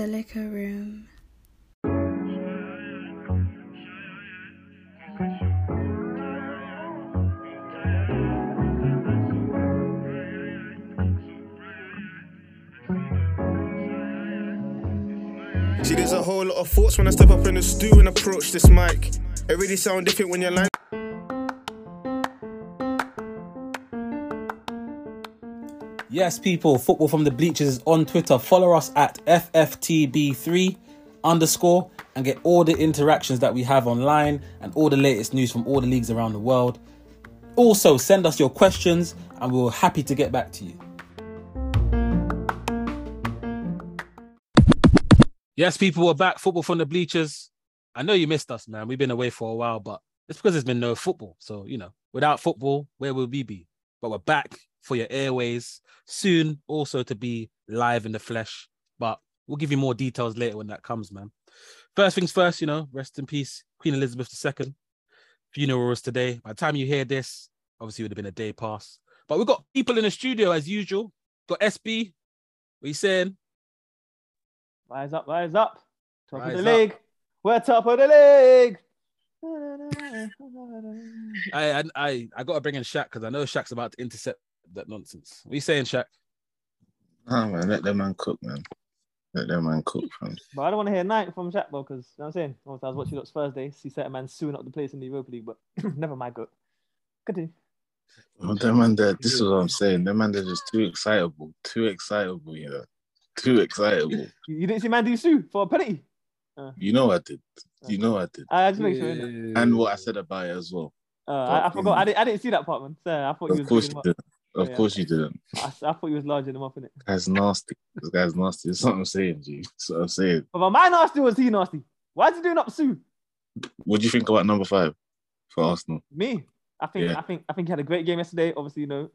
The Liquor Room. See, there's a whole lot of thoughts when I step up in the stew and approach this mic. It really sound different when you're lying. Yes, people, football from the bleachers is on Twitter. Follow us at FFTB3 underscore and get all the interactions that we have online and all the latest news from all the leagues around the world. Also, send us your questions and we're happy to get back to you. Yes, people, we're back. Football from the bleachers. I know you missed us, man. We've been away for a while, but it's because there's been no football. So, you know, without football, where will we be? But we're back for your airways soon, also to be live in the flesh. But we'll give you more details later when that comes, man. First things first, you know, rest in peace, Queen Elizabeth II. Funeral was today. By the time you hear this, obviously it would have been a day past. But we've got people in the studio as usual. Got SB. What you saying? Rise up, rise up. Top Rise of the up. league. We're top of the league. I I I, I got to bring in Shaq because I know Shaq's about to intercept that nonsense. What are you saying, Shaq? Ah man, let that man cook, man. Let that man cook, fam. But I don't want to hear night from Jack, bro, because you know what I'm saying? Obviously, I was watching Lux Thursday, see certain man suing up the place in the Europa League, but never mind, go. Continue. Well, that man, that this is what I'm saying. That man, they're just too excitable, too excitable, you know, too excitable. You, you didn't see man do sue for a penalty? You know I did. You know I did. I just make sure. innit? And what I said about it as well. Uh, I, I forgot. I didn't, I didn't see that part, man. So I thought you Of was course you didn't. Of Yeah. course you didn't. I, I thought you was larging him up in it. That's nasty. This guy's nasty. That's what I'm saying, G. That's what I'm saying. But my nasty was he nasty? Why is he doing up Sue? What do you think about number five for Arsenal? Me? I think Yeah. I think I think he had a great game yesterday. Obviously, you know,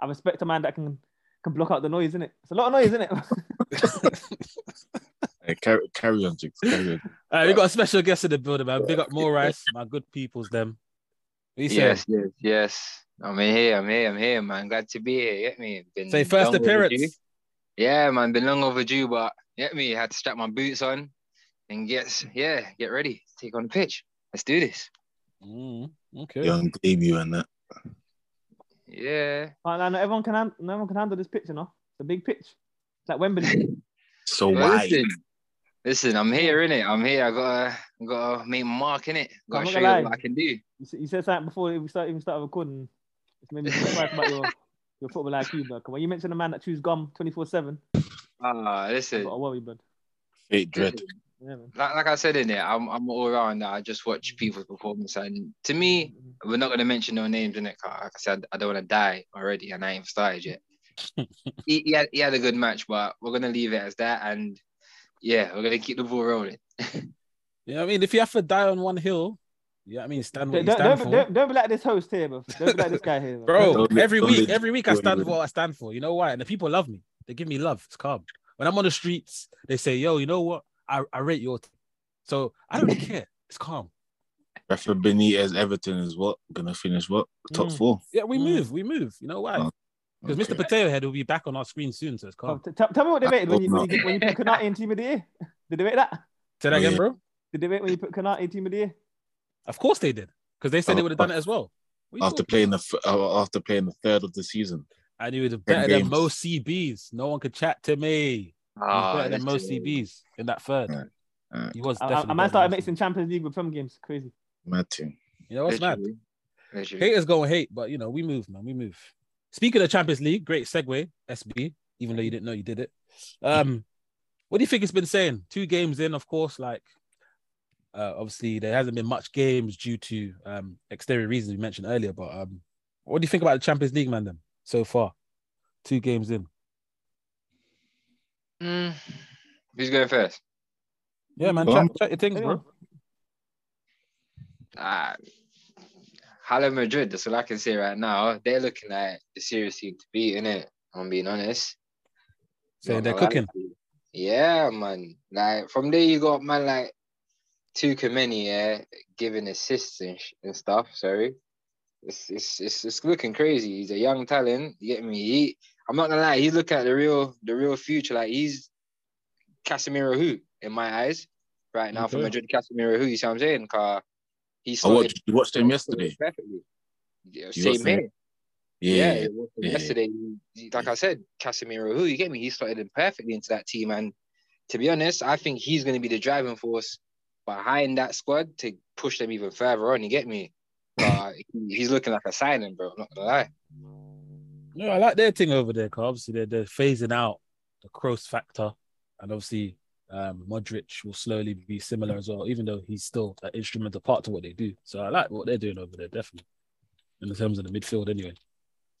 I respect a man that can can block out the noise, isn't it? It's a lot of noise, isn't it? Hey, carry, carry on, Jigs. Carry on. All right, we got a special guest in the building, man. Big up Maurice, my good peoples, them. What you? Yes, yes, yes. I'm here, I'm here, I'm here, man. Glad to be here. Get me. Been Say first appearance. overdue. Yeah, man. Been long overdue, but get me. Had to strap my boots on and get yeah, get ready. Take on the pitch. Let's do this. Mm, okay. Young debut and that. Yeah. But no, no, everyone can hand, no one can handle this pitch, you know. It's a big pitch. It's like Wembley. So Well, wide. listen, listen. I'm here, innit? I'm here. I gotta, gotta make my mark in it. I'm Gotta show you what I can do. You, s- you said something before we start even started recording. It's made me surprised about your your football IQ, bro. 'Cause When you mentioned a man that chews gum 24 seven, Ah, I listen. got a worry, bud. Fake dread. Yeah. Like, like I said in there, I'm, I'm all around that. I just watch people's performance, and to me, we're not gonna mention no names in it. Like I said, I don't want to die already, and I ain't started yet. he, he, had, he had a good match, but we're gonna leave it as that, and yeah, we're gonna keep the ball rolling. Yeah, I mean, if you have to die on one hill, yeah, I mean, stand what Don't, you don't, stand don't, for. don't, don't be like this host here, bro. Don't be like this guy here, bro. Bro, Don't every don't week, let every week I stand for what I stand for. You know why? And the people love me. They give me love. It's calm. When I'm on the streets, they say, yo, you know what? I, I rate your team. So I don't really care. It's calm. Rafa Benitez Everton is what? Gonna finish what? Top Mm. four. Yeah, we Mm. move. We move. You know why? Oh, Because Okay. Mr. Potato Head will be back on our screen soon, so it's Oh, calm. t- tell, tell me what they I rated when you, when you, hope not. when you put Konaté in team of the year. Did they rate that? Say that Oh, again, yeah. bro. Did they rate when you put Konaté in team of the year? Of course they did. Because they said they Oh, would have done it as well. What After talking playing the f- uh, after playing the third of the season. I knew it was better than most CBs. No one could chat to me. Ah, better than most listen. CBs in that third. Right. Alright, He was I, I, definitely. I might start than mixing Champions League with Prem games. Crazy. mad team. You know what's mad? Literally. Literally. Haters gonna hate, but you know, we move, man. We move. Speaking of Champions League, great segue, SB, even though you didn't know you did it. Um, what do you think it's been saying? Two games in, of course, like uh obviously there hasn't been much games due to um exterior reasons we mentioned earlier, but um what do you think about the Champions League, man, then so far? Two games in. Mm. Who's going first? Yeah, man, Check, chat, on. chat your things, bro. Ah, Hala Madrid. That's all I can say right now. They're looking like the serious team to beat, innit? I'm being honest. So Not they're cooking. to. Yeah, man. Like from there, you got man like Tchouaméni, yeah, giving assists and, sh- and stuff. Sorry, it's, it's it's it's looking crazy. He's a young talent. You get me? He, I'm not gonna lie. He's looking at the real the real future. Like he's Casemiro who in my eyes right now for Okay. Madrid. Casemiro who you see what I'm saying? Car he I started watched, you watched him yesterday. perfectly. Yeah, same here. Yeah, Yeah, yeah. it was yeah. yesterday, like I said, Casemiro, who you get me, he slotted in perfectly into that team. And to be honest, I think he's going to be the driving force behind that squad to push them even further on. You get me? He- he's looking like a signing, bro. I'm not gonna lie. No, I like their thing over there. Cause obviously they're, they're phasing out the Kroos factor, and obviously um, Modric will slowly be similar as well, even though he's still an instrumental part to what they do. So I like what they're doing over there, definitely. In terms of the midfield, anyway.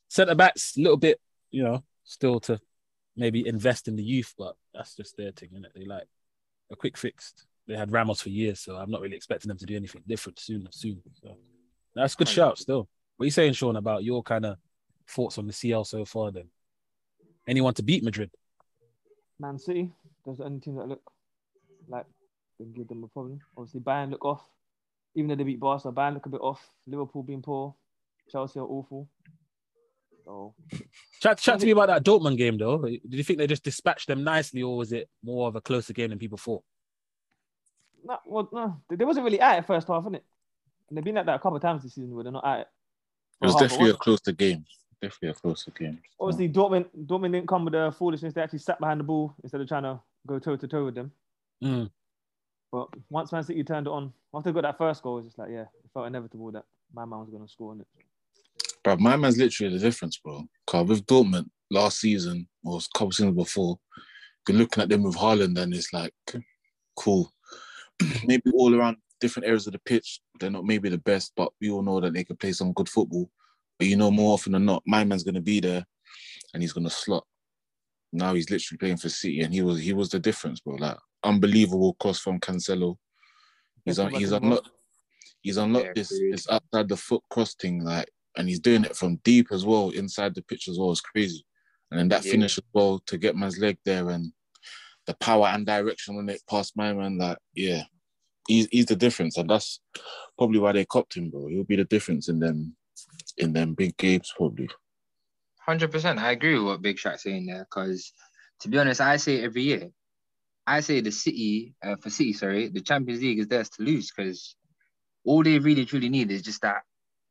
Centre backs, a little bit, you know, still to maybe invest in the youth, but that's just their thing, is They like a quick fix. They had Ramos for years, so I'm not really expecting them to do anything different soon. Soon, so that's a good shout. Still, what are you saying, Sean, about your kind of thoughts on the CL so far? Then, anyone to beat Madrid? Man City, those are the only teams that look like they can give them a problem. Obviously, Bayern look off. Even though they beat Barca, Bayern look a bit off. Liverpool being poor. Chelsea are awful. So Chat, chat to me about that Dortmund game, though. Did you think they just dispatched them nicely, or was it more of a closer game than people thought? No, well, no, they, they wasn't really at it first half, innit? And they've been at that a couple of times this season where they're not at it. It was half, definitely a closer game. Definitely a closer game. Obviously, Dortmund, Dortmund didn't come with the foolishness. They actually sat behind the ball instead of trying to go toe to toe with them. Mm. But once Man City turned it on, after they got that first goal, it was just like, yeah, it felt inevitable that my man was going to score in it. Bro, my man's literally the difference, bro. Cause with Dortmund last season or a couple seasons before, you're looking at them with Haaland and it's like, cool. maybe all around different areas of the pitch, they're not maybe the best, but we all know that they can play some good football. But you know, more often than not, my man's gonna be there and he's gonna slot. Now he's literally playing for City and he was he was the difference, bro. Like unbelievable cross from Cancelo. He's on he's unlocked he's unlocked Yeah, this agreed. this outside the foot cross thing, like and he's doing it from deep as well, inside the pitch as well. It's crazy. And then that Yeah. finish as well to get man's leg there and the power and direction when it past my man, like, yeah. He's he's the difference. And that's probably why they copped him, bro. He'll be the difference in them in them big games, probably. Hundred percent. I agree with what Big Shot's saying there. Because to be honest, I say every year. I say the City uh, for City, sorry, the Champions League is theirs to lose because all they really truly need is just that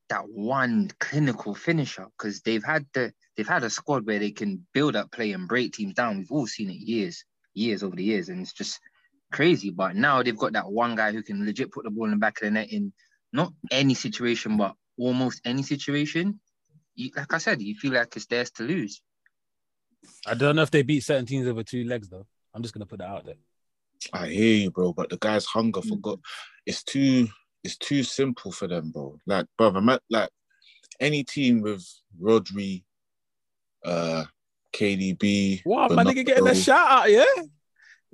that one clinical finisher. Because they've had the they've had a squad where they can build up play and break teams down. We've all seen it years, years over the years, and it's just crazy. But now they've got that one guy who can legit put the ball in the back of the net in not any situation, but almost any situation. You, like I said, you feel like it's theirs to lose. I don't know if they beat certain teams over two legs, though. I'm just gonna put that out there. I hear you, bro, but the guy's hunger Mm. for God, it's too it's too simple for them, bro. Like, brother, man, like any team with Rodri, uh, KDB, Wow, my nigga getting a Bernardo- shout out, yeah.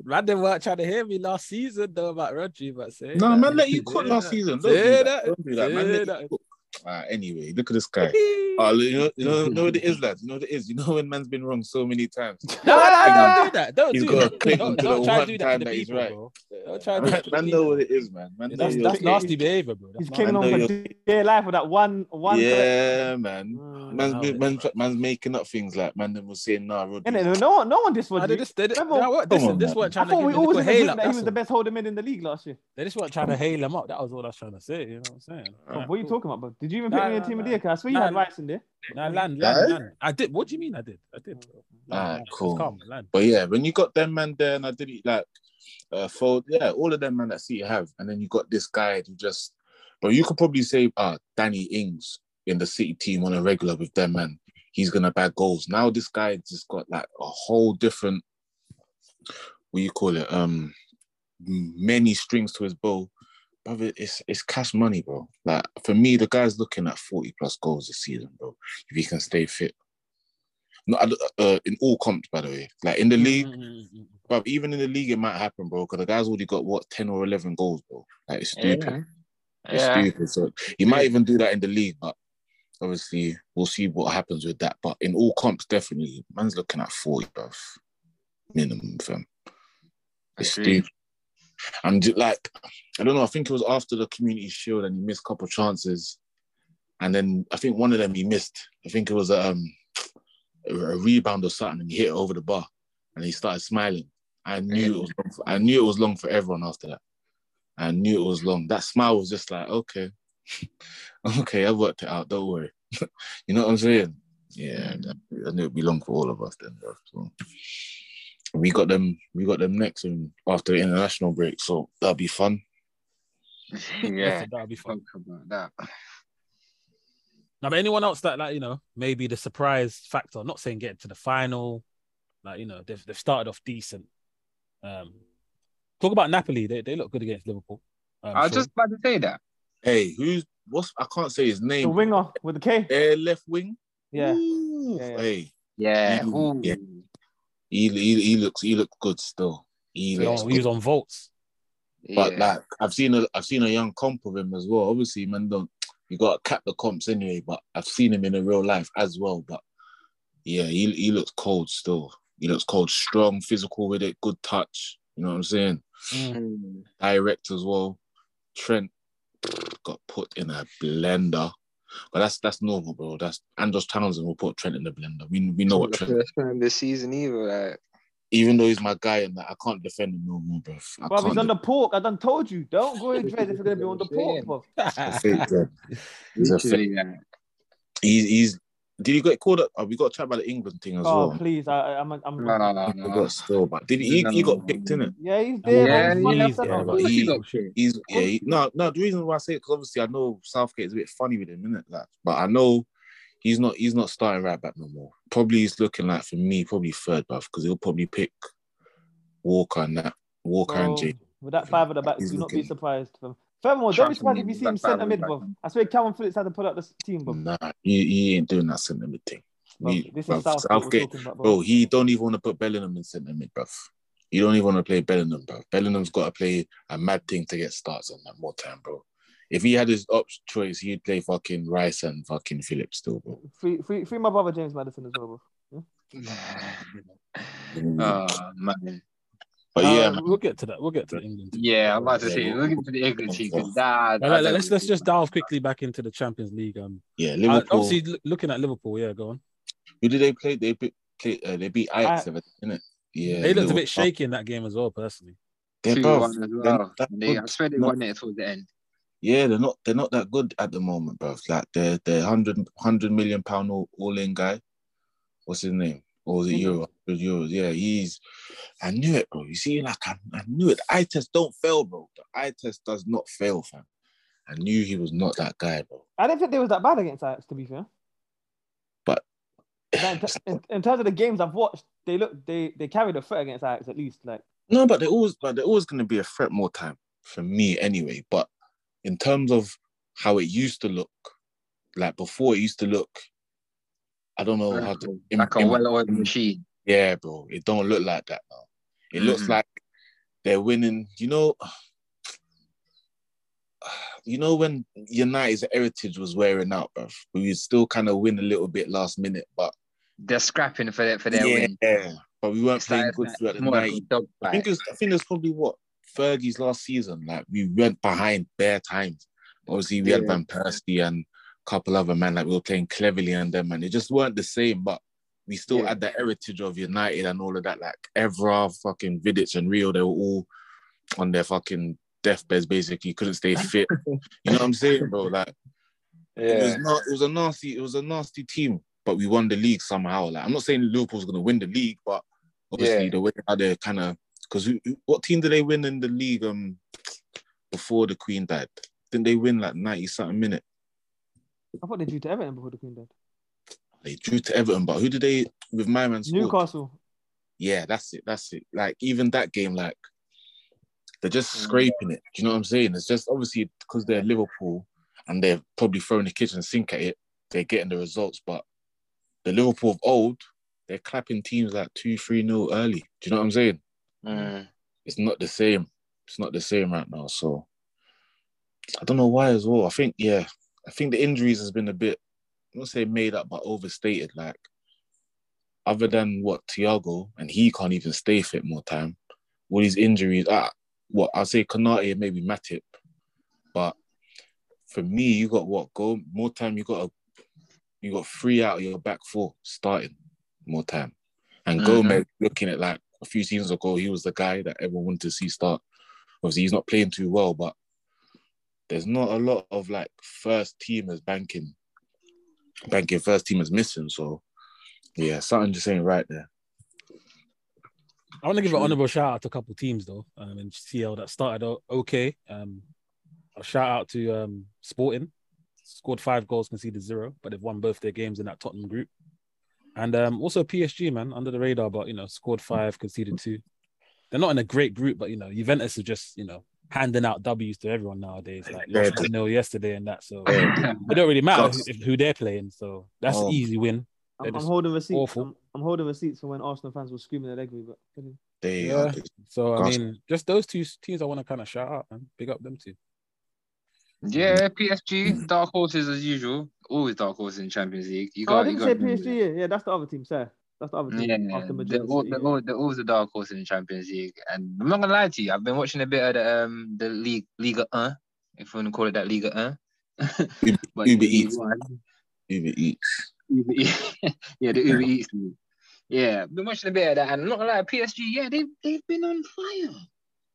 Man, they weren't trying to hear me last season though about Rodri, but say No, that. man, let you Say cook last season. Don't do that. that. Don't do that, man. Say Let that. you cook. Ah, anyway, look at this guy. Oh, you know, you know, you know what it is, lads. You know what it is. You know when man's been wrong so many times. No, no, don't do that. Don't He's do that. Don't, on to don't try to do that time to the he's people, right. bro. Don't try to Man, that to the man know what it is, man. Man That's, that's He's- nasty behavior, bro. He's That's clinging I on know for dear life with that one, one. Yeah, man. Man's, Wow. man's, man's making up things like man them was saying, nah, Rodri. Innit? No one, no one this Nah, was. they just, they, they, Remember- nah, what- Come on, this man. weren't I trying to thought we always little in hail up. that he was the best holder mid in the league last year. They just weren't trying to hail him up. That was all I was trying to say. You know what I'm saying? What are you talking about, bro? Did you even Nah, pick me a nah, team of nah. the year? I swear you Nah, had rights in there. Nah, land, Yeah? land, land. I did. What do you mean? I did. I did. Land, Alright, cool. calm. But yeah, when you got them man there, and I did it like uh for yeah, all of them man that City have, and then you got this guy who just but you could probably say uh Danny Ings in the City team on a regular with them man. He's gonna bag goals. Now this guy just got like a whole different what you call it, um many strings to his bow. Brother, it's it's cash money, bro. Like for me, the guy's looking at 40 plus goals this season, bro. If he can stay fit. No, don't- uh, in all comps, by the way. Like in the league, Mm, mm, mm, mm. but even in the league, it might happen, bro. Because the guy's already got what ten or eleven goals, bro. Like it's stupid. It's stupid. So he might even do that in the league, but obviously we'll see what happens with that. But in all comps, definitely, man's looking at forty, bro. Minimum, fam. It's stupid. And like, I don't know. I think it was after the Community Shield, and he missed a couple chances, and then I think one of them he missed. I think it was um a, a rebound or something, and he hit it over the bar, and he started smiling. I knew it was long for, I knew it was long for everyone after that. I knew it was long. That smile was just like, okay, okay, I worked it out. Don't worry. you know what I'm saying? Yeah, I knew it'd be long for all of us then. So we got them. We got them next and after the international break. So that'll be fun. Yeah, that'll be fun. about that. Now, but anyone else that like you know maybe the surprise factor? Not saying get to the final, like you know they've they've started off decent. Um, talk about Napoli. They they look good against Liverpool. Um, I was Sean. just about to say that. Hey, who's what's I can't say his name. The winger with the K. Air left wing. Yeah. Ooh, Yeah, yeah. Hey, Yeah. Ooh. yeah. He, he he looks he looks good still. He He looks on- good. he was on volts. But Yeah. like I've seen a I've seen a young comp of him as well. Obviously, man, don't you got to cap the comps anyway. But I've seen him in a real life as well. But yeah, he he looks cold still. He looks cold, strong, physical with it, good touch. You know what I'm saying? Mm. Mm. Direct as well. Trent got put in a blender. But that's that's normal, bro. That's Andros Townsend will put Trent in the blender. We we know what the Trent. first time this season either. Like, Even though he's my guy and that, I can't defend him no more, bro. I Bro, he's on the pork. I done told you. Don't go in dread if you're gonna be on the pork, bro. He's a fake literally, he's he's did he get called up? Oh, we got to chat about the England thing as well. Oh well. please, I, I- I'm, I'm. no, no, no, no. forgot still, but did he? He, he got picked in it. Yeah, he's there. Yeah, man. yeah, He's fucking yeah, up. but he- He's yeah. He, no, no. The reason why I say it because obviously I know Southgate is a bit funny with him, innit? Like, but I know he's not. He's not starting right back no more. Probably he's looking like for me, probably third, bruv, because he'll probably pick Walker and that Walker Bro, and Jay. with that five at the back, do not be looking- surprised. Fam. Furthermore, don't be Trust surprised me, if you see him centre at mid, bro. I swear, Kalvin Phillips had to put out the team, bro. Nah, he, he ain't doing that centre mid thing. Bro, We- this bruv, is Southgate, Southgate, about, bro. Bro, he don't even want to put Bellingham in centre mid, bruv. You don't even want to play Bellingham, bro. Bellingham's got to play a mad thing to get starts on that more time, bro. If he had his op choice, he'd play fucking Rice and fucking Phillips still, bro. Free, free, free my brother James Maddison as well, bro. Mm. oh man. But Uh, yeah, man. we'll get to that. We'll get to the England. team. Yeah, I'm about to Yeah, say, we'll- looking for the England team we'll- because that. Well, let, us let's just delve quickly back into the Champions League. Um, yeah, uh, Liverpool. obviously, l- looking at Liverpool, yeah, go on. who did they play? They beat, play, uh, they beat Ajax, Ajax. innit? Yeah, they looked a bit shaky in that game as well, personally. They're Two bruv, one as they're well. They, I swear they Not- won it towards the end. Yeah, they're not. They're not that good at the moment, bro. Like they're they're hundred hundred million pound all, all in guy. What's his name? Or was it Mhm. euro? Euros. Yeah, he's. I knew it, bro. You see, like I, I knew it. The eye test don't fail, bro. The eye test does not fail, fam. I knew he was not that guy, bro. I didn't think they was that bad against Ajax, to be fair. But in, t- in, in terms of the games I've watched, they look they they carried a threat against Ajax at least. Like no, but they're always, but they're always going to be a threat more time for me anyway. But in terms of how it used to look, like before, it used to look. I don't know how to. like a well-oiled machine. Yeah, bro. It don't look like that now. It looks Mhm. like they're winning. You know, you know when United's heritage was wearing out, bro. We still kind of win a little bit last minute, but They're scrapping for their for their yeah, win. but we weren't It's playing like- good throughout the more like a 90. dog I think it's I think it's probably what Fergie's last season. Like we went behind bare times. Obviously, we had Van Persie and couple other men like we were playing cleverly and them, and it just weren't the same. But we still Yeah. had the heritage of United and all of that. Like Evra, fucking Vidic, and Rio, they were all on their fucking deathbeds. Basically, couldn't stay fit. you know what I'm saying, bro? Like it was not. It was a nasty. It was a nasty team, but we won the league somehow. Like I'm not saying Liverpool's gonna win the league, but obviously Yeah. the way how they're kind of because what team did they win in the league um before the Queen died? Didn't they win like 90 something minute? I thought they drew to Everton before the Queen died. They drew to Everton, but who did they with my man scored? Newcastle. Yeah, that's it. That's it. Like even that game, like they're just scraping it. Do you know what I'm saying? It's just obviously because they're Liverpool and they're probably throwing the kitchen sink at it. They're getting the results, but the Liverpool of old, they're clapping teams like two, three nil early. Do you know what I'm saying? Mm. It's not the same. It's not the same right now. So I don't know why as well. I think yeah, I think the injuries has been a bit, I won't say made up, but overstated. Like other than what Thiago and he can't even stay fit more time. All these injuries, ah, what I'll say Konaté and maybe Matip, but for me, you got what go more time. You got a, you got three out of your back four starting more time, and Mhm. Gomez looking at like a few seasons ago, he was the guy that everyone wanted to see start. Obviously, he's not playing too well, but there's not a lot of like first teamers banking, banking first teamers missing. So yeah, something just ain't right there. I want to give an honorable shout out to a couple teams though, um, in CL that started o- okay. Um, a shout out to um, Sporting, scored five goals, conceded zero, but they've won both their games in that Tottenham group. And um, also PSG, man, under the radar, but you know, scored five, conceded two. They're not in a great group, but you know, Juventus are just you know handing out W's to everyone nowadays. Like Yeah, lost 0 yesterday and that, so it don't really matter Gosh. who, who they're playing. So that's Oh. an easy win. I'm, I'm holding receipts. awful. I'm, I'm holding receipts for when Arsenal fans were screaming at Egby, but They Yeah. are. So I Gosh. mean, just those two teams I want to kind of shout out and big up them too. Yeah, PSG, dark horses as usual. Always dark horses in Champions League. You oh, I got, you didn't got. say PSG. Yeah, yeah, that's the other team, sir. That's the other team. Yeah, after Madrid. they're, all, they're, all, they're always the dark horse in the Champions League, and I'm not gonna lie to you. I've been watching a bit of the um the league Liga 1, if you want to call it that Liga 1. Uber- But Uber League Eats. One- Uber Eats. Uber Eats. yeah, the Uber Eats league. Yeah, been watching a bit of that, and I'm not gonna lie, PSG, yeah, they've they've been on fire,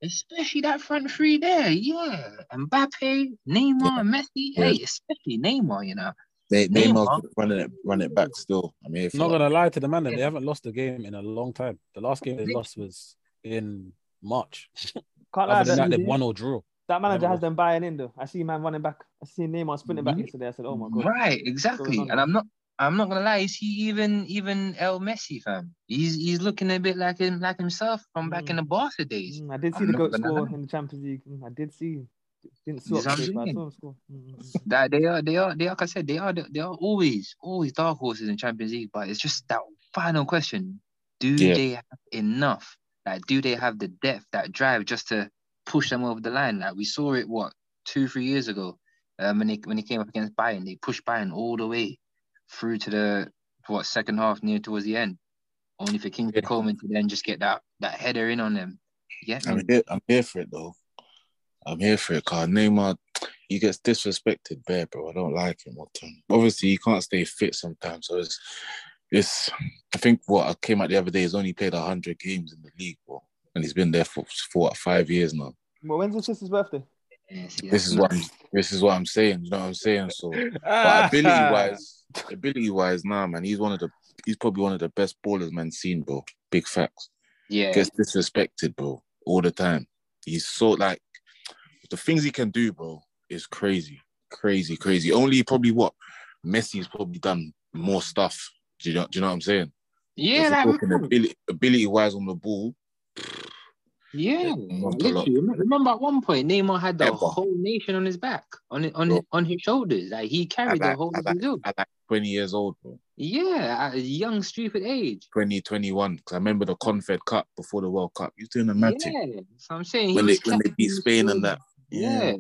especially that front three there. Yeah, Mbappe, Neymar, and Messi. Yeah. Hey, especially Neymar, you know. They Neymar. Neymar's running it, run it back still. I mean, here for I'm not gonna lie to the man, they haven't lost a game in a long time. The last game they lost was in March. Can't lie, than that, that, they've won or draw. that manager Never has them buying in though. I see man running back. I see Neymar sprinting back Mhm. yesterday. I said, oh my god. Right, exactly. And? I'm not I'm not gonna lie, is he even even El Messi fam? He's he's looking a bit like him like himself from back in the Barca days. Mm, I did see I'm the not goat gonna score in the Champions League. Mm, I did see. Didn't You swap, see but I saw him score. That they are they are they are like I said, they are they are always always dark horses in Champions League, but it's just that final question. Do Yeah. they have enough? Like do they have the depth, that drive just to push them over the line? Like we saw it what two, three years ago. Um, when they when they came up against Bayern, they pushed Bayern all the way through to the what second half near towards the end. Only for King Yeah. Coman to then just get that that header in on them. Yeah. I'm here. I'm here for it though. I'm here for it. Cause Neymar, he gets disrespected, bare bro. I don't like him. What? Obviously, he can't stay fit sometimes. So it's, it's. I think what I came out the other day. He's only played hundred games in the league, bro, and he's been there for four, five years now. Well, when's his sister's birthday? Yeah, see, This is what I'm, this is what I'm saying. You know what I'm saying? So, but ah. ability wise, ability wise, nah, man. He's one of the. He's probably one of the best ballers man seen, bro. Big facts. yeah. gets disrespected, bro, all the time. He's so like the things he can do, bro, is crazy, crazy, crazy. Only probably what Messi's probably done more stuff. Do you know? Do you know what I'm saying? Yeah, like, talking ability, ability wise on the ball. Yeah, Not a lot. literally. Remember, at one point Neymar had the Ever. whole nation on his back, on it, on Bro. his, on his shoulders. Like he At carried the whole at, Brazil. at like 20 years old, bro. Yeah, at a young, stupid age. 20, 21. Because I remember the Confed Cup before the World Cup. He's doing a mad Yeah, so I'm saying When they when they beat Spain and that. Yeah, Yeah.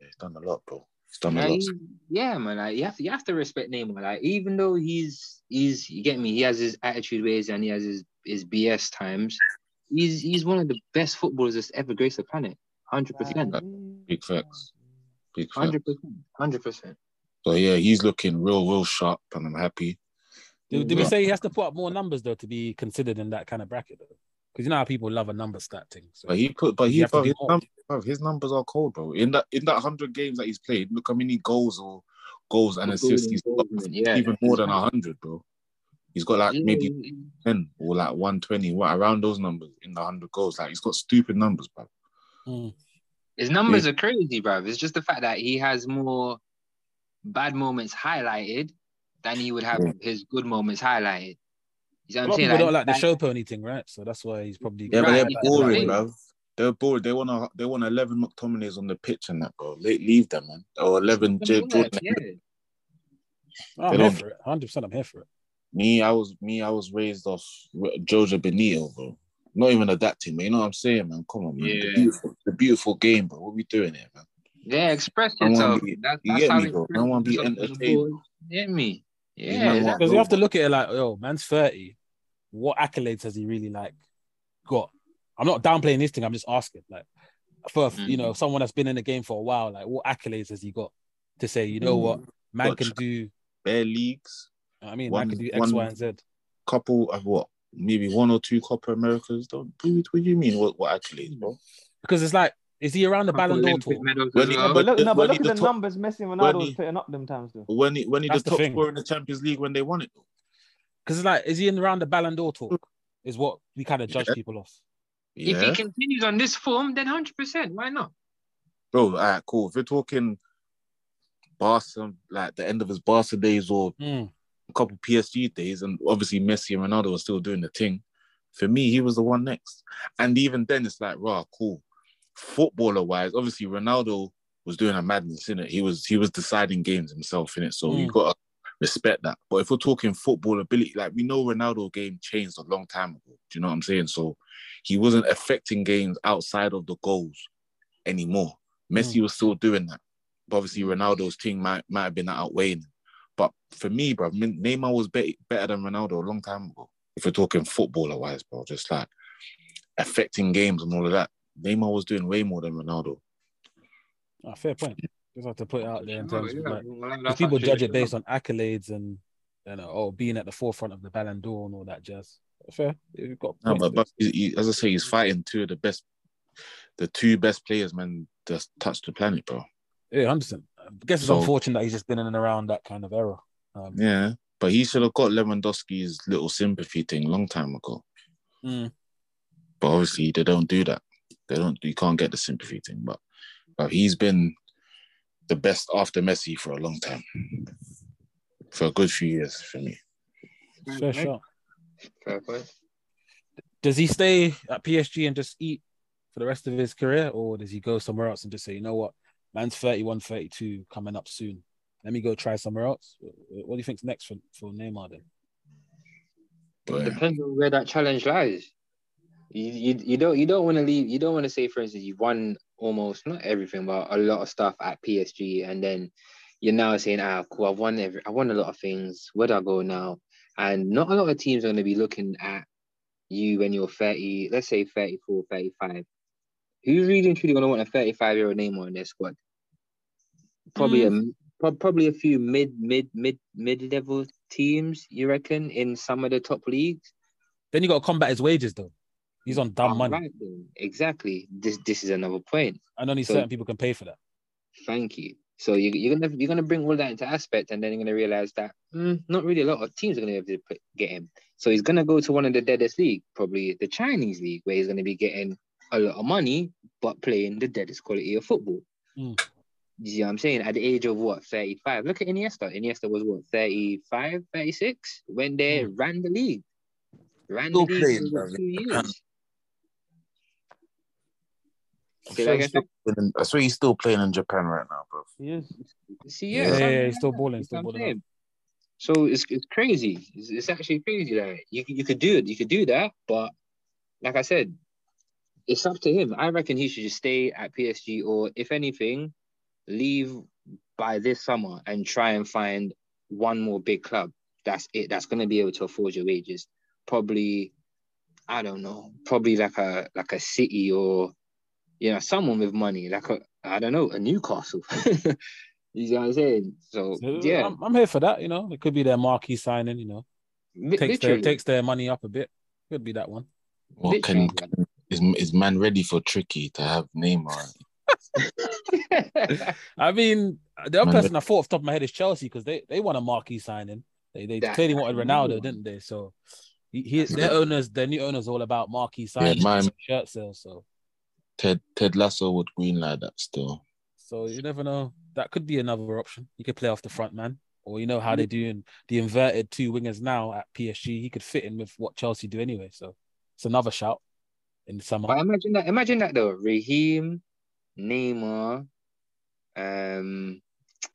He's done a lot, bro. He's done a Like, lot. he- yeah, man. Like you have to, you have to respect Neymar. Like even though he's, he's, you get me. He has his attitude ways and he has his, his BS times. He's, he's one of the best footballers that's ever graced the planet. Hundred percent. Big facts. Big facts. Hundred percent. Hundred percent. So yeah, he's looking real, real sharp, and I'm happy. Did, did we say he has to put up more numbers though to be considered in that kind of bracket though? Because you know how people love a number stat thing. So But he put, but he, bro, his, num- bro, his numbers are cold, bro. In that in that hundred games that he's played, look how many goals or goals and assists he's got. Yeah, Even more than hundred, bro. He's got like maybe Yeah. ten or like one twenty, what around those numbers in the hundred goals. Like he's got stupid numbers, bro. Mm. His numbers are crazy, bro. It's just the fact that he has more bad moments highlighted than he would have Yeah. his good moments highlighted. You know what I'm saying? people don't like the show pony thing, right? So that's why he's probably Yeah, but they're boring, bro. They're bored. They want to. They want eleven McTominays on the pitch and that, bro. Leave them, man. Or eleven J- Jordan. Yeah. I'm here don't- for it. 100. percent I'm here for it. Me, I was me. I was raised off Joga Bonito, bro. Not even adapting, man. You know what I'm saying, man? Come on, man. The Yeah. beautiful, the beautiful game, bro. What we doing here, man? Yeah, express I wanna yourself. be- That- you that's get how me, bro. I expresses wanna be himself the entertained. Get me? Yeah, man that- want- Because you have to look at it like, yo, man's 30. What accolades has he really like got? I'm not downplaying this thing. I'm just asking, like, for you mm-hmm. know, someone that's been in the game for a while, like, what accolades has he got to say, you know what, mm-hmm. man Got can do? bare leagues, I mean, One- man can do X, one- Y, and Z. couple of what maybe one or two Copa Americas. Don't what, what do you mean? What what accolades, bro? Because it's like, is he around the Ballon d'Or Olympic talk? medals he- well. But look, no, but look at the, the top- numbers Messi and when Ronaldo was putting up them times though. When he when he That's the the top thing. scorer in the Champions League when they won it. Because it's like, is he in around the Ballon d'Or talk? Is what we kind of judge Yeah. people off. If he continues on this form, then hundred percent. Why not? bro. All right, cool. If we're talking Barca, like the end of his Barca days or Mm. a couple PSG days, and obviously Messi and Ronaldo were still doing the thing. For me, he was the one next. And even then, it's like, raw, cool. Footballer wise, obviously Ronaldo was doing a madness in it. He was he was deciding games himself in it. So you Mm. gotta respect that. But if we're talking football ability, like we know Ronaldo game changed a long time ago. Do you know what I'm saying? So he wasn't affecting games outside of the goals anymore. Messi was still doing that. But obviously Ronaldo's team might might have been outweighing him. But for me, bro, Neymar was be- better than Ronaldo a long time ago. If we're talking footballer wise, bro, just like affecting games and all of that. Neymar was doing way more than Ronaldo. Ah, fair point. Just have to put it out there in terms of Yeah, like, well, 'cause people judge it based on accolades and you know, oh, being at the forefront of the Ballon d'Or and all that jazz. Fair. You've got No, but, but he, he- as I say, he's fighting two of the best, the two best players, man, that's touched the planet, bro. yeah, I understand. I guess it's So- unfortunate that he's just been in and around that kind of era. Um, Yeah, but he should have got Lewandowski's little sympathy thing long time ago. mm, But obviously, they don't do that. They don't. You can't get the sympathy thing. But but he's been the best after Messi for a long time, for a good few years for me. fair shot. Fair point. Does he stay at PSG and just eat for the rest of his career, or does he go somewhere else and just say, you know what, man's 31, 32 coming up soon. Let me go try somewhere else. What do you think's next for, for Neymar then? But Depends on where that challenge lies. You, you, you don't you don't want to leave. You don't want to say, for instance, you've won almost not everything, but a lot of stuff at PSG, and then you're now saying, "Ah, cool, I've won every, I won a lot of things. Where do I go now?" And not a lot of teams are going to be looking at you when you're 30, let's say 34, 35. Who's really and truly going to want a 35 year old Neymar in their squad? Probably a prob- probably a few mid mid mid mid level teams. You reckon in some of the top leagues? Then you got to combat his wages though. He's on dumb money, Alright. Exactly. This this is another point. and only So- certain people can pay for that. Thank you. So you, you're gonna you're gonna bring all that into aspect, and then you're gonna realize that mm, not really a lot of teams are gonna be able to put, get him. So he's gonna go to one of the deadest league, probably the Chinese league, where he's gonna be getting a lot of money, but playing the deadest quality of football. Mm. You see what I'm saying? At the age of what, 35? Look at Iniesta. Iniesta was what, 35, 36 when they ran the league. Ran Still the league playing, for what, bro. two years. I Say swear that he's still playing in- I swear he's still playing in Japan right now, bro. He is. See, Yeah, yeah, yeah, yeah, he's still that. balling, still what balling. So it's it's crazy. It's, it's actually crazy. Like you you could do it, you could do that, but like I said, it's up to him. I reckon he should just stay at PSG, or if anything, leave by this summer and try and find one more big club. That's it. That's gonna be able to afford your wages. Probably, I don't know. Probably like a like a City or you know someone with money, like a I don't know a Newcastle. you know what I'm saying? So, So, yeah, I'm, I'm here for that. You know, it could be their marquee signing. You know, li- takes their takes their money up a bit. Could be that one. What can Literally. is, is man ready for tricky to have Neymar? I mean, the other Man, person I thought off the top of my head is Chelsea because they they want a marquee signing. They they That- clearly wanted Ronaldo, one. didn't they? So he, he their owners, their new owners, all about marquee signings, mine- and shirt sales. So Ted Ted Lasso would greenlight that still. so you never know. That could be another option. You could play off the front man, or you know how they do in the inverted two wingers now at PSG. He could fit in with what Chelsea do anyway. So it's another shout in the summer. But imagine that. Imagine that though. Raheem, Neymar, um,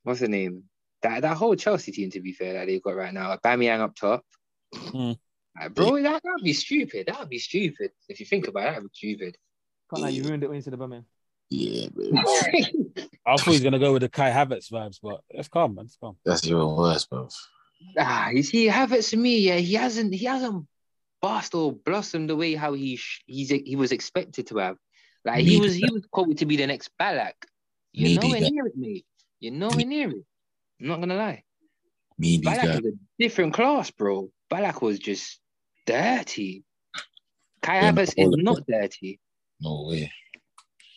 what's the name? That that whole Chelsea team, to be fair, that they've got right now. Bamiyang up top. Hmm. Uh, bro, that that'd be stupid. That'd be stupid if you think about it. That'd be stupid. Can't lie, you ruined it when you said about man. Yeah, bro. I thought he's gonna go with the Kai Havertz vibes, but it's calm, man. It's calm. That's even worse, bro. ah, you see, Havertz to me, yeah, he hasn't he hasn't burst or blossomed the way how he sh- he's he was expected to have. Like he Neither. was he was quoted to be the next Ballack. You're Neither. nowhere near it, mate. You're nowhere near it. I'm not gonna lie. Me, Ballack guys. was a different class, bro. Ballack was just dirty. Kai Yeah, Havertz is not dirty. No way.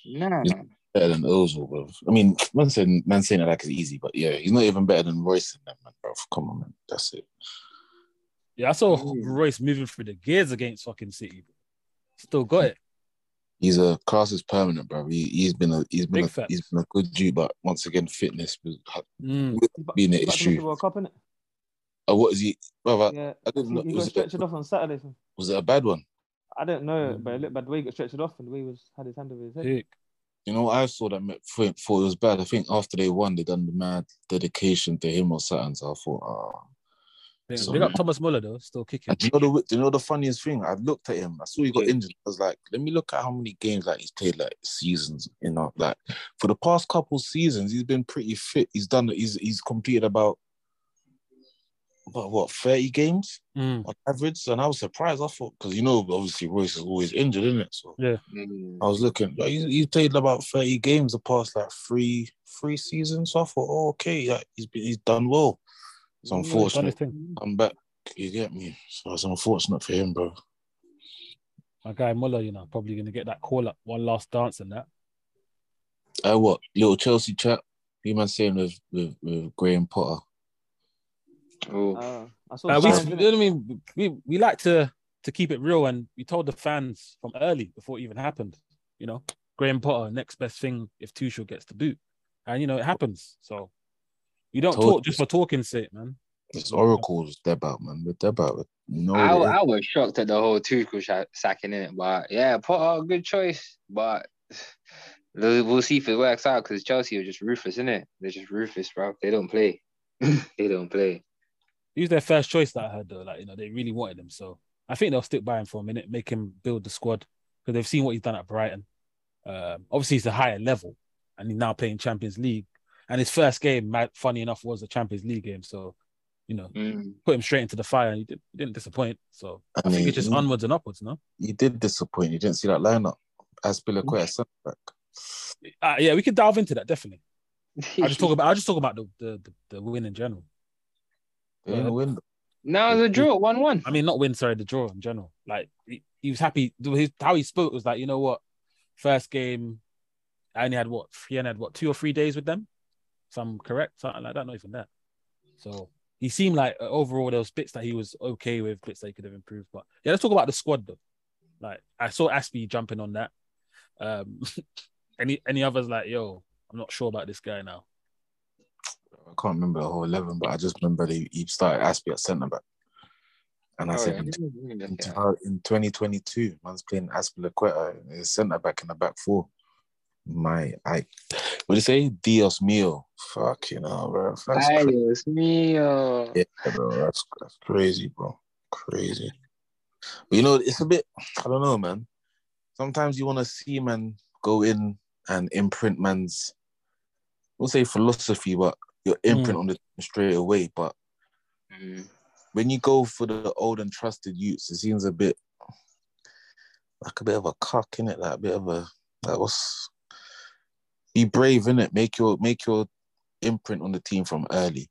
Nah. He's- Better than Ozil, bro. I mean, man saying man saying it like it's easy, but yeah, he's not even better than Reus in that man, bro. Come on, man. That's it. Yeah, I saw Mm. Reus moving through the gears against fucking City. Still got it. He's a class is permanent, bro. He, he's been a he's been Big a, facts. he's been a good Jew, but once again, fitness was Mm. He's being an he's about to miss issue. the World Cup, innit? Oh, what is he? Brother, Yeah. I didn't know. He got Was it, stretched off on Saturday. was it a bad one? I don't know, but it um, looked bad the way he got stretched off and the way he was had his hand over his head. Sick. You know, I saw that me- thought thought it was bad. I think after they won, they done the mad dedication to him or something. So I thought, ah. oh. Big, So- big up Thomas Muller though, still kicking. Do you know the do you know the funniest thing? I looked at him. I saw he got injured. I was like, let me look at how many games like he's played like seasons. You know, like for the past couple seasons, he's been pretty fit. He's done. He's he's completed about about what thirty games Mm. on average. And I was surprised. I thought because you know obviously Reus is always injured, isn't it? So yeah, I was looking. Like, he's, he's played about thirty games the past like three three seasons. So I thought, oh, okay, like, he's been, he's done well. It's Yeah, he's done his unfortunate. thing. I'm back. You get me? So it's unfortunate for him, bro. My guy Muller, you know, probably gonna get that call up, one last dance and that. I what little Chelsea chat. You man saying with with with Graham Potter. Oh. Uh, I saw Uh, we, you know I mean? We we like to to keep it real, and we told the fans from early before it even happened. You know, Graham Potter, next best thing if Tuchel gets the boot, and you know it happens. So you don't talk just for talking's sake, man. It's Oracle's deb out, man. With deb out. No, I, I was shocked at the whole Tuchel sha- sacking in it, but yeah, Potter, good choice. But we'll we'll see if it works out because Chelsea are just ruthless, isn't it? They're just ruthless, bro. They don't play. they don't play. He was their first choice that I heard though. Like you know, they really wanted him, so I think they'll stick by him for a minute, make him build the squad because they've seen what he's done at Brighton. Um, obviously, he's a higher level, and he's now playing Champions League. And his first game, funny enough, was a Champions League game. So, you know, Mm. put him straight into the fire, and he, did, he didn't disappoint. So I, I think it's just onwards and upwards, no? You did disappoint. You didn't see that lineup. Azpilicueta centre back. Uh, yeah, we could delve into that definitely. I just talk about I just talk about the the, the, the win in general. They didn't win. now the draw, one-one. I mean, not win, sorry, the draw in general. Like he, he was happy. His, how he spoke was like, you know what, first game, I only had what he only had what two or three days with them. Some correct, something like that. Not even that. So he seemed like uh, overall there was bits that he was okay with, bits that he could have improved. But yeah, let's talk about the squad though. Like I saw Aspie jumping on that. Um, any any others like yo, I'm not sure about this guy now. I can't remember the whole eleven, but I just remember they, he started Aspie at centre back. And I Oh, said yeah. in, Let me look in, in 2022, man's playing Azpilicueta, uh, his centre back in the back four. My, I, what do you say? Dios mío. Fuck, you know, bro. That's Ay, Dios mío. yeah, bro. That's, that's crazy, bro. Crazy. But you know, it's a bit, I don't know, man. Sometimes you want to see man go in and imprint man's, won't say philosophy, but your imprint on the team straight away. But Mm. when you go for the old and trusted youths, it seems a bit like a bit of a cock in it, like a bit of a like what's be brave in it. Make your make your imprint on the team from early.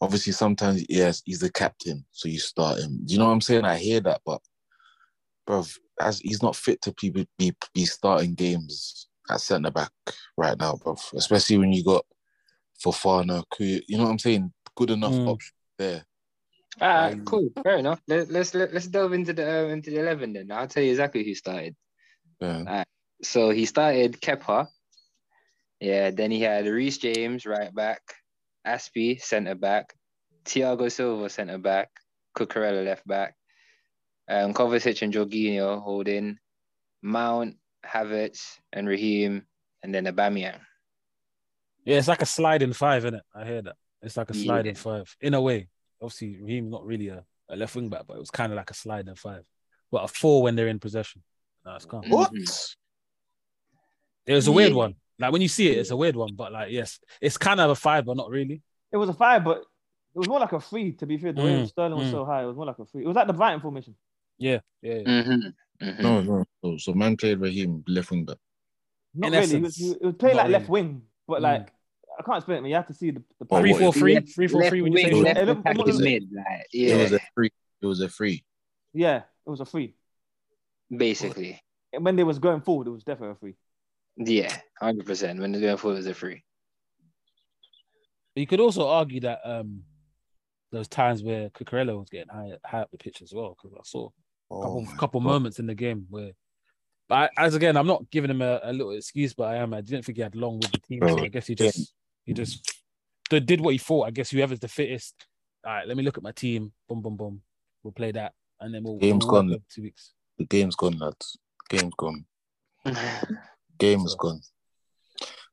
Obviously, sometimes yes, he's the captain, so you start him. You know what I'm saying? I hear that, but bro, as he's not fit to be be, be starting games at centre back right now, bro. Especially when you got Fofana, Kuya, you know what I'm saying? Good enough Mm. option there. All right, Um, cool, fair enough. Let, let's let, let's delve into the uh, into the eleven then. I'll tell you exactly who started. Yeah. So he started Kepa. Yeah, then he had Reece James right back, Aspie centre back, Thiago Silva centre back, Cucurella left back, um, Kovacic and Jorginho holding, Mount, Havertz, and Raheem, and then Aubameyang. Yeah, it's like a sliding five, isn't it? I hear that. It's like a Yeah. sliding five in a way. Obviously, Raheem's not really a, a left wing back, but it was kind of like a sliding five. But a four when they're in possession. No, it's calm. What? Mhm. It was a weird Yeah. one. Like when you see it, it's a weird one. But like, yes, it's kind of a five, but not really. It was a five, but it was more like a three. To be fair, the way Mm, Sterling was mm. so high, it was more like a three. It was like the Brighton formation. Yeah, yeah. yeah. Mhm, mhm. No, no. So, so man played Raheem left wing back. Not In really. He was, he was playing not like left wing, but Mm. like I can't explain it. Man. You have to see the, the Oh, Three, what, four, if he three, left- three, four, left three. When you say wing, that? left It looked- it attacking mid, like It was yeah. a free. It was a free. Yeah, it was a free. Basically, And when they was going forward, it was definitely a free. yeah, hundred percent. When they're going forward, it was a free. But you could also argue that um those times where Cucurella was getting high, high up the pitch as well, because I saw a Oh couple, my couple moments in the game where. But I, as again, I'm not giving him a, a little excuse, but I am. I didn't think he had long with the team, so oh, I guess he just he just did did what he thought. I guess whoever's the fittest. All right, let me look at my team. Boom, boom, boom. We'll play that, and then we'll. Game's we'll gone. Two weeks. The game's gone, lads. Game's gone. Game is So- gone.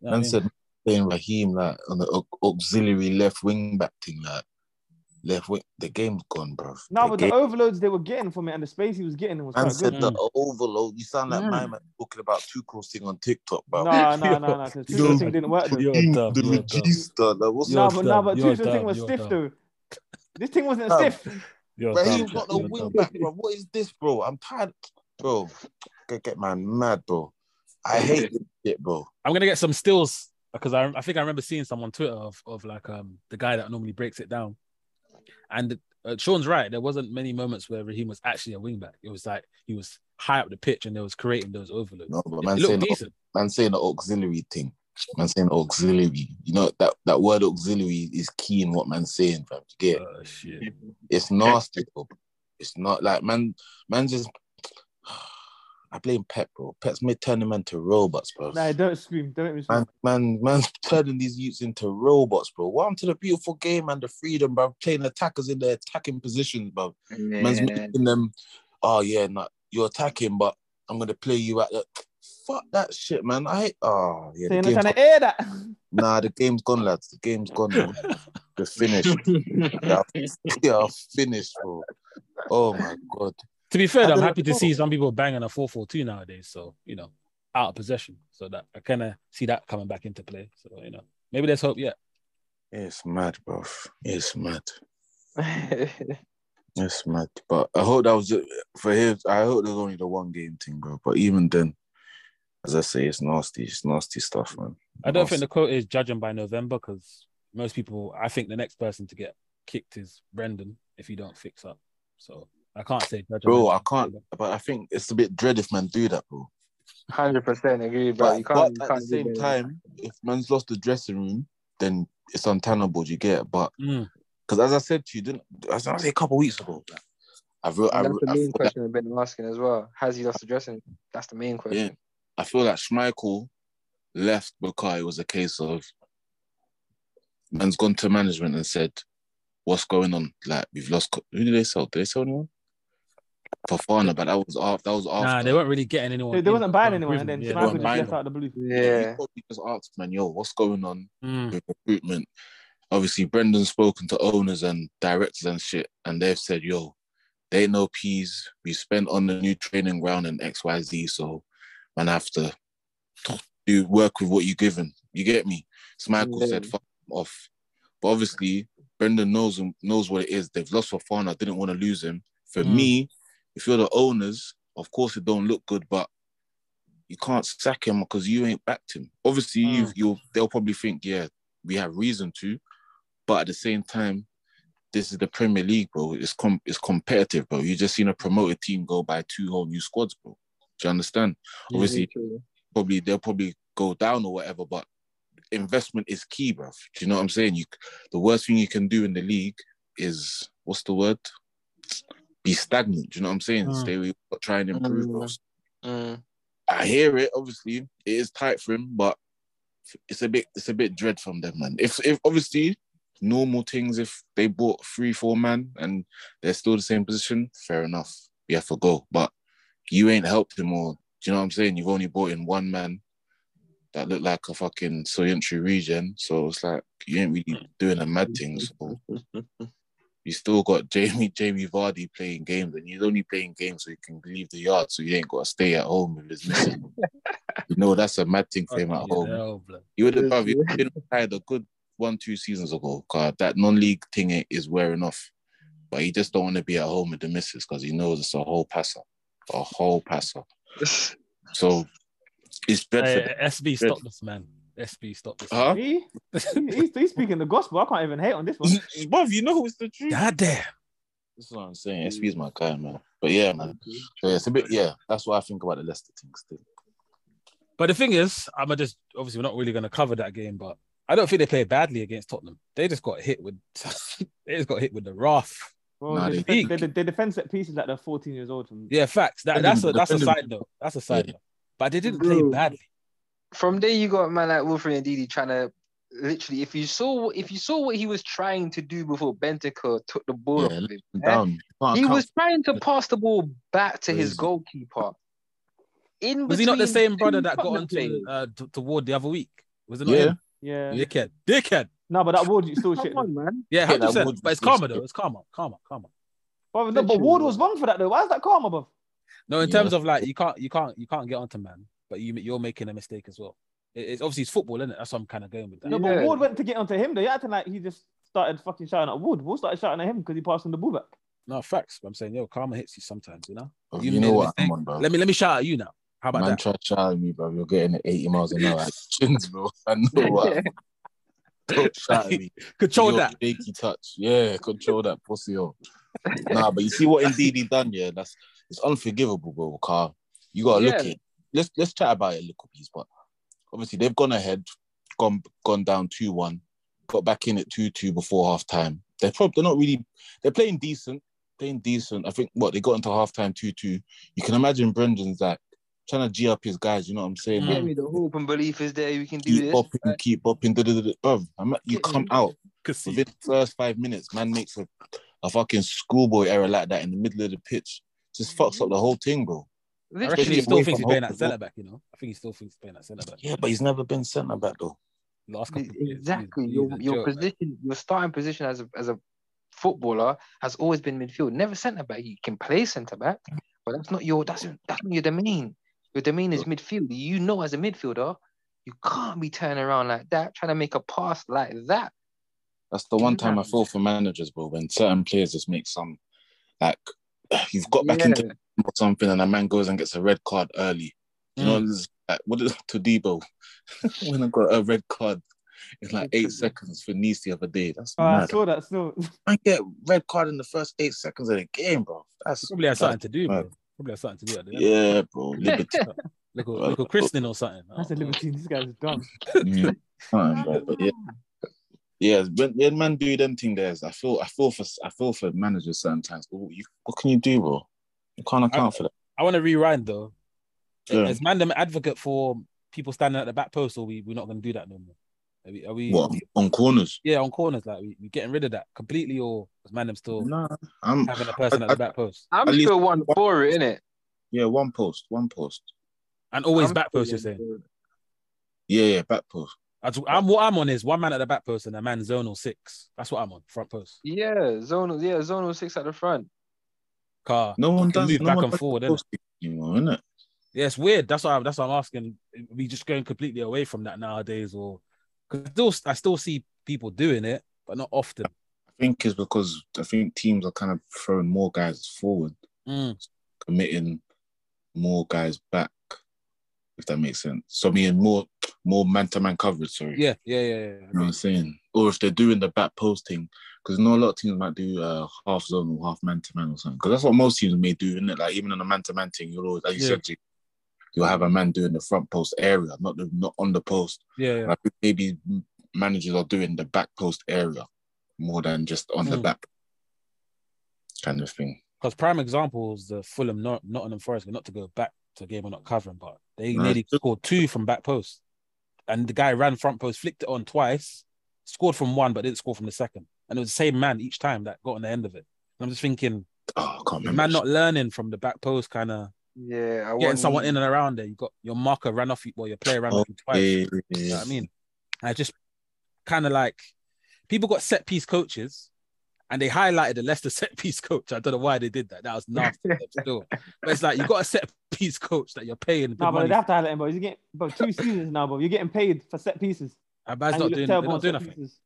You know I mean? said playing Raheem like on the auxiliary left wing back thing, like left wing. The game's gone, bro. No, the but game, the overloads they were getting from it and the space he was getting was man said good. the overload. You sound like Mm. my man talking about Tuchel's thing on TikTok, bro. No, no, no, no. Because Yo, Tuchel's thing didn't work. Though. You're dumb, the you're regista, like, what's No, but no, dumb, but you're thing was you're stiff dumb. though. This thing wasn't stiff. You're Raheem's dumb, not no you're wing back, bro. What is this, bro? I'm tired, bro. Get get man mad, bro. I hate this shit, bro. I'm gonna get some stills because I, I think I remember seeing some on Twitter of, of like um the guy that normally breaks it down, and uh, Sean's right. There wasn't many moments where Raheem was actually a wingback. It was like he was high up the pitch and they was creating those overloads. No, but man saying the, man saying the auxiliary thing. Man saying auxiliary. You know that that word auxiliary is key in what man's saying, fam. You get? Oh shit! It's nasty, bro. It's not like man. Man just. I blame Pep, bro. Pep's made turning man to robots, bro. Nah, don't scream. Don't make me scream. Man, man, man's turning these youths into robots, bro. Welcome to the beautiful game and the freedom, bro. Playing attackers in their attacking positions, bro. Man's making them. Oh yeah, nah, you're attacking, but I'm gonna play you at the. Fuck that shit, man. I oh yeah. So you're not game's trying to air that. Nah, the game's gone, lads. The game's gone. Man. We're finished. Yeah, yeah, finished, bro. Oh my god. To be fair, I though, I'm happy to see some people banging a 4-4-2 nowadays. So you know, out of possession. So that I kind of see that coming back into play. So you know, maybe there's hope. Yeah. It's mad, bro. It's mad. It's mad. But I hope that was it for him. I hope there's only the one game thing, bro. But even then, as I say, it's nasty. It's nasty stuff, man. I don't Nasty. think the quote is judging by November because most people, I think the next person to get kicked is Brendan if you don't fix up. So I can't say judging. Bro, by I can't. But I think it's a bit dread if man do that, bro. Hundred percent agree, bro. But, you but can't. you at can't the same time, if man's lost the dressing room, then it's untenable. Do you get? it? But Mm. because as I said to you, didn't as I say a couple weeks ago, like, I've re- I, And that's re- the main feel like, question I've been asking as well. Has he lost the dressing? That's the main question. yeah, I feel like Schmeichel left because it was a case of man's gone to management and said, "What's going on? Like we've lost. co- Who did they sell? Did they sell anyone? Fofana, but that was after. That was after. Nah, they weren't really getting anyone. They, they wasn't buying anyone, and then Yeah, Schmeichel just left out of the blue. Yeah. He just asked, man, yo, what's going on Mm. with recruitment? Obviously, Brendan's spoken to owners and directors and shit, and they've said, yo, they ain't no peas. We spent on the new training ground and XYZ, so man, I have to do work with what you given. You get me? So Michael Yeah. said, fuck off. But obviously, Brendan knows knows what it is. They've lost Fofana, didn't want to lose him. For Mm. me, if you're the owners, of course it don't look good, but you can't sack him because you ain't backed him. Obviously, you Mm. you'll they'll probably think, yeah, we have reason to, but at the same time, this is the Premier League, bro. It's com- it's competitive, bro. You just seen a promoted team go by two whole new squads, bro. Do you understand? Obviously, probably they'll probably go down or whatever, but investment is key, bro. Do you know what I'm saying? You the worst thing you can do in the league is what's the word? Be stagnant. Do you know what I'm saying? Mm. Stay away, but try and improve. Mm. Mm. I hear it. Obviously, it is tight for him, but it's a bit it's a bit dread from them, man. If if obviously normal things, if they bought three four man and they're still the same position, fair enough. You have to go, but you ain't helped him, or do you know what I'm saying? You've only bought in one man that looked like a fucking Soyuncu region. so it's like you ain't really doing a mad thing. So you still got Jamie Jamie Vardy playing games, and he's only playing games so he can leave the yard, so he ain't got to stay at home with his missus. you know that's a mad thing for him at Fucking home. hell, blood. You would have bruv, you been retired a good one two seasons ago. God, that non-league thing is wearing off, but he just don't want to be at home with the missus because he knows it's a whole passer, a whole passer. So it's better. Hey, SB, stop this, man. SB, stop this. Huh? He, he's, he's speaking the gospel. I can't even hate on this one. Bruv, you know it's the truth. God damn. This is what I'm saying. Excuse my guy, man. But yeah, man. So yeah, it's a bit. Yeah, that's what I think about the Leicester thing still. But the thing is, I'm just obviously we're not really going to cover that game, but I don't think they played badly against Tottenham. They just got hit with they just got hit with the wrath. Well, Nah, they, they- defend, they, they defend set pieces like they're 14 years old. From Yeah, facts. That, that's a that's a defending- side note. That's a side Yeah. note. But they didn't play badly. From there, you got a man like Wilfred Ndidi trying to literally. If you saw, if you saw what he was trying to do before Bentancur took the ball Yeah, off of him, eh? Down. You he was trying to pass the ball back to his goalkeeper. In Was he not the same brother that got Tottenham onto players. uh, t- toward the other week? Was it not Yeah. him? yeah. Dickhead. Dickhead. No, but that Ward you still shit. On, man. Yeah, Yeah, hundred that percent. But it's was karma though. It's karma. Karma. Karma. But, no, but Ward was wrong for that though. Why is that karma, bro? No, in Yeah. terms of like you can't you can't you can't get onto man, but you you're making a mistake as well. It- it's obviously it's football, isn't it? That's what I'm kind of going with that. No, Yeah. but Ward went to get onto him though. You're acting like he just started fucking shouting at Ward. Ward started shouting at him because he passed him the ball back. No facts. But I'm saying, yo, karma hits you sometimes, you know. Oh, bro, You You, know what mistake. I'm on, bro. Let me let me shout at you now. How about that Man, that? try shouting me, bro. You're getting at 80 miles an hour. at Chins, bro. I know what. Don't shout at me. Control Your that. Shaky touch. Yeah, control that pussy up. nah, but you see what Ndidi done, yeah? That's it's unforgivable, bro. Car. You gotta look at it. Let's let's chat about it a little piece, but obviously they've gone ahead, gone gone down 2-1, got back in at 2-2 before half time. They're probably they're not really they're playing decent, playing decent. I think what they got into half time 2-2. You can imagine Brendan's like trying to G up his guys, you know what I'm saying? Mm. Get the hope and belief is there. We can do Keep this. bopping, keep bopping, da, da, da, da. Bruv, I'm, you come out Cause within the first five minutes, man makes a, a fucking schoolboy error like that in the middle of the pitch. Just fucks up the whole thing, bro. I reckon Literally, he still thinks he's playing home that centre back. You know, I think he still thinks he's playing that centre back. Yeah, but he's never been centre back though. last couple of years, exactly. Your your joke, man. position, your starting position as a as a footballer has always been midfield. Never centre back. You can play centre back, but that's not your that's that's not your domain. Your domain is midfield. You know, as a midfielder, you can't be turning around like that, trying to make a pass like that. That's the one time I Yeah. feel for managers, bro, when certain players just make some like you've got back into or something and a man goes and gets a red card early. You know, Mm. this is like what is Todibo when I got a red card in like eight seconds for Nice the other day. That's Oh, I saw that still. I get red card in the first eight seconds of the game, bro. That's Probably has something to do, bro. mad. Probably has something to do. With it, yeah, bro. Liberty. Little, little christening or something. I said Libertine. This guy's dumb. Yeah, fine, bro, but yeah, yeah. When, when man do them thing, there's I feel I feel for I feel for managers sometimes. Oh, you, what can you do, bro? You can't account for that. I want to rewind though. Yeah. Is man them advocate for people standing at the back post, or we we're not going to do that no more? Are we? Are we What on corners? Yeah, on corners, like we we getting rid of that completely, or is man them still Nah, I'm having a person at I- the back post I'm still one for it, innit? yeah, one post, one post. and always I'm back post? You're saying? Yeah, yeah, back post. That's, I'm what I'm on is one man at the back post and a man zonal six. That's what I'm on front post. Yeah, zonal, yeah, zonal six at the front. Car. No one does move no back one and forward, innit? post anymore, innit? Yeah, it's weird. That's why I'm, that's why I'm asking. We just going completely away from that nowadays, or because still I still see people doing it, but not often. I think it's because I think teams are kind of throwing more guys forward, Mm. committing more guys back. If that makes sense. So I mean more more man to man coverage. Sorry. Yeah, yeah, yeah, yeah. You know what I'm saying? Or if they're doing the back posting, because not a lot of teams might do uh, half zone or half man to man or something. Because that's what most teams may do, isn't it? Like even on a man to man thing, you'll always, as you yeah. said, you'll have a man doing the front post area, not the not on the post. yeah, yeah. Think maybe managers are doing the back post area more than just on the Mm. back kind of thing. Because prime examples, the Fulham not Nottingham Forest, not to go back to a game we're not covering, but they nearly scored two from back post, and the guy ran front post, flicked it on twice, scored from one, but didn't score from the second, and it was the same man each time that got on the end of it. And I'm just thinking, Oh, I can't remember. man not learning from the back post, kind of Yeah, I getting want someone in and around there. You got your marker ran off you, well, your player ran Oh, off you twice. yeah, You know what I mean? I just kind of like people got set piece coaches and they highlighted the Leicester set piece coach. I don't know why they did that. That was nasty of them still. But it's like you got a set piece coach that you're paying big No, but they have to highlight him, bro. He's getting bro two seasons now, bro. You're getting paid for set pieces. And man's not doing, they're not doing set nothing. pieces.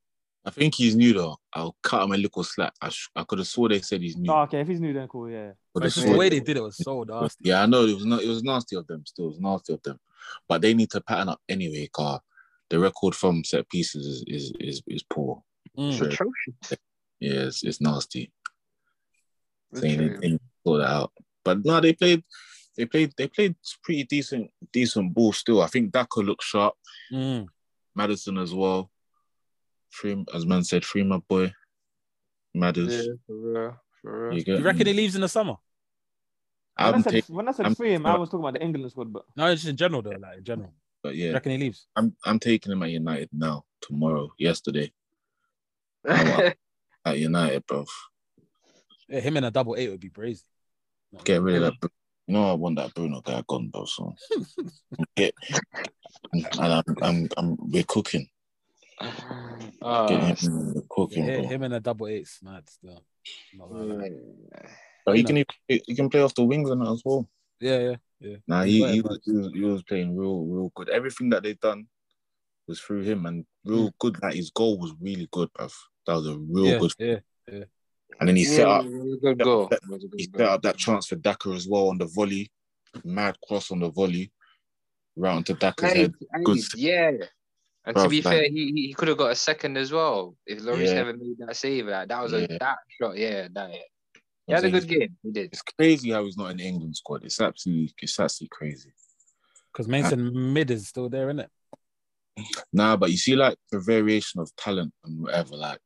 I think he's new though. I'll cut him a little slack. I, sh- I could have swore they said he's new. Oh, okay, if he's new, then cool, yeah. But it's just the way they- they did it was so nasty. Yeah, I know it was not. It was nasty of them. Still, it was nasty of them. But they need to pattern up anyway. Car, the record from set pieces is is is, is poor. Mm. Sure. atrocious. Yeah, it's, it's nasty. saying they didn't sort that out. But no, they played, they played, they played pretty decent, decent ball still. I think Daka looked sharp. Mm. Maddison as well. Free, as man said, free my boy. Matters. Yeah, for real, for real. You, You reckon me? he leaves in the summer? When I I'm said, taking, when I said I'm- free him, I was talking about the England squad, but No, it's just in general though. Like in general, but you yeah, reckon he leaves? I'm I'm taking him at United now. Tomorrow, yesterday at United, bro. Yeah, him in a double eight would be crazy. No. Get rid of that. Bru- You know, I want that Bruno guy gone, bro. So get, and I'm, I'm, I'm, we're cooking. Uh, Get him, we're cooking, Yeah, him in a double eight's mad still. Not gonna. But he No. can, even- he can play off the wings and that as well. Yeah, yeah, yeah. Nah, He's he, he, was, he, was, he was playing real, real good. Everything that they done was through him and real Mm. good. Like his goal was really good, bruv. That was a real yeah, good. yeah. yeah. And then he set up, It was a good goal. It was a he good set goal. up that chance for Daka as well on the volley. Mad cross on the volley, right to Daka's head. Good. yeah. And Bruv, to be like- fair, he, he could have got a second as well if Lloris Yeah. never made that save. Like, that was a that shot. Yeah, that. Yeah. He had a good game. He did. it's crazy how he's not in the England squad. It's absolutely, it's absolutely crazy. Because Mason mid is still there, isn't it? Nah, but you see, like the variation of talent and whatever. Like,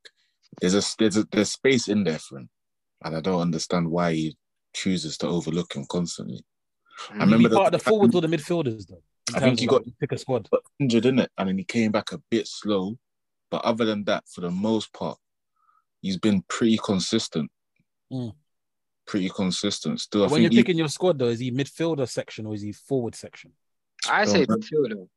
there's a there's a there's space in there for him, and I don't understand why he chooses to overlook him constantly. I Mm. remember He the part of the forwards or the midfielders though. In I think he got- like, pick a squad. got injured in it, and then he came back a bit slow. But other than that, for the most part, he's been pretty consistent. Mm. Pretty consistent. Still, I When you're think he- picking your squad though, is he midfielder section or is he forward section? I say Don't- midfielder.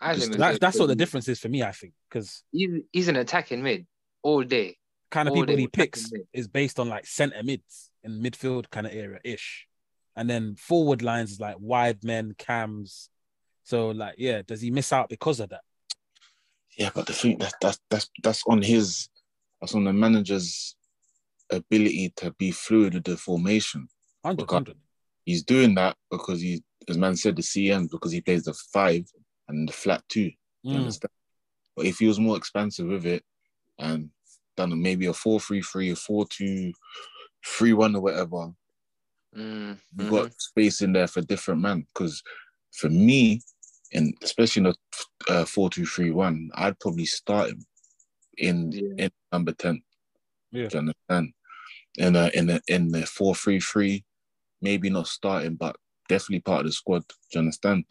I say Just- midfielder. That's that's what the difference is for me. I think because He's, he's an attacking mid all day. kind of All people he picks mid. is based on like centre mids in midfield kind of area ish, and then forward lines is like wide men, cams. So like, yeah, does he miss out because of that? Yeah, but the thing that that's that's that's on his that's on the manager's ability to be fluid with the formation. Hundred, hundred. He's doing that because he, as man said, the CM because he plays the five and the flat two. You Mm. understand? But if he was more expansive with it and done maybe a 4 3 3, a 4 2, 3 1 or whatever, Mm, you mhm. got space in there for different man. Because for me, and especially in a uh, 4 2 3 1, I'd probably start him in, Yeah. in number 10. Yeah. Do you understand? In a, in a, in the 4 3 3, maybe not starting, but definitely part of the squad. Do you understand?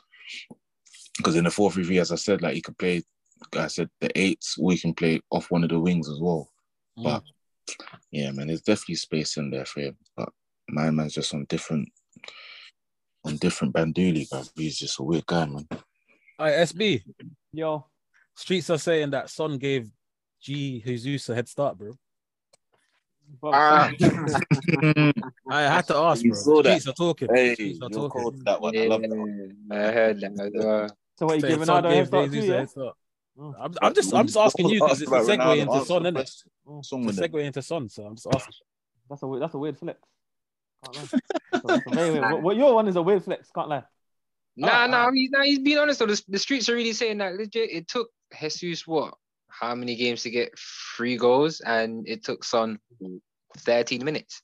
Because in the 4 3 3, as I said, like he could play, I said, the eights, or he can play off one of the wings as well. Mm. But yeah, man, there's definitely space in there for him. But my man's just on different, on different banduli, bro. He's just a weird guy, man. All right, SB yo, streets are saying that Son gave G Jesus a head start, bro. bro, Ah. I had to ask, You bro. saw that. Streets are talking. Hey, Streets are you're talking. that one. I love that one. I heard that as well. so what you Saying giving Son out a head gave start too, Jesus a head start. Mm. I'm, I'm just I'm just asking you because it's a Ask segue Ronaldo, into answer Son, the innit? question. Mm. It's a segue into Son, so I'm just asking. That's a weird, that's a weird flex. Can't lie. That's a- that's a very weird- what, what your one is a weird flex. Can't lie. Nah, Oh, nah, he's, nah, he's being honest though. The, the streets are really saying that legit. It took Jesus what? How many games to get three goals, and it took Son 13 minutes.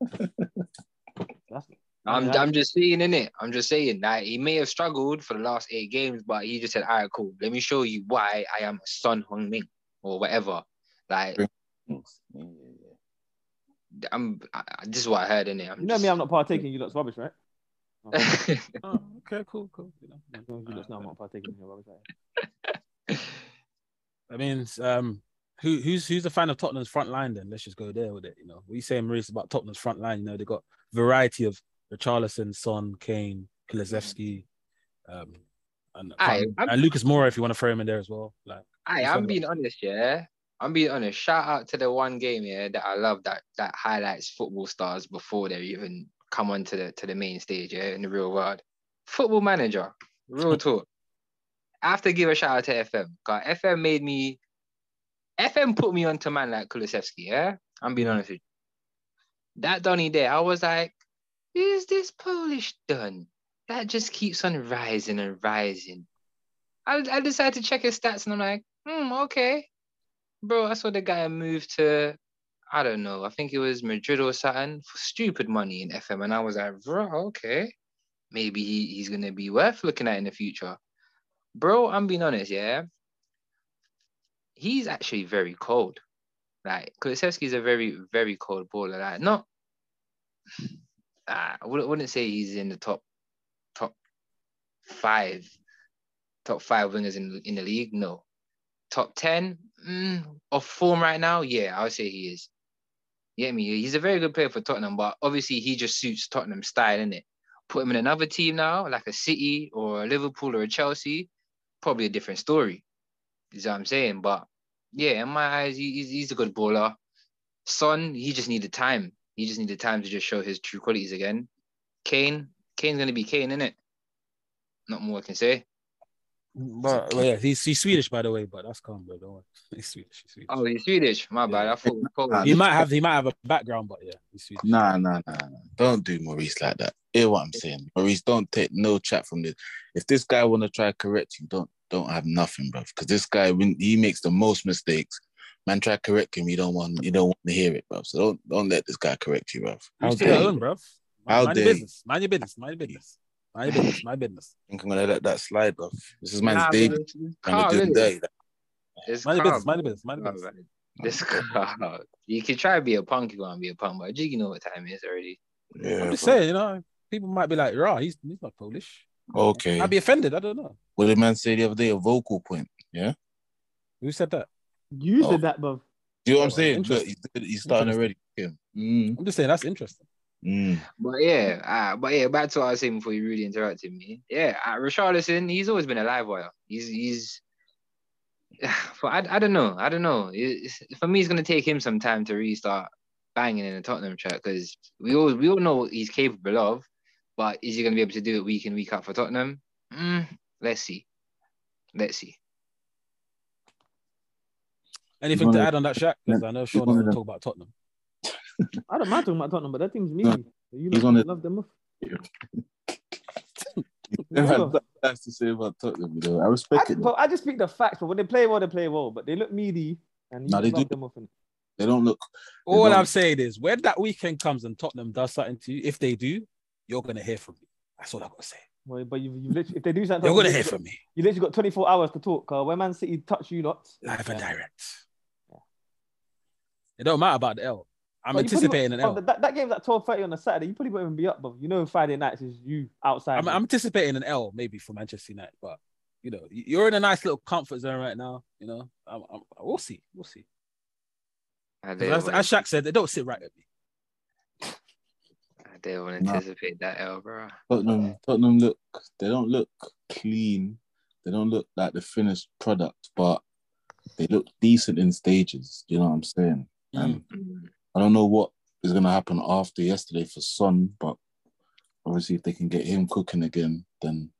I'm, Yeah. I'm just saying, in it. I'm just saying that he may have struggled for the last eight games, but he just said, "All right, cool. Let me show you why I am a Son Heung-min or whatever." Like, I'm. I, I- this is what I heard in it. I'm you know me. I'm not partaking. You lot's rubbish, right? just... Oh, okay, cool, cool. You know, You lot know I'm not partaking in your rubbish. Right? I mean, um, who who's who's a fan of Tottenham's front line? Then let's just go there with it. You know, what you saying, Maurice, about Tottenham's front line? You know, they got variety of Richarlison, Son, Kane, Kulusevski, um, and, Aye, I'm- and Lucas Moura if you want to throw him in there as well. Like, Aye, What's I'm that being honest, yeah. I'm being honest. Shout out to the one game, yeah, that I love that that highlights football stars before they even come onto the to the main stage, yeah, in the real world. Football manager, real talk. I have to give a shout out to FM. Cause FM made me FM put me onto man like Kulusevski, yeah. I'm being honest with you. That Donny there, I was like, is this Polish done? That just keeps on rising and rising. I, I decided to check his stats and I'm like, hmm, okay. Bro, I saw the guy move to I don't know. I think it was Madrid or something for stupid money in FM, and I was like, bro, okay, maybe he, he's gonna be worth looking at in the future, bro. I'm being honest, yeah. He's actually very cold. Like Kulusevski's a very, very cold baller. Like not, uh, I wouldn't, wouldn't say he's in the top, top five, top five wingers in in the league. No, top ten mm, of form right now. Yeah, I would say he is. Yeah, me. He's a very good player for Tottenham, but obviously he just suits Tottenham style, innit? Put him in another team now, like a City or a Liverpool or a Chelsea, probably a different story. Is what I'm saying. But yeah, in my eyes, he's, he's a good baller. Son, he just needed time. He just needed time to just show his true qualities again. Kane, Kane's gonna be Kane, innit? Not more I can say. But well, yeah, he's, he's Swedish by the way, but that's calm, bro. Don't worry. He's Swedish. He's Swedish. Oh, he's Swedish. My bad. I thought. Polish. he might have he might have a background, but yeah, he's Swedish. Nah, nah, nah, nah. Don't do Maurice like that. Hear what I'm saying, Maurice. Don't take no chat from this. If this guy want to try to correct you, don't don't have nothing, bro. Because this guy, when he makes the most mistakes, man, try correct him. You don't want you don't want to hear it, bro. So don't don't let this guy correct you, bro. You How stay dare you? bro. How Mind your business. Mind your business. Mind your business. Mind your business. My business. I think I'm gonna let that slide, bro. This is man's Nah, day. bro, it's Trying calm, to do day. It's Mind your calm. business. Mind your business. Mind your Oh, business. man. This calm. You can try to be a punk, you want to be a punk, but Jiggy know what time it is already. Yeah, I'm just bro. saying, you know, people might be like, "Raw, he's he's not Polish." Okay. I'd be offended. I don't know. What did man say the other day? A vocal point. Yeah. Who said that? You Oh. said that, bro. Do you know what I'm Oh, saying? Look, he's, he's starting already. Yeah. Mm, I'm just saying that's interesting. Mm. But yeah, uh, but yeah, back to what I was saying before you really interrupted me. Yeah, uh, Richarlison, he's always been a live wire. He's he's. But I, I don't know. I don't know. It's, for me, it's gonna take him some time to restart banging in the Tottenham track because we all we all know what he's capable of, but is he gonna be able to do it week in week out for Tottenham? Mm, let's see. Let's see. Anything to add on that, Shaq? Because I know Sean one of doesn't talk about Tottenham. I don't mind talking about Tottenham, but that team's No. You He's love, on it. love them. They've Yeah. had that's to say about Tottenham. You know. I I, respect it. but. I just speak the facts. But when they play well, they play well. But they look meaty, and you No, they love do. them off. They don't look. They All don't- I'm saying is, when that weekend comes and Tottenham does something to you, if they do, you're gonna hear from me. That's all I gotta say. Well, but you, you literally, if they do something, You're gonna you hear from me You literally got 24 hours to talk. Uh, when Man City touch you not live and Yeah. direct. It don't matter about the L. I'm But you probably anticipating won't- an oh, L. that, that game's at 12:30 on a Saturday. You probably won't even be up, but you know Friday nights is you outside. I'm, I'm anticipating an L maybe for Manchester United, but you know, you're in a nice little comfort zone right now. You know, I'm, I'm, we'll see, we'll see. I 'Cause didn't As, want as Shaq said, they don't sit right at me. I didn't want to Nah. anticipate that L, bro. Tottenham. Tottenham look. They don't look clean. They don't look like the finished product, but they look decent in stages. You know what I'm saying? And Mm. I don't know what is going to happen after yesterday for Son, but obviously if they can get him cooking again, then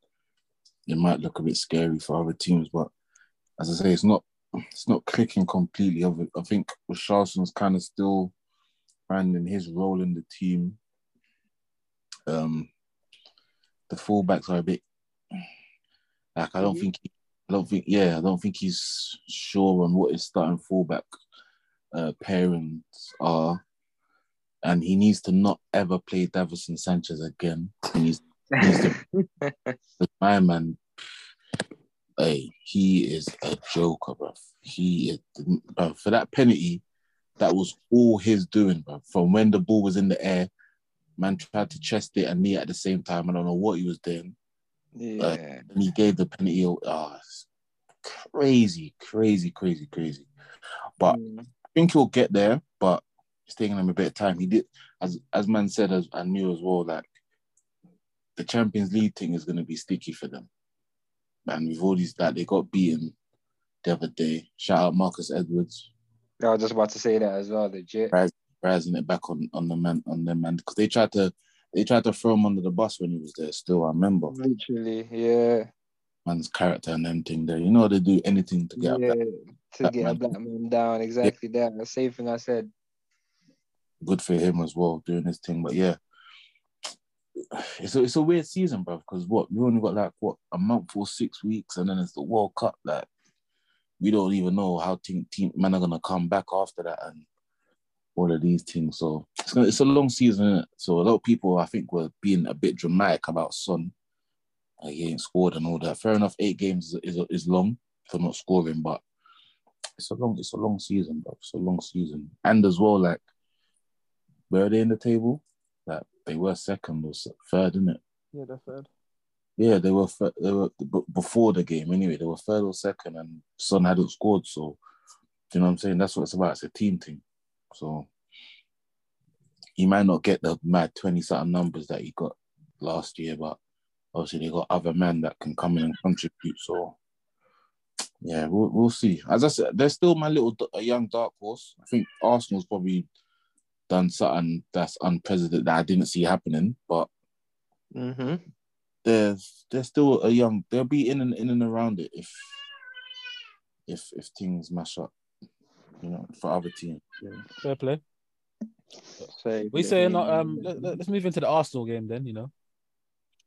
it might look a bit scary for other teams. But as I say, it's not it's not clicking completely. I think Richarlison's kind of still finding his role in the team. Um, the fullbacks are a bit like I don't think he, I don't think yeah I don't think he's sure on what his starting fullback uh, pairings are, and he needs to not ever play Davinson Sanchez again. He needs, he needs to my man, hey, he is a joker, bro. He is, bruv, for that penalty, that was all his doing, bro. From when the ball was in the air, man tried to chest it and knee at the same time. I don't know what he was doing. Yeah. And he gave the penalty. Oh, crazy, crazy, crazy, crazy. But Mm. I think he'll get there, but it's taking him a bit of time. He did, as as man said, as I knew as well, like the Champions League thing is going to be sticky for them. And with all these that they got beaten the other day. Shout out Marcus Edwards I was just about to say that as well, legit. rising it back on on the man on them man because they tried to they tried to throw him under the bus when he was there. Still, I remember Literally, yeah. man's character and them thing there. You know they do anything to get yeah. To that get a black man down, exactly that. The same thing I said. good for him as well doing his thing. But yeah, it's a, it's a weird season, bro. Because what we only got like what a month or six weeks, and then it's the World Cup. Like we don't even know how team team men are gonna come back after that, and all of these things. So it's gonna, it's a long season? So a lot of people I think were being a bit dramatic about Son. Uh, he ain't scored and all that. Fair enough, eight games is, is, is long for not scoring, but it's a long it's a long season, bro. It's a long season, and as well, like where are they in the table? Like they were second or third, isn't it? Yeah, they're third. Yeah, they were they were b- before the game anyway. They were third or second, and Son hadn't scored. So, you know what I'm saying? That's what it's about. It's a team thing. So, he might not get the mad twenty something numbers that he got last year, but obviously they got other men that can come in and contribute. So, yeah, we'll, we'll see. As I said, they're still my little d- a young dark horse. I think Arsenal's probably done something that's unprecedented that I didn't see happening, but Mm-hmm. they're they're still a young. They'll be in and in and around it if if if things mash up, you know, for other teams. Yeah. Fair play. So We saying um let, let, us move into the Arsenal game then, you know.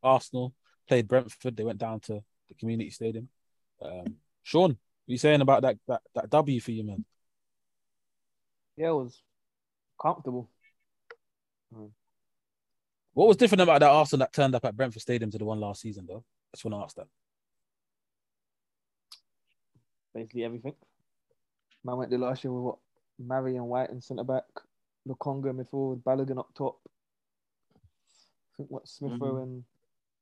Arsenal played Brentford, they went down to the community stadium. Um Sean, what you saying about that that, that W for you, man? Yeah, it was comfortable. Mm. What was different about that Arsenal that turned up at Brentford Stadium to the one last season though? I just want to ask that. Basically everything. Man went there last year with what? Marion White and centre back, Lokonga midfield, Balogun up top. I think what Smith Rowe mm-hmm. and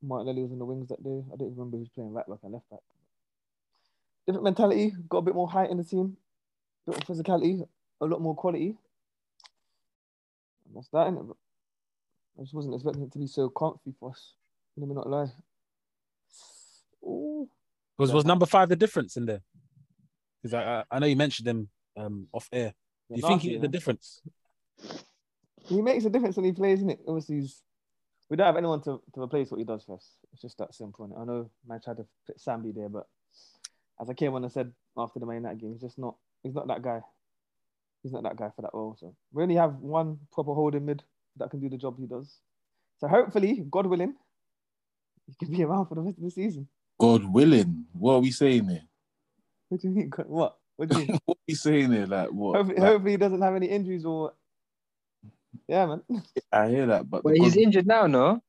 Martinelli was in the wings that day. I don't even remember who's playing right back and left back. Different mentality, got a bit more height in the team, a bit more physicality, a lot more quality. And that's that, innit? I just wasn't expecting it to be so comfy for us. Let me not lie. Ooh. Was was number five the difference in there? Because I, I know you mentioned him um off air. Do you think nasty, he you the difference? He makes a difference when he plays, isn't it? Obviously, he's, we don't have anyone to, to replace what he does for us. It's just that simple. I know man tried to put Sambi there, but as I came on and said after the main night game, he's just not. He's not that guy. He's not that guy for that role. So we only have one proper holding mid that can do the job he does. So hopefully, God willing, he can be around for the rest of the season. God willing, what are we saying here? What do you mean? What? What do you mean? what are we saying here? Like what? hopefully, Like, hopefully, he doesn't have any injuries or. Yeah, man. I hear that, but Well, he's God- injured now, no?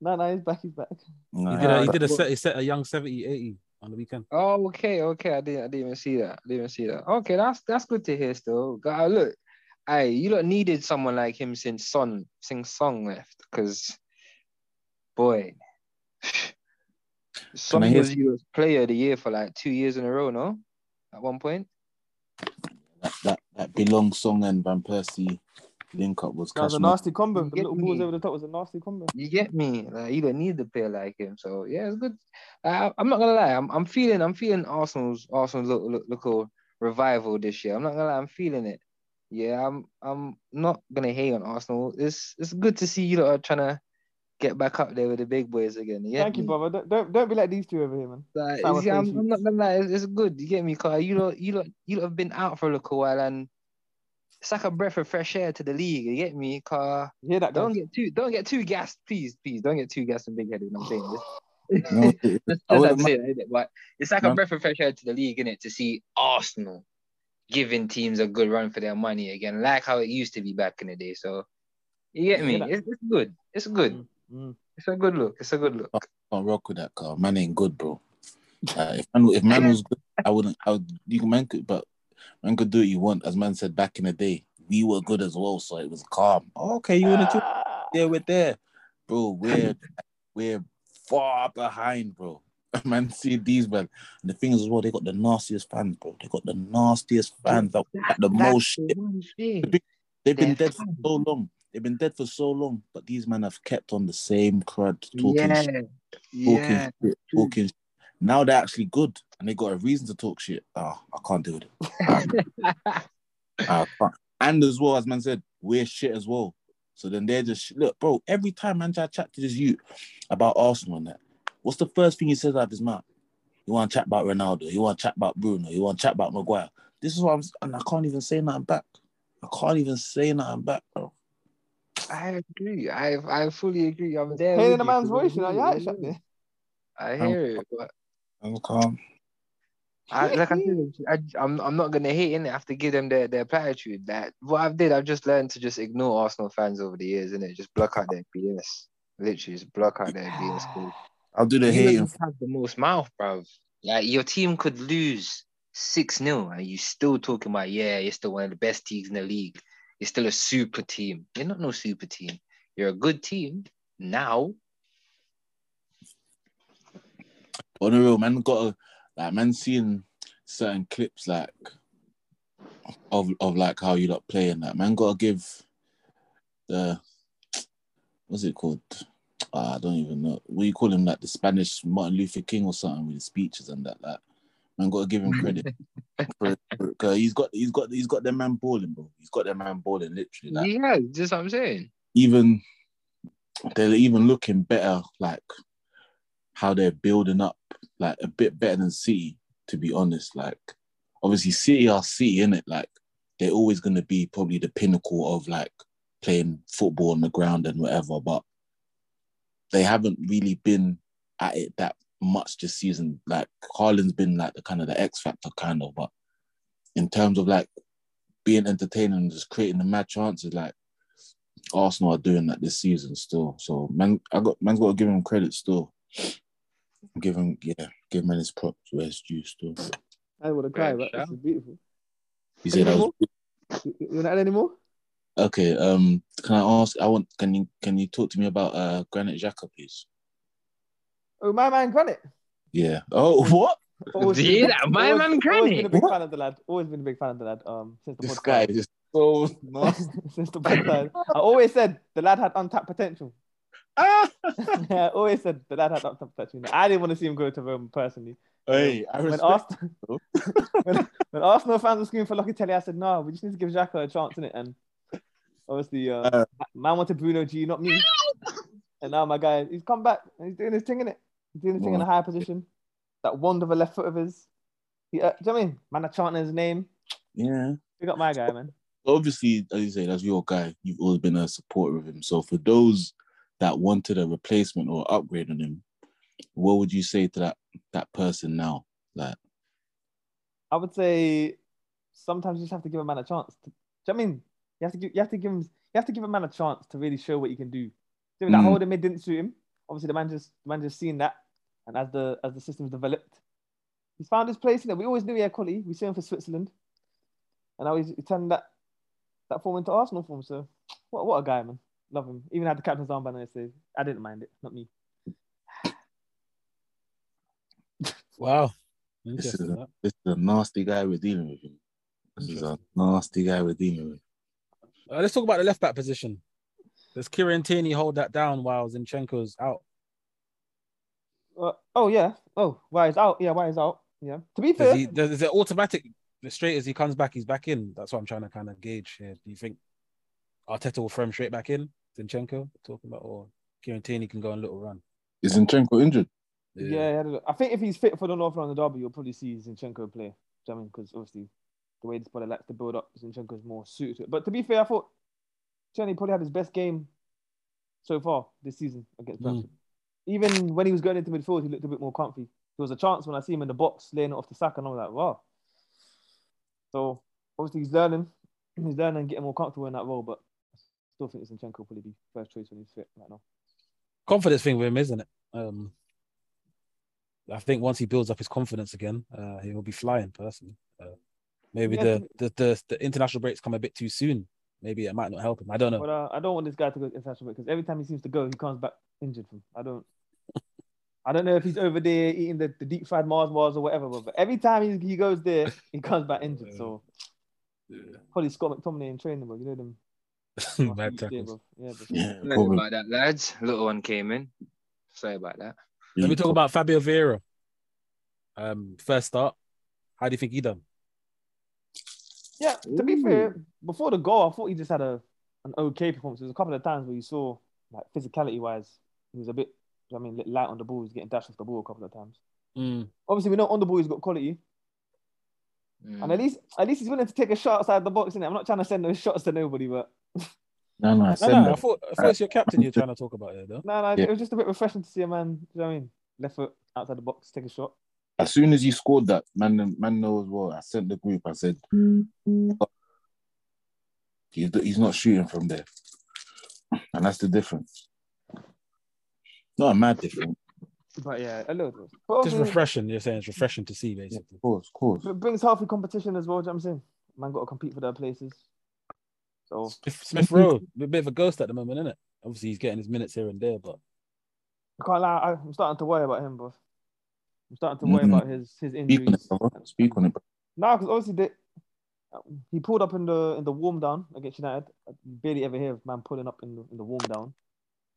No, no, he's back. He's back. Nah, He did a, he did a set he set a young 70, 80 on the weekend. Oh, okay, okay. I didn't, I didn't even see that. I didn't even see that. Okay, that's that's good to hear. Still, God, uh, look, hey, you lot needed someone like him since Son, since Song left, because, boy, Son I hear- was your player of the year for like two years in a row, no? At one point. that, that that belong song and Van Persie link up was That was a nasty combo. You The get little balls me? over the top was a nasty combo. You get me? Like you don't need a player like him. So yeah, it's good. I, I'm not gonna lie. I'm, I'm feeling I'm feeling Arsenal's Arsenal's look, look, local revival this year. I'm not gonna lie. I'm feeling it. Yeah, I'm I'm not gonna hate on Arsenal. It's it's good to see you lot are trying to get back up there with the big boys again. You get Thank you, me? brother. Don't, don't don't be like these two over here, man. Like, see, I'm, I'm not gonna lie. It's, it's good. You get me? Cause you lot you lot you lot have been out for a little while and. It's like a breath of fresh air to the league. You get me? You hear that, don't guys? get too don't get too gassed, please, please. Don't get too gassed and big headed. I'm saying this. No, it- That's, that's wouldn't how to say it. But it's like a breath of fresh air to the league, innit? To see Arsenal giving teams a good run for their money again, like how it used to be back in the day. So you get me? It's, it's good. It's good. Mm. It's a good look. It's a good look. can't rock with that car. Man ain't good, bro. Uh, if man, if man was good, I wouldn't. I would. You can man could, but man could do what you want. As man said back in the day, we were good as well, so it was calm. Okay, you wanna do? Ah, Yeah, we're there, bro. We're we're far behind, bro. Man, see these man. And the thing is, as well, they got the nastiest fans, bro. They got the nastiest fans. That, that the That's most the shit. They've been they're dead for so long. They've been dead for so long, but these men have kept on the same crud, talking Yeah, shit, talking yeah. shit, talking. Now they're actually good, and they got a reason to talk shit. Ah, I can't do it. I can't. And as well as man said, we're shit as well. So then they're just look, bro. Every time man try to chat to this you about Arsenal and that, what's the first thing he says out of his mouth? You want to chat about Ronaldo? You want to chat about Bruno? You want to chat about Maguire? This is what I'm, and I can't even say nothing back. I can't even say nothing back, bro. I agree. I I fully agree. I'm there. Pain with in the you, man's 'cause I voice, you know. hear Yeah, it, shut yeah. I hear it, but I'm calm. I, like I said, I, I'm I'm not gonna hate in it. I have to give them their, their platitude. That what I've did, I've just learned to just ignore Arsenal fans over the years, and it just block out their BS. Literally, just block out their BS. I'll do the You hating. have the most mouth, bro. Like your team could lose six 0 and you still talking about yeah, you're still one of the best teams in the league. You're still a super team. You're not no super team. You're a good team now. On the real, man, got a like man seeing certain clips like of of like how you lot playing that man. Got to give the what's it called? Ah, I don't even know. You call him? Like the Spanish Martin Luther King or something with his speeches and that. Like man, got to give him credit. for, for- he's got he's got he's got their man balling, bro. He's got their man balling, literally. Like Yeah, just what I'm saying. even they're even looking better, like how they're building up, like a bit better than City, to be honest. Like obviously City are City, in it. Like they're always gonna be probably the pinnacle of like playing football on the ground and whatever, but they haven't really been at it that much this season. Like Haaland's been like the kind of the X factor kind of, but in terms of like being entertaining and just creating the mad chances, like Arsenal are doing that this season still. So man, I got man's got to give him credit still. Give him yeah, give man his props where it's due still. I want to cry, but sure. this is beautiful. He said that was You, you want to add any more? okay. Um, can I ask? I want. Can you can you talk to me about uh Granit Xhaka, please? Oh, my man, Granit. Yeah. Oh, what? Always Yeah, been- that my always- man Always Granit. been a big What? fan of the lad. Always been a big fan of the lad. Um, since the This podcast. guy is so nasty. since the podcast. I always said the lad had untapped potential. I always said the lad had untapped potential. I didn't want to see him go to Rome personally. Hey, I When. Arsenal, when, when Arsenal fans were screaming for Locatelli, I said, "No, we just need to give Xhaka a chance in it." And obviously, uh, Uh. man wanted Bruno G, not me. and now my guy, he's come back. and He's doing his thing in it. He's doing his thing in a high position. That wand of a left foot of his. He, uh, do you know what I mean? Man, are chanting his name. Yeah. We got my guy, man. Obviously, as you say, that's your guy. You've always been a supporter of him. So for those that wanted a replacement or upgrade on him, what would you say to that that person now? Like, I would say sometimes you just have to give a man a chance. To, do you know I mean? You have to give you have to give him you have to give a man a chance to really show what he can do. Do you know, that Mm. holding mid didn't suit him. Obviously, the man just the man just seen that, and as the as the system's developed, he's found his place in it. We always knew he had quality. We see him for Switzerland, and now he's he turned that that form into Arsenal form. So what what a guy, man. Love him. Even had the captain's armband on his sleeve. I didn't mind it. Not me. Wow. This is, a, this is a nasty guy we're dealing with. him. This is a nasty guy we're dealing with. Uh, let's talk about the left back position. Does Kieran Tierney hold that down while Zinchenko's out? Uh, oh yeah. Oh, why is out? Yeah, why is out? Yeah. To be Does fair, he, does, is it automatic? The straight as he comes back, he's back in. That's what I'm trying to kind of gauge here. Do you think Arteta will throw him straight back in? Zinchenko talking about, or Kieran Tierney can go on a little run? Is Zinchenko injured? Yeah, yeah, I don't know. I think if he's fit for the North London derby, you'll probably see Zinchenko play. Do you know what I mean? Because obviously, the way this body likes to build up, Zinchenko's more suited to it. But to be fair, I thought Tierney probably had his best game so far this season against Mm. Brentford. Even when he was going into midfield, he looked a bit more comfy. There was a chance when I see him in the box laying it off the sack, and I was like, wow. So obviously he's learning, he's learning and getting more comfortable in that role. But I still think Zinchenko will probably be first choice when he's fit right now. Confidence thing with him, isn't it? Um, I think once he builds up his confidence again, uh, he will be flying. Personally, uh, maybe Yeah, the, the the the international breaks come a bit too soon. Maybe it might not help him. I don't know. But uh, I don't want this guy to go international because every time he seems to go, he comes back injured. From I don't, I don't know if he's over there eating the, the deep fried Mars bars or whatever. But, every time he, he goes there, he comes back injured. So probably Scott McTominay in training, but you know them. Bad tackles. Yeah. Yeah, Sorry about that, lads. Little one came in. Sorry about that. Let me talk about Fabio Vieira. Um, first start. How do you think he done? Yeah, to be Ooh. fair, before the goal, I thought he just had a an okay performance. There was a couple of times where you saw, like physicality wise, he was a bit, I mean, light on the ball. He was getting dashed off the ball a couple of times. Mm. Obviously, we know on the ball he's got quality, Mm. and at least at least he's willing to take a shot outside the box. Innit? I'm not trying to send those shots to nobody, but No, no, No, send no, them. I thought, I thought it's your captain you're trying to talk about here, though. no, no, Yeah. it was just a bit refreshing to see a man. You know what I mean? Left foot outside the box, take a shot. As soon as he scored that, man, man knows well. I sent the group. I said, mm-hmm. he's he's not shooting from there, and that's the difference. Not a mad difference. But yeah, a little bit. But Just refreshing. You're saying it's refreshing to see, Yeah, basically. of course, of course. It brings healthy competition as well. Do you know what I'm saying? Man, got to compete for their places. So Smith, Smith Rowe, a bit of a ghost at the moment, isn't it? Obviously, he's getting his minutes here and there, but I can't lie. I- I'm starting to worry about him, bro. I'm starting to worry Mhm. about his his Speak on injuries. it, bro. Speak on it, bro. No, because obviously they, he pulled up in the in the warm down against United. I barely ever hear of man pulling up in the in the warm down.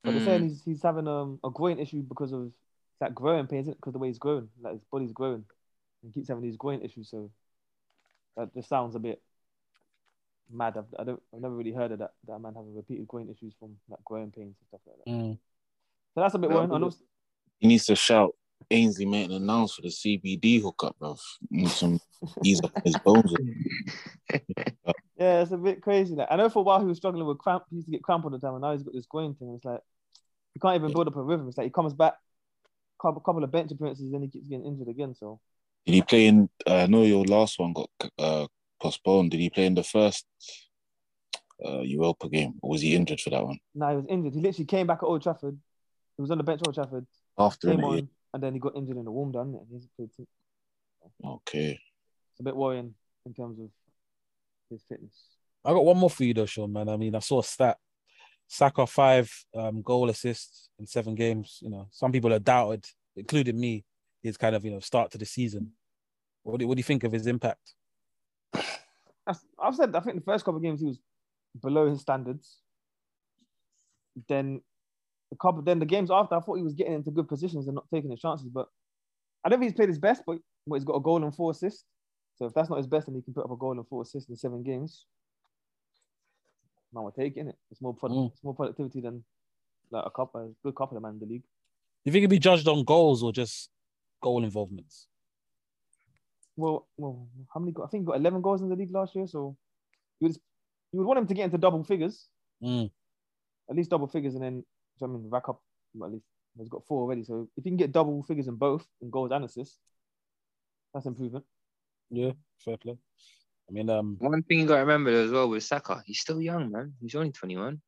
But they're saying he's he's having um, a groin issue because of it's like growing pains, because the way he's growing, like his body's growing. He keeps having these groin issues, so that just sounds a bit mad. I've, I don't, I've never really heard of that that man having repeated groin issues from like growing pains and stuff like that. mm, So that's a bit No, worrying. I He needs to shout Ainsley made an announce for the CBD hookup, bro. Need some ease up his bones. yeah, it's a bit crazy. Like I know for a while he was struggling with cramp. He used to get cramp all the time, and now he's got this groin thing. It's like he can't even build up a rhythm. It's like he comes back, a couple of bench appearances, then he keeps getting injured again. So Did he play in? Uh, I know your last one got uh, postponed. Did he play in the first uh, Europa game, or was he injured for that one? No, he was injured. He literally came back at Old Trafford. He was on the bench at Old Trafford, After came innit? on, and then he got injured in the warm down. And he's played. It's Okay. a bit worrying in terms of his fitness. I got one more for you though, Sean. Man, I mean, I saw a stat: Saka five um, goal assists in seven games. You know, some people have doubted, including me, his kind of you know start to the season. What do, what do you think of his impact? That's- I've said I think the first couple of games he was below his standards. Then the couple, then the games after, I thought he was getting into good positions and not taking his chances. But I don't think he's played his best, but, but he's got a goal and four assists. So if that's not his best, then he can put up a goal and four assists in seven games. Man, we're taking it. It's more product, Mm. it's more productivity than like a couple, a good couple of the man in the league. You think he'd be judged on goals or just goal involvements? Well, well, how many? Go- I think he got eleven goals in the league last year. So you would you would want him to get into double figures. Mm. at least double figures and then so I mean rack up well, at least he's got four already. So if you can get double figures in both in goals and assists, that's improvement. Yeah, fair play. I mean, um, One thing you got to remember as well with Saka, he's still young, man. He's only 21.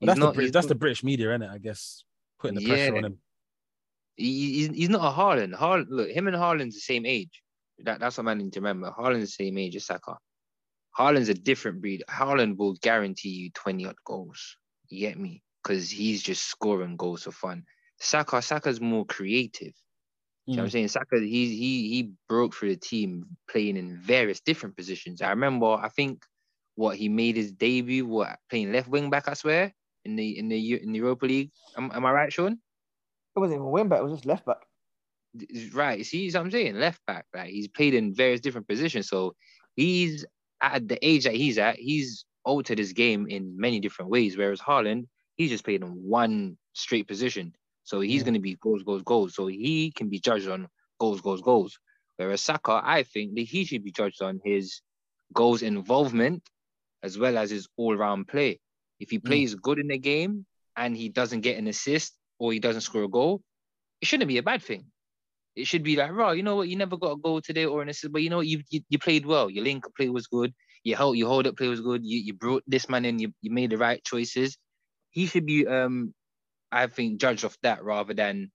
He's that's not- the Brit- that's the British media, isn't it? I guess putting the pressure on him. he, he's, he's not a Harlan. Haaland, look, him and Haaland's the same age. That, that's what man need to remember. Haaland's the same age as Saka. Haaland's a different breed. Haaland will guarantee you 20 odd goals. You get me? Because he's just scoring goals for fun. Saka, Saka's more creative. You know what I'm Mm. saying? Saka, he he he broke through the team playing in various different positions. I remember, I think what he made his debut, what playing left wing back, I swear, in the in the in the Europa League. Am, am I right, Sean? It wasn't even wing back, it was just left back. Right. See what I'm saying? Left back. Right. He's played in various different positions. So he's at the age that he's at, he's altered his game in many different ways. Whereas Haaland, he's just played in one straight position. So he's Yeah. going to be goals, goals, goals. So he can be judged on goals, goals, goals. Whereas Saka, I think that he should be judged on his goals involvement as well as his all-round play. If he mm. plays good in the game and he doesn't get an assist or he doesn't score a goal, it shouldn't be a bad thing. It should be like, right, you know what, you never got a goal today or an assist, but you know you you, you played well. Your link play was good. Your hold your hold up play was good. You you brought this man in. You, you made the right choices. He should be, um, I think, judged off that rather than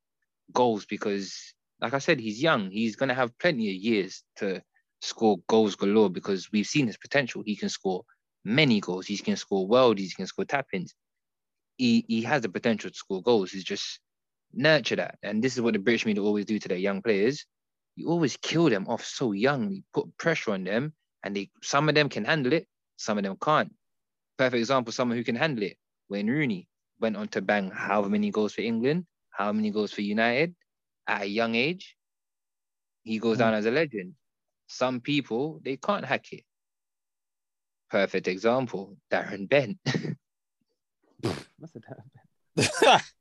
goals because, like I said, he's young. He's gonna have plenty of years to score goals galore because we've seen his potential. He can score many goals. He can score worldies. He can score tap-ins. He he has the potential to score goals. He's just nurture that. And this is what the British media always do to their young players. You always kill them off so young. You put pressure on them, and they some of them can handle it, some of them can't. Perfect example, someone who can handle it. Wayne Rooney went on to bang how many goals for England, how many goals for United at a young age. He goes down hmm. as a legend. Some people they can't hack it. Perfect example, Darren Bent. That's a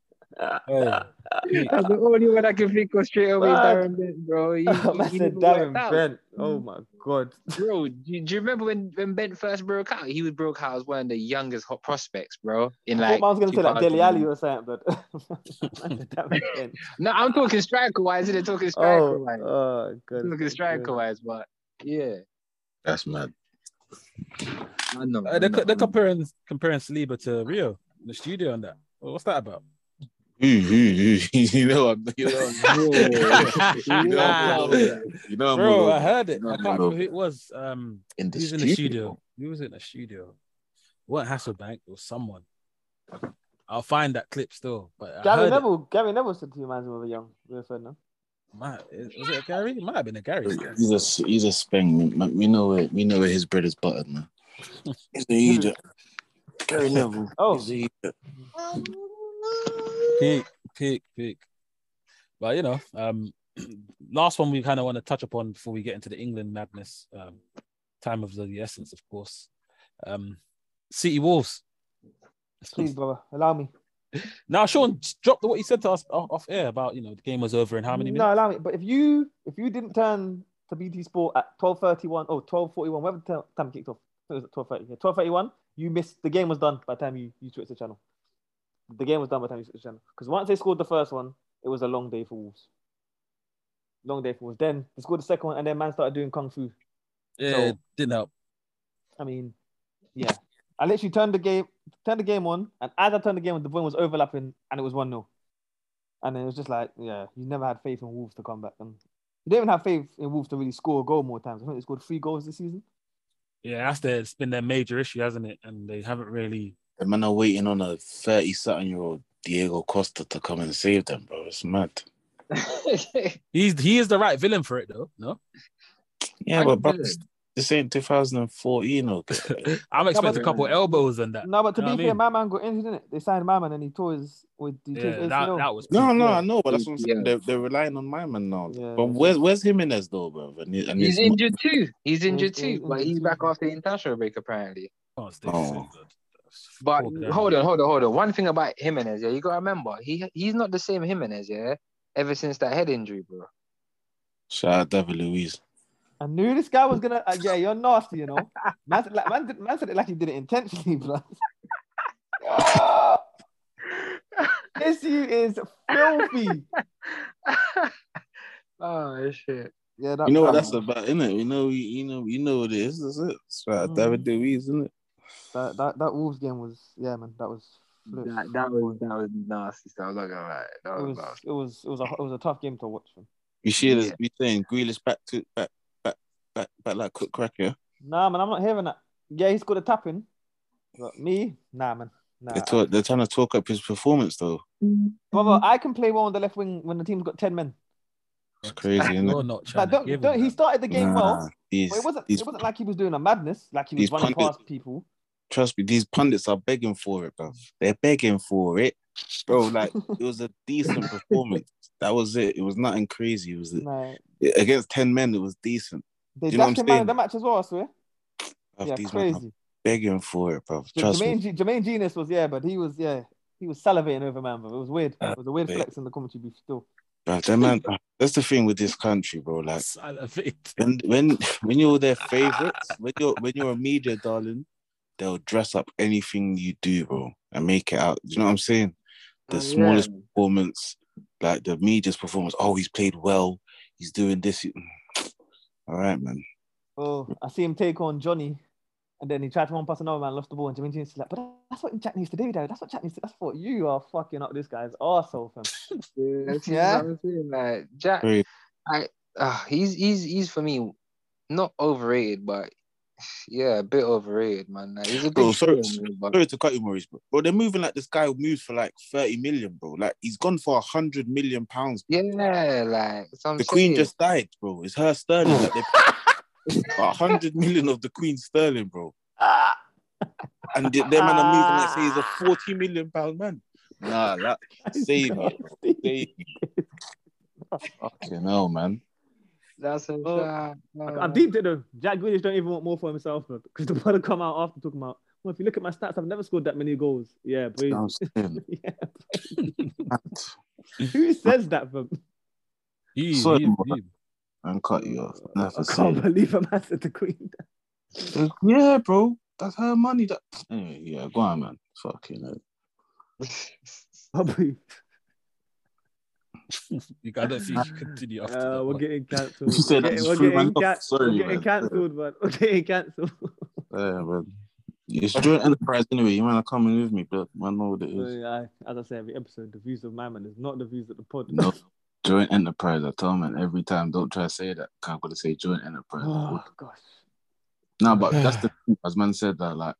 Hey, Pete, That's the only one I can think of straight away. is What? Darren Bent, bro. He, I he, he said Darren. Bent. Oh my god. Bro, do, you- do you remember when, when Bent first broke out? He was broke out as one of the youngest hot prospects, bro. In I like, thought I was gonna say like Deli 2000. Ali or something, but I said Darren Bent. No, I'm talking striker wise, isn't it? Talking striker Oh, wise. oh god. talking striker wise, but yeah, That's mad. I know. uh, they're, know, they're comparing comparing Saliba to Rio in the studio on that. What's that about? Ooh, ooh, ooh. you know, I'm, you know, I'm- you know, I'm all over that. You know, I'm all Bro, I heard it. No, I can't remember who it was. Um, in the who's in studio. the studio? Who was in the studio? What Hasselbaink? It was someone. I'll find that clip still. But I Gary heard it. Neville, Gary Neville said two man with a young Rio Ferdinand. Might, was it a Gary? It might have been a Gary. He's a he's a speng. We know where we know where his bread is buttered, man. He's a Egypt. Gary Neville. Oh. He's a Egypt. Peak, peak, peak. But you know, um, last one we kind of want to touch upon before we get into the England madness. Um, time of the essence, of course. Um, City Wolves. Please, brother, allow me. Now, Sean, drop what he said to us off, air about you know the game was over in how many minutes? No, allow me. But if you if you didn't turn to BT Sport at twelve thirty one, oh 1241, whatever the time it kicked off, it was at twelve thirty. Twelve thirty one. You missed the game was done by the time you you switched the channel. The game was done by the time you switched channel. Because once they scored the first one, it was a long day for Wolves. Long day for Wolves. Then they scored the second one, and then man started doing kung fu. Yeah, So- it didn't help. I mean, yeah. I literally turned the game turned the game on, and as I turned the game on, the point was overlapping, and it was one 0 And then it was just like, yeah, you never had faith in Wolves to come back, and you didn't even have faith in Wolves to really score a goal more times. I think they scored three goals this season. Yeah, that's their, it's been their major issue, hasn't it? And they haven't really. The man are waiting on a 30 something year old Diego Costa to come and save them, bro. It's mad. He's he is the right villain for it though. No, Yeah, I but bro, get this, this ain't 2014, okay? I'm expecting but- a couple elbows and that. No, but to You know be what I fair, mean? my man got injured, didn't it? They signed my man, and he tore his with he tore Yeah, his that, that was no, no, Yeah. I know, but that's what I'm saying. Yeah. They're, they're relying on my man now. Yeah, but that's where's where's Jimenez though, bro? And, he- and he's he's- injured too. He's injured too, but he's back after the international break apparently. Can't stay Oh. So. But Poor hold on, hold on, hold on. One thing about Jimenez, yeah, you gotta remember, he he's not the same Jimenez, yeah. Ever since that head injury, bro. Shout out David Luiz. I knew this guy was gonna. Uh, yeah, you're nasty, you know. Man, said- like, man, did, man said it like he did it intentionally, blood. this you is filthy. oh shit. Yeah, that, You know what that's about, innit? You know, you know, you know what it is. That's it. Shout out Mm. David Luiz, isn't it? That, that that Wolves game was yeah, man. That was flip. That, that was that was nasty. So I'm not gonna lie. That it was, was it was it was a it was a tough game to watch. Man. You see, this? Yeah. we saying Grealish back to back, back, back, back like cook crack, yeah. Nah, man, I'm not hearing that. Yeah, he's got a tapping. but me, nah, man, nah. They're, talk, they're trying to talk up his performance though. Brother, I can play well on the left wing when the team's got ten men. It's crazy, isn't it? Not trying Like, don't, don't, he started the game well, Nah, these, but it wasn't. these, It wasn't like he was doing a madness, like he was these running pundits- past people. Trust me, these pundits are begging for it, bro. They're begging for it, bro. Like it was a decent performance. That was it. It was nothing crazy. It was Nah, against ten men. It was decent. they You know what I'm saying? of the match as well. I swear. Bruv, Yeah, these crazy. begging for it, bro. Trust Jermaine, me. G- Jermaine Jenas was yeah, but he was yeah, he was salivating over man, but it was weird. Uh, it was a weird wait. flex in the commentary booth still. Bruv, that man. Uh, that's the thing with this country, bro. Like Salivate. when when when you're their favorites, when you're when you're a media darling, they'll dress up anything you do, bro, and make it out. Do you know what I'm saying? The Oh, smallest yeah. performance, like the media's performance. Oh, he's played well. He's doing this. All right, man. Oh, I see him take on Johnny, and then he tried to one pass another man, lost the ball, and Jermaine Jenas is like, but that's what Jack needs to do, though. That's what Jack needs to. That's what you are fucking up this guy's arsehole, fam. Yeah, that's Yeah. I'm saying. Like Jack, Very- I uh, he's he's he's for me not overrated, but yeah, a bit overrated, man. Like, he's a good Bro, sorry, man, sorry to cut you, Maurice, bro. Bro, they're moving like this guy moves for like 30 million, bro. Like he's gone for a hundred million pounds. yeah, like so The Queen saying. just died, bro. It's her sterling. Like they a hundred million of the Queen sterling, bro. And the, them man are moving like say he's a 40 million pound man. Nah, that save me. Fucking hell, man. That's a Oh, shot. I, I deeped it though. Jack Grealish don't even want more for himself, because the brother come out after talking about Well, if you look at my stats, I've never scored that many goals. Yeah, boy. I'm yeah. Who says that, from? He, Sorry, he- bro. he- and cut you off. Never I say can't that. believe a man said the Queen. Yeah, bro. That's her money. That anyway, yeah, go on, man. Fucking hell. Bobby, you got- I don't you continue after uh, that. we're one. getting cancelled. You said we're that getting, just we're threw getting, man off. can- Sorry, we're getting man. cancelled, man. We're getting cancelled. Yeah, man. It's joint enterprise anyway. You wanna come in with me, but I know what it is. So, yeah, as I say every episode, the views of my man is not the views of the pod. No. Joint enterprise. I tell man every time. Don't try to say that. Can't gotta say joint enterprise. oh gosh. No, but that's the thing, as man said that like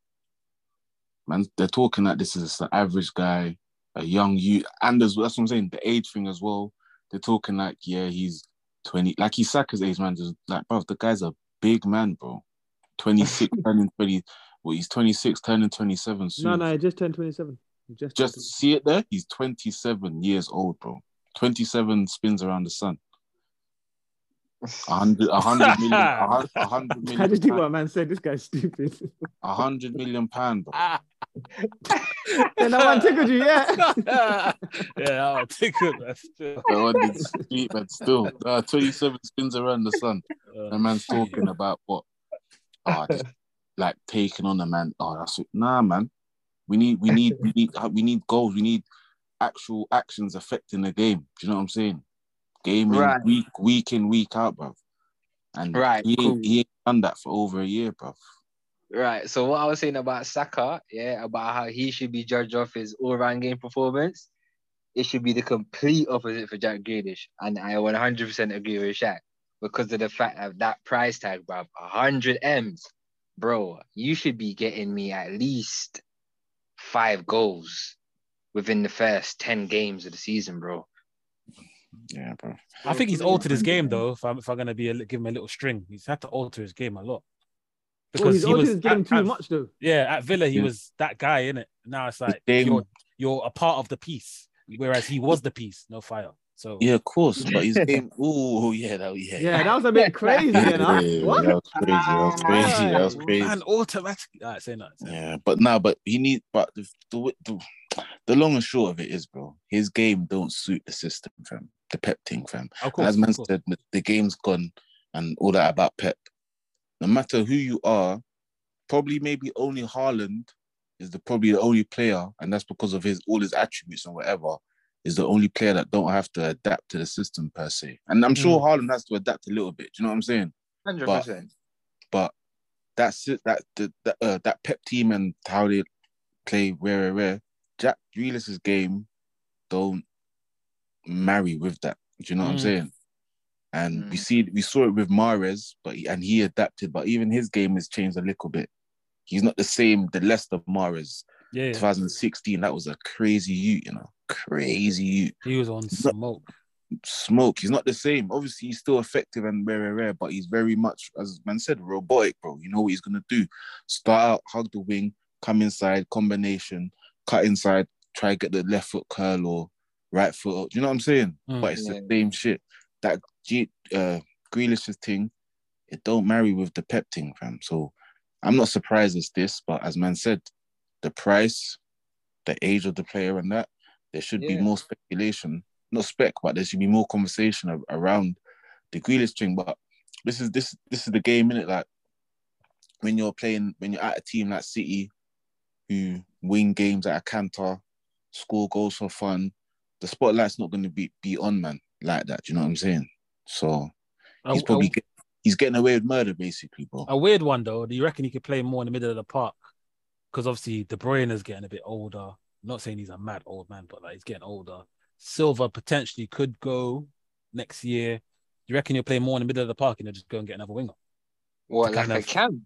man, they're talking that this is an average guy, a young youth, and as that's what I'm saying, the age thing as well. They're talking like, yeah, he's 20, like he's Saka's age, man. Just like, bro, the guy's a big man, bro. 26 turning 20, well, he's 26, turning 27 soon. No, no, he just turned 27. He Just, Just see it there. He's 27 years old, bro. 27 spins around the sun. A hundred, a hundred million, a hun- hundred 27. I just think pound- what man said. This guy's stupid. a hundred million pound, bro. Ah. yeah, no one tickled you, yeah. yeah, I'll take it. That's still. The one that's sweet, but still, uh, 27 spins around the sun. The man's talking about what? Oh, just, like taking on a man. Oh, that's it. Nah, man. We need, we need, we need, uh, we need goals. We need actual actions affecting the game. Do you know what I'm saying? Game in, Right. week, week in, week out, bro. And Right, he, ain't, cool. he ain't done that for over a year, bro. Right. So what I was saying about Saka, yeah, about how he should be judged off his all-round game performance, it should be the complete opposite for Jack Grealish, and I 100% agree with Shaq because of the fact of that price tag, bro, 100 m's, bro. You should be getting me at least five goals within the first 10 games of the season, bro. Yeah, bro. I think he's altered his game though. If I'm if I'm gonna be a, give him a little string, he's had to alter his game a lot. Oh, well, he's he was always getting at- too at- much though. Yeah, at Villa he Yeah. was that guy in it. Now it's like you're you're a part of the piece, whereas he was the piece, no fire. So Yeah, of course. But his game, oh, yeah, that, yeah. Yeah, that was a bit crazy. Yeah, You know? yeah, What? That was crazy. That was crazy. That was crazy. man, automatically. All right, say no. say no. Yeah, but now, but he need, but the, the the the long and short of it is, bro, his game don't suit the system, fam. The Pep thing, fam. Of course, As man said, the, the game's gone and all that about Pep. No matter who you are, probably maybe only Haaland is the probably the only player, and that's because of his all his attributes and whatever. Is the only player that don't have to adapt to the system per se, and I'm sure Haaland has to adapt a little bit. Do you know what I'm saying? 100%. but that's it. That the, that uh, that Pep team and how they play rare, rare, rare. Jack Grealish's game don't marry with that. Do you know what I'm Mm. saying? And we Mm. see we saw it with Mahrez, but he, and he adapted. But even his game has changed a little bit. He's not the same. The Leicester Mahrez, Yeah, yeah. 2016, that was a crazy youth, you know, crazy youth he was on He's not- smoke. smoke. He's not the same. Obviously, he's still effective and rare, rare, rare, but he's very much, as man said, robotic, bro. You know what he's gonna do? Start out, hug the wing, come inside, combination, cut inside, try get the left foot curl or right foot. up. Do you know what I'm saying? Mm. But it's Yeah. the same shit. That G, uh, Grealish's thing, it don't marry with the Pep thing, fam. So I'm not surprised it's this, but as man said, the price, the age of the player, and that there should be more speculation not spec, but there should be more conversation a- around the Grealish thing. But this is this this is the game, innit? Like when you're playing, when you're at a team like City, who win games at a canter, score goals for fun, the spotlight's not going to be be on man like that. Do you know what I'm saying? So he's a- probably get, he's getting away with murder, basically, bro. a weird one though. Do you reckon he could play more in the middle of the park? Because obviously De Bruyne is getting a bit older. not saying he's a mad old man, but like he's getting older. Silva potentially could go next year. Do you reckon he'll play more in the middle of the park and he'll just go and get another winger? What, To like kind a of- cam?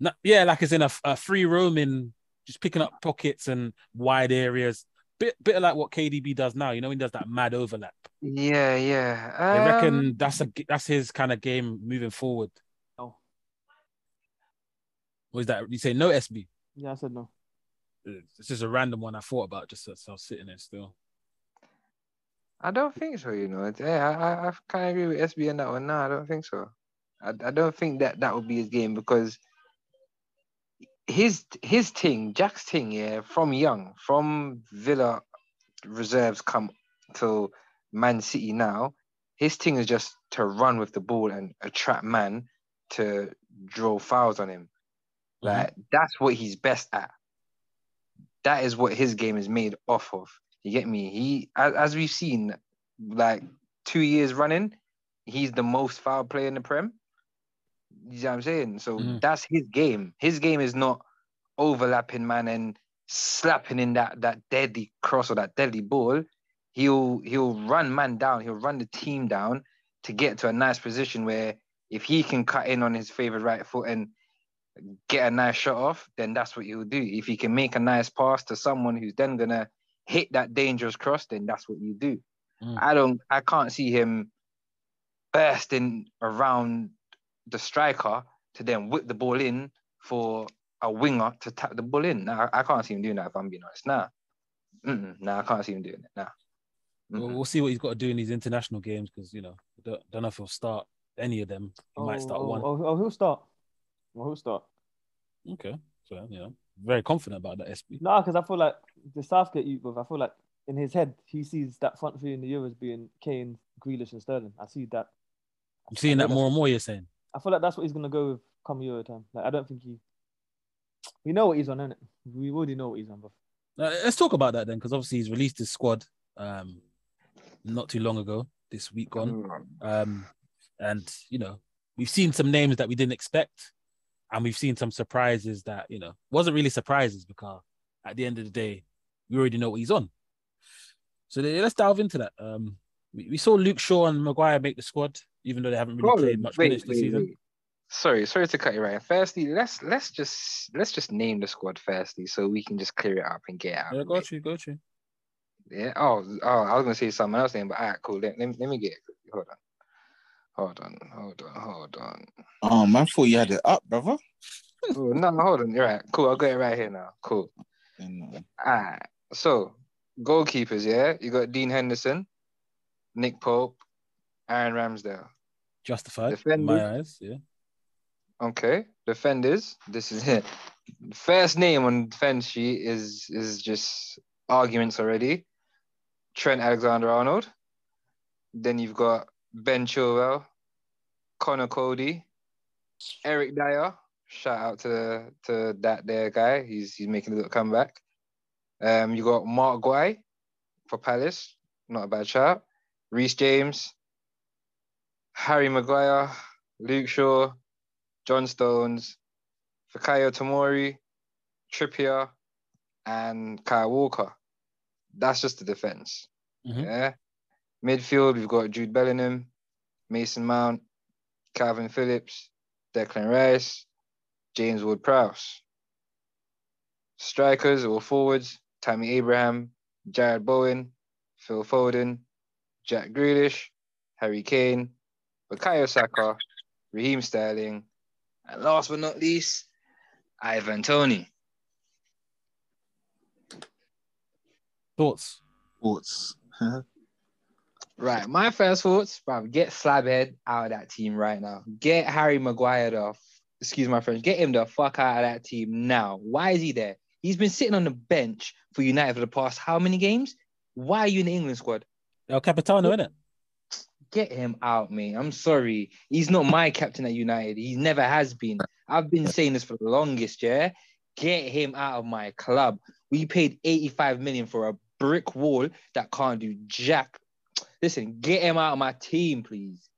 No, yeah, like it's in a, a free roaming, just picking up pockets and wide areas. Bit bit of like what KDB does now. You know, he does that mad overlap. Yeah, yeah. I reckon Um, that's a that's his kind of game moving forward. Oh, Or is that you say no SB? yeah, I said no. It's just a random one I thought about just as I was sitting there still. I don't think so. You know, yeah, I, I, I kind of agree with SB on that one. No, I don't think so. I, I don't think that that would be his game because his his thing, Jack's thing, yeah, from young, from Villa reserves come to Man City now, his thing is just to run with the ball and attract man to draw fouls on him. Mhm. Like that's what he's best at. That is what his game is made off of. You get me? He, as, as we've seen, like two years running, he's the most foul player in the Prem. You know what I'm saying? So Mhm. that's his game. His game is not overlapping man and slapping in that that deadly cross or that deadly ball. He'll he'll run man down. He'll run the team down to get to a nice position where if he can cut in on his favorite right foot and get a nice shot off, then that's what he'll do. If he can make a nice pass to someone who's then gonna hit that dangerous cross, then that's what you do. Mm. I don't I can't see him bursting around the striker to then whip the ball in for a winger to tap the ball in. Now, I, I can't see him doing that if I'm being honest. Nah. Mm-mm, nah, I can't see him doing it. Nah. We'll, we'll see what he's got to do in these international games because you know I don't, don't know if he'll start any of them. He might oh, start oh, one. Oh, oh, he'll start. Oh, he'll start. Okay, so you know, very confident about that. SP. No, because I feel like the Southgate youth, I feel like in his head he sees that front three in the Euros being Kane, Grealish, and Sterling. I see that. I'm seeing that more and more. You're saying. I feel like that's what he's gonna go with come Euro time. Like I don't think he. We know what he's on, innit? We already know what he's on, but Uh, let's talk about that then, because obviously he's released his squad um, not too long ago, this week on, Um, and you know, we've seen some names that we didn't expect, and we've seen some surprises that you know wasn't really surprises because at the end of the day, we already know what he's on. So let's delve into that. Um, we, we saw Luke Shaw and Maguire make the squad, even though they haven't really Hold played much wait, minutes this wait, season. wait. Sorry, sorry to cut you right. Firstly, let's let's just let's just name the squad firstly, so we can just clear it up and get out. Yeah, of the way. got you, got you. Yeah. Oh, oh, I was gonna say something else, then, but all right, cool. Let, let, me- let me get it. Hold on. Hold on. Hold on. Hold on. Oh man, thought you had it up, brother. Oh, no, hold on. You're right. Cool. I'll get it right here now. Cool. And, uh, All right. So, goalkeepers, yeah. You got Dean Henderson, Nick Pope, Aaron Ramsdale. Justified Defenders. my eyes. Yeah. Okay. Defenders. This is it. First name on defense sheet is is just arguments already. Trent Alexander Arnold. Then you've got Ben Chilwell, Conor Coady, Eric Dier. Shout out to to that there guy. He's he's making a little comeback. Um, you got Marc Guéhi for Palace. Not a bad shout. Reece James, Harry Maguire, Luke Shaw, John Stones, Fikayo Tomori, Trippier, and Kyle Walker. That's just the defense. Mhm. Yeah. Midfield, we've got Jude Bellingham, Mason Mount, Kalvin Phillips, Declan Rice, James Ward-Prowse. Strikers or forwards, Tammy Abraham, Jarrod Bowen, Phil Foden, Jack Grealish, Harry Kane, Bukayo Saka, Raheem Sterling, and last but not least, Ivan Toney. Thoughts? Thoughts. Right, my first thoughts, bro, get Slabhead out of that team right now. Get Harry Maguire the, excuse my French, get him the fuck out of that team now. Why is he there? He's been sitting on the bench for United for the past how many games? Why are you in the England squad? El Capitano, innit? Get him out, man. I'm sorry. He's not my captain at United. He never has been. I've been saying this for the longest, yeah? Get him out of my club. We paid 85 million for a brick wall that can't do jack. Listen, get him out of my team, please.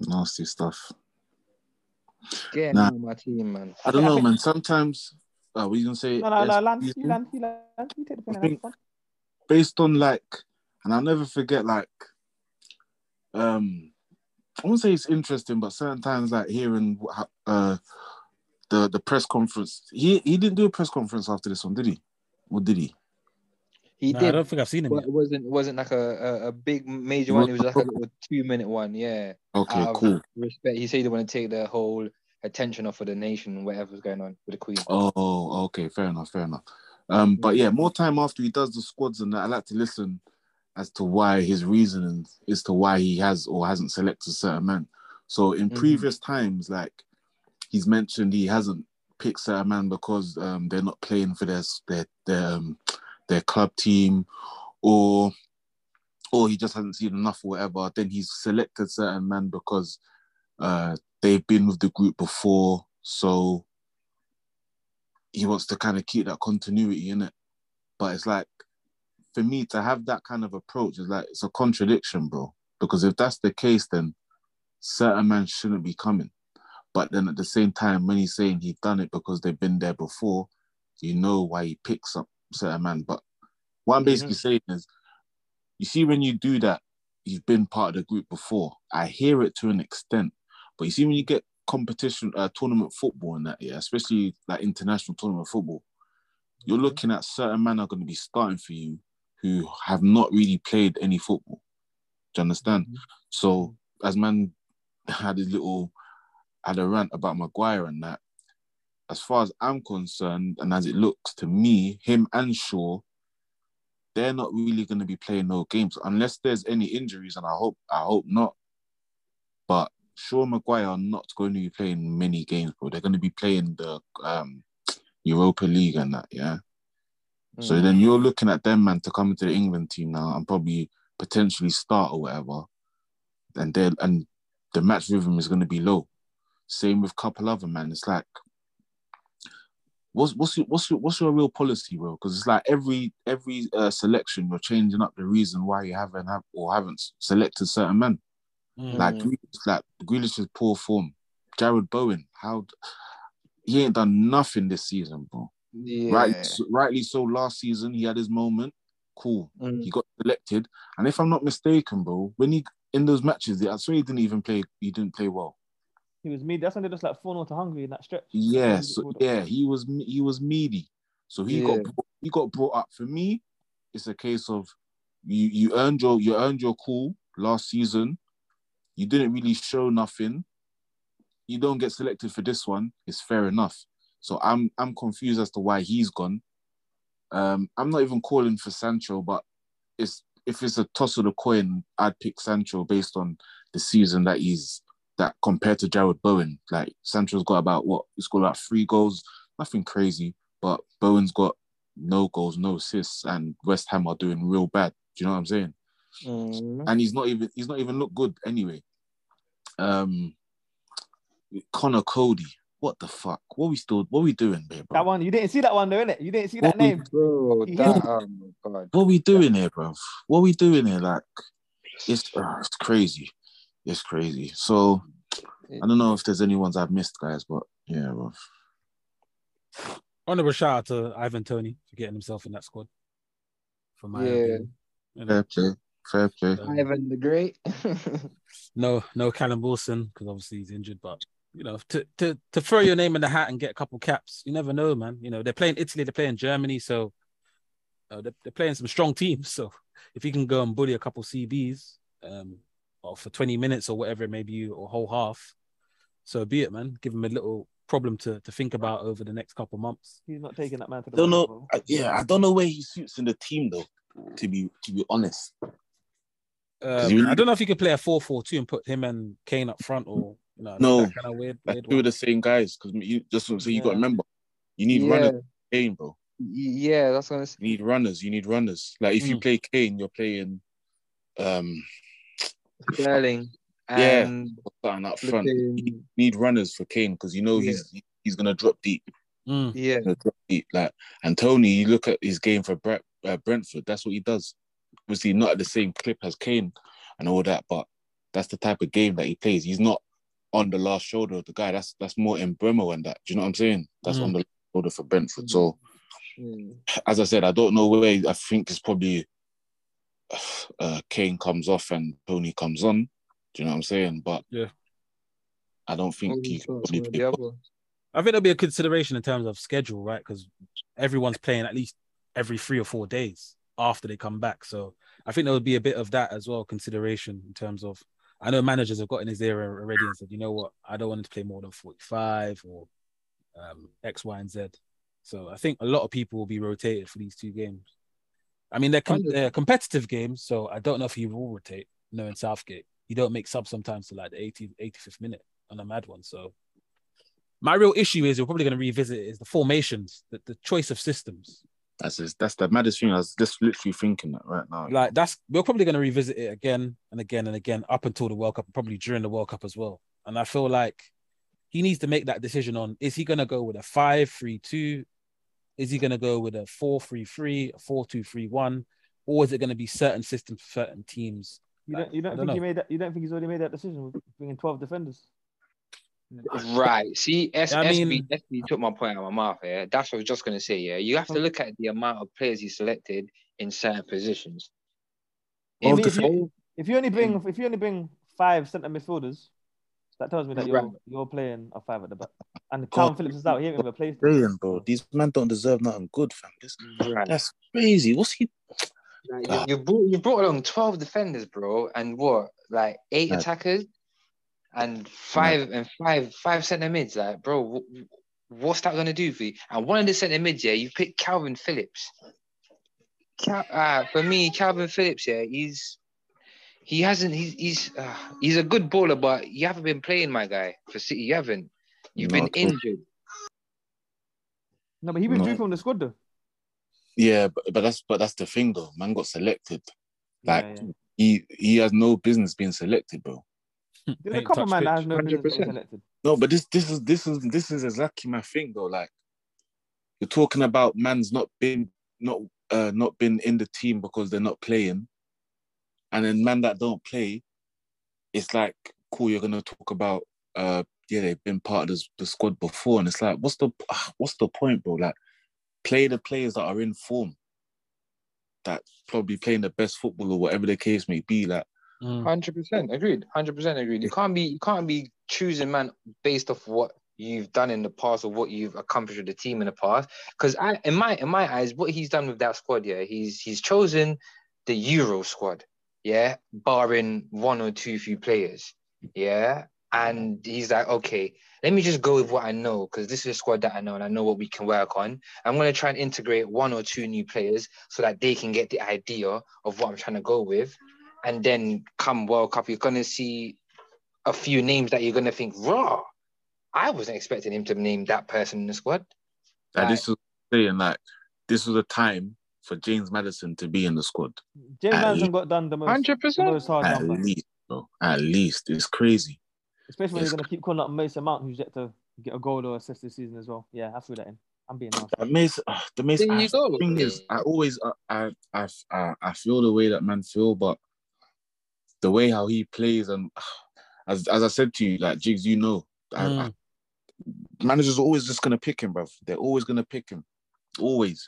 Nasty stuff. Get him Nah. out of my team, man. I don't know, man. Sometimes, uh, we gonna say No, no, no, yes, land, you you land, you land, you take the pen. I that's think- fine. based on like, and I'll never forget like, um, I won't say it's interesting, but certain times like hearing uh the the press conference. He he didn't do a press conference after this one, did he? Or did he? He Nah, did. I don't think I've seen him but yet. it wasn't wasn't like a, a, a big major one. It was- was like a little two minute one. Yeah. Okay, Out cool. Respect. He said he want to take the whole attention off of the nation, whatever's going on with the Queen. Oh, okay, fair enough, fair enough. Um, but yeah, more time after he does the squads and that, I like to listen as to why his reasoning as to why he has or hasn't selected certain men. So in Mhm. previous times, like he's mentioned, he hasn't picked certain man because um, they're not playing for their their their, um, their club team, or or he just hasn't seen enough or whatever. Then he's selected certain man because uh, they've been with the group before, so he wants to kind of keep that continuity in it. But it's like for me to have that kind of approach is like it's a contradiction, bro. Because if that's the case, then certain men shouldn't be coming. But then at the same time, when he's saying he's done it because they've been there before, you know why he picks up certain man. But what I'm basically saying is, you see, when you do that, you've been part of the group before. I hear it to an extent, but you see, when you get competition, uh, tournament football and that, yeah, especially like international tournament football, you're looking at certain men are going to be starting for you who have not really played any football. Do you understand? So as man had his little had a rant about Maguire and that, as far as I'm concerned, and as it looks to me, him and Shaw, they're not really going to be playing no games unless there's any injuries, and I hope I hope not. But Shaw and Maguire are not going to be playing many games, bro. They're going to be playing the um, Europa League and that, yeah. So then you're looking at them, man, to come into the England team now and probably potentially start or whatever, and then and the match rhythm is going to be low. Same with a couple other man. It's like, what's what's your, what's your, what's your real policy, bro? Because it's like every every uh, selection you're changing up the reason why you haven't have or haven't selected certain men. Mm. Like Grealish, like Grealish's poor form. Jarrod Bowen, how he ain't done nothing this season, bro. Yeah. Right, rightly so. Last season he had his moment. Cool. Mm. He got selected, and if I'm not mistaken, bro, when he in those matches, I swear he didn't even play. He didn't play well. He was me. That's when they just like 4 0 to Hungary in that stretch. Yeah, so, yeah, he was he was meaty. So he Yeah. got he got brought up. For me, it's a case of you you earned your you earned your call last season. You didn't really show nothing. You don't get selected for this one. It's fair enough. So I'm I'm confused as to why he's gone. Um, I'm not even calling for Sancho, but it's if it's a toss of the coin, I'd pick Sancho based on the season that he's that compared to Jarrod Bowen. Like Sancho's got about what he's got about three goals, nothing crazy, but Bowen's got no goals, no assists, and West Ham are doing real bad. Do you know what I'm saying? Mm. And he's not even he's not even looked good anyway. Um, Conor Coady, what the fuck? What we still what we doing there, bro? That one, you didn't see that one though, innit? You didn't see that What we- name. Bro, that, oh my god. What we doing here, bro? What we doing here? Like, it's uh, it's crazy. It's crazy. So I don't know if there's any ones I've missed, guys, but yeah, bro. Honorable shout out to Ivan Toney for getting himself in that squad. For my Yeah. opinion. You know, Fair play. Fair play. Ivan the Great. no, no Callum Wilson because obviously he's injured. But you know, to to to throw your name in the hat and get a couple caps, you never know, man. You know, they're playing Italy, they're playing Germany, so uh, they're, they're playing some strong teams. So if you can go and bully a couple CBs, um, or for twenty minutes or whatever it may be, or whole half, so be it, man. Give them a little problem to to think about over the next couple months. He's not taking that man to the don't know. Cup, Yeah, I don't know where he suits in the team though. To be to be honest, Um, you- I don't know if you could play a 4-4-2 and put him and Kane up front, or you know, No. kind of weird. like weird two of the same guys. Because you just so you got to Yeah. remember, you need yeah. runners. Kane, bro. yeah, that's what I was You need runners. You need runners. Like if you Mm. play Kane, you're playing um Sterling. Yeah. And starting up front. You need runners for Kane because you know Yeah. he's he's gonna drop deep. Mm. yeah. drop deep. Like and Toney, you look at his game for Brent, uh, Brentford. That's what he does. Obviously, not at the same clip as Kane and all that, but that's the type of game that he plays. He's not on the last shoulder of the guy. That's that's more in Mbeumo and that. Do you know what I'm saying? That's Mm. on the shoulder for Brentford. So Mm. as I said, I don't know where I think it's probably uh, Kane comes off and Toney comes on. Do you know what I'm saying? But Yeah. I don't think Only he could probably were play the both. other. I think there'll be a consideration in terms of schedule, right? Because everyone's playing at least every three or four days after they come back. So I think there would be a bit of that as well, consideration in terms of. I know managers have got in his era already and said, you know what, I don't want him to play more than 45 or um, X, Y, and Z. So I think a lot of people will be rotated for these two games. I mean, they're, com- they're competitive games, so I don't know if he will rotate. No, in Southgate, you don't make subs sometimes to like the 80, 85th minute on a mad one. So My real issue is we're probably going to revisit is the formations, the, the choice of systems. That's just, that's the maddest thing. I was just literally thinking that right now. Like that's we're probably going to revisit it again and again and again up until the World Cup, probably during the World Cup as well. And I feel like he needs to make that decision on is he going to go with a five three two, is he going to go with a four three three, a four two three one, or is it going to be certain systems for certain teams? You don't, you don't don't think he made that? You don't think he's already made that decision with bringing twelve defenders? Right. See, S- I SB, mean- SB took my point out of my mouth. Yeah, that's what I was just gonna say. Yeah, you have to oh. look at the amount of players he selected in certain positions. I if, you, if you only bring mm. if you only bring five centre midfielders, that tells me that you're Right. you're playing a five at the back. And Kalvin Phillips is out. here ain't even replaced him. Saying, bro, these men don't deserve nothing good, fam. This, Right. that's crazy. What's he? Like, you, you brought you brought along twelve defenders, bro, and what like eight Right. attackers, and five and five five centre mids. Like, bro, wh- what's that gonna do for you? And one of the centre mids, yeah, you picked Kalvin Phillips. Cal- uh, for me, Kalvin Phillips, yeah, he's he hasn't he's he's uh, he's a good baller, but you haven't been playing, my guy, for City. You haven't. You've been Not at all. injured. No, but he withdrew No. from the squad though. Yeah, but, but that's but that's the thing though. Man got selected. Like yeah, yeah. he he has no business being selected, bro. There's a couple touched man that pitch. has no business being 100%. selected. No, but this this is this is this is exactly my thing though. Like you're talking about man's not been not uh not been in the team because they're not playing, and then man that don't play, it's like cool. You're gonna talk about uh yeah they've been part of the, the squad before, and it's like what's the what's the point, bro? Like play the players that are in form, that probably playing the best football or whatever the case may be. Like. Mm. Hundred percent agreed. Hundred percent agreed. You can't be you can't be choosing man based off what you've done in the past or what you've accomplished with the team in the past. Because I, in my in my eyes, what he's done with that squad, yeah, he's he's chosen the Euro squad, yeah, barring one or two few players, yeah. And he's like, okay, let me just go with what I know because this is a squad that I know and I know what we can work on. I'm gonna try and integrate one or two new players so that they can get the idea of what I'm trying to go with. And then come World Cup, you're gonna see a few names that you're gonna think, raw. I wasn't expecting him to name that person in the squad. that Right. this is saying like this was a time for James Maddison to be in the squad. James At Manson got done the most, Hundred the percent. most hard At number. least, bro. At least it's crazy. Especially when Yes. you're gonna keep calling up Mason Mount, who's yet to get a goal or assist this season as well. Yeah, I threw that in. I'm being nasty. That makes uh, the makes There you go. thing is I always uh, I, I I I feel the way that man feel, but the way how he plays and as as I said to you, like Jigs, you know, Mm. I, managers are always just gonna pick him, bro. They're always gonna pick him, always.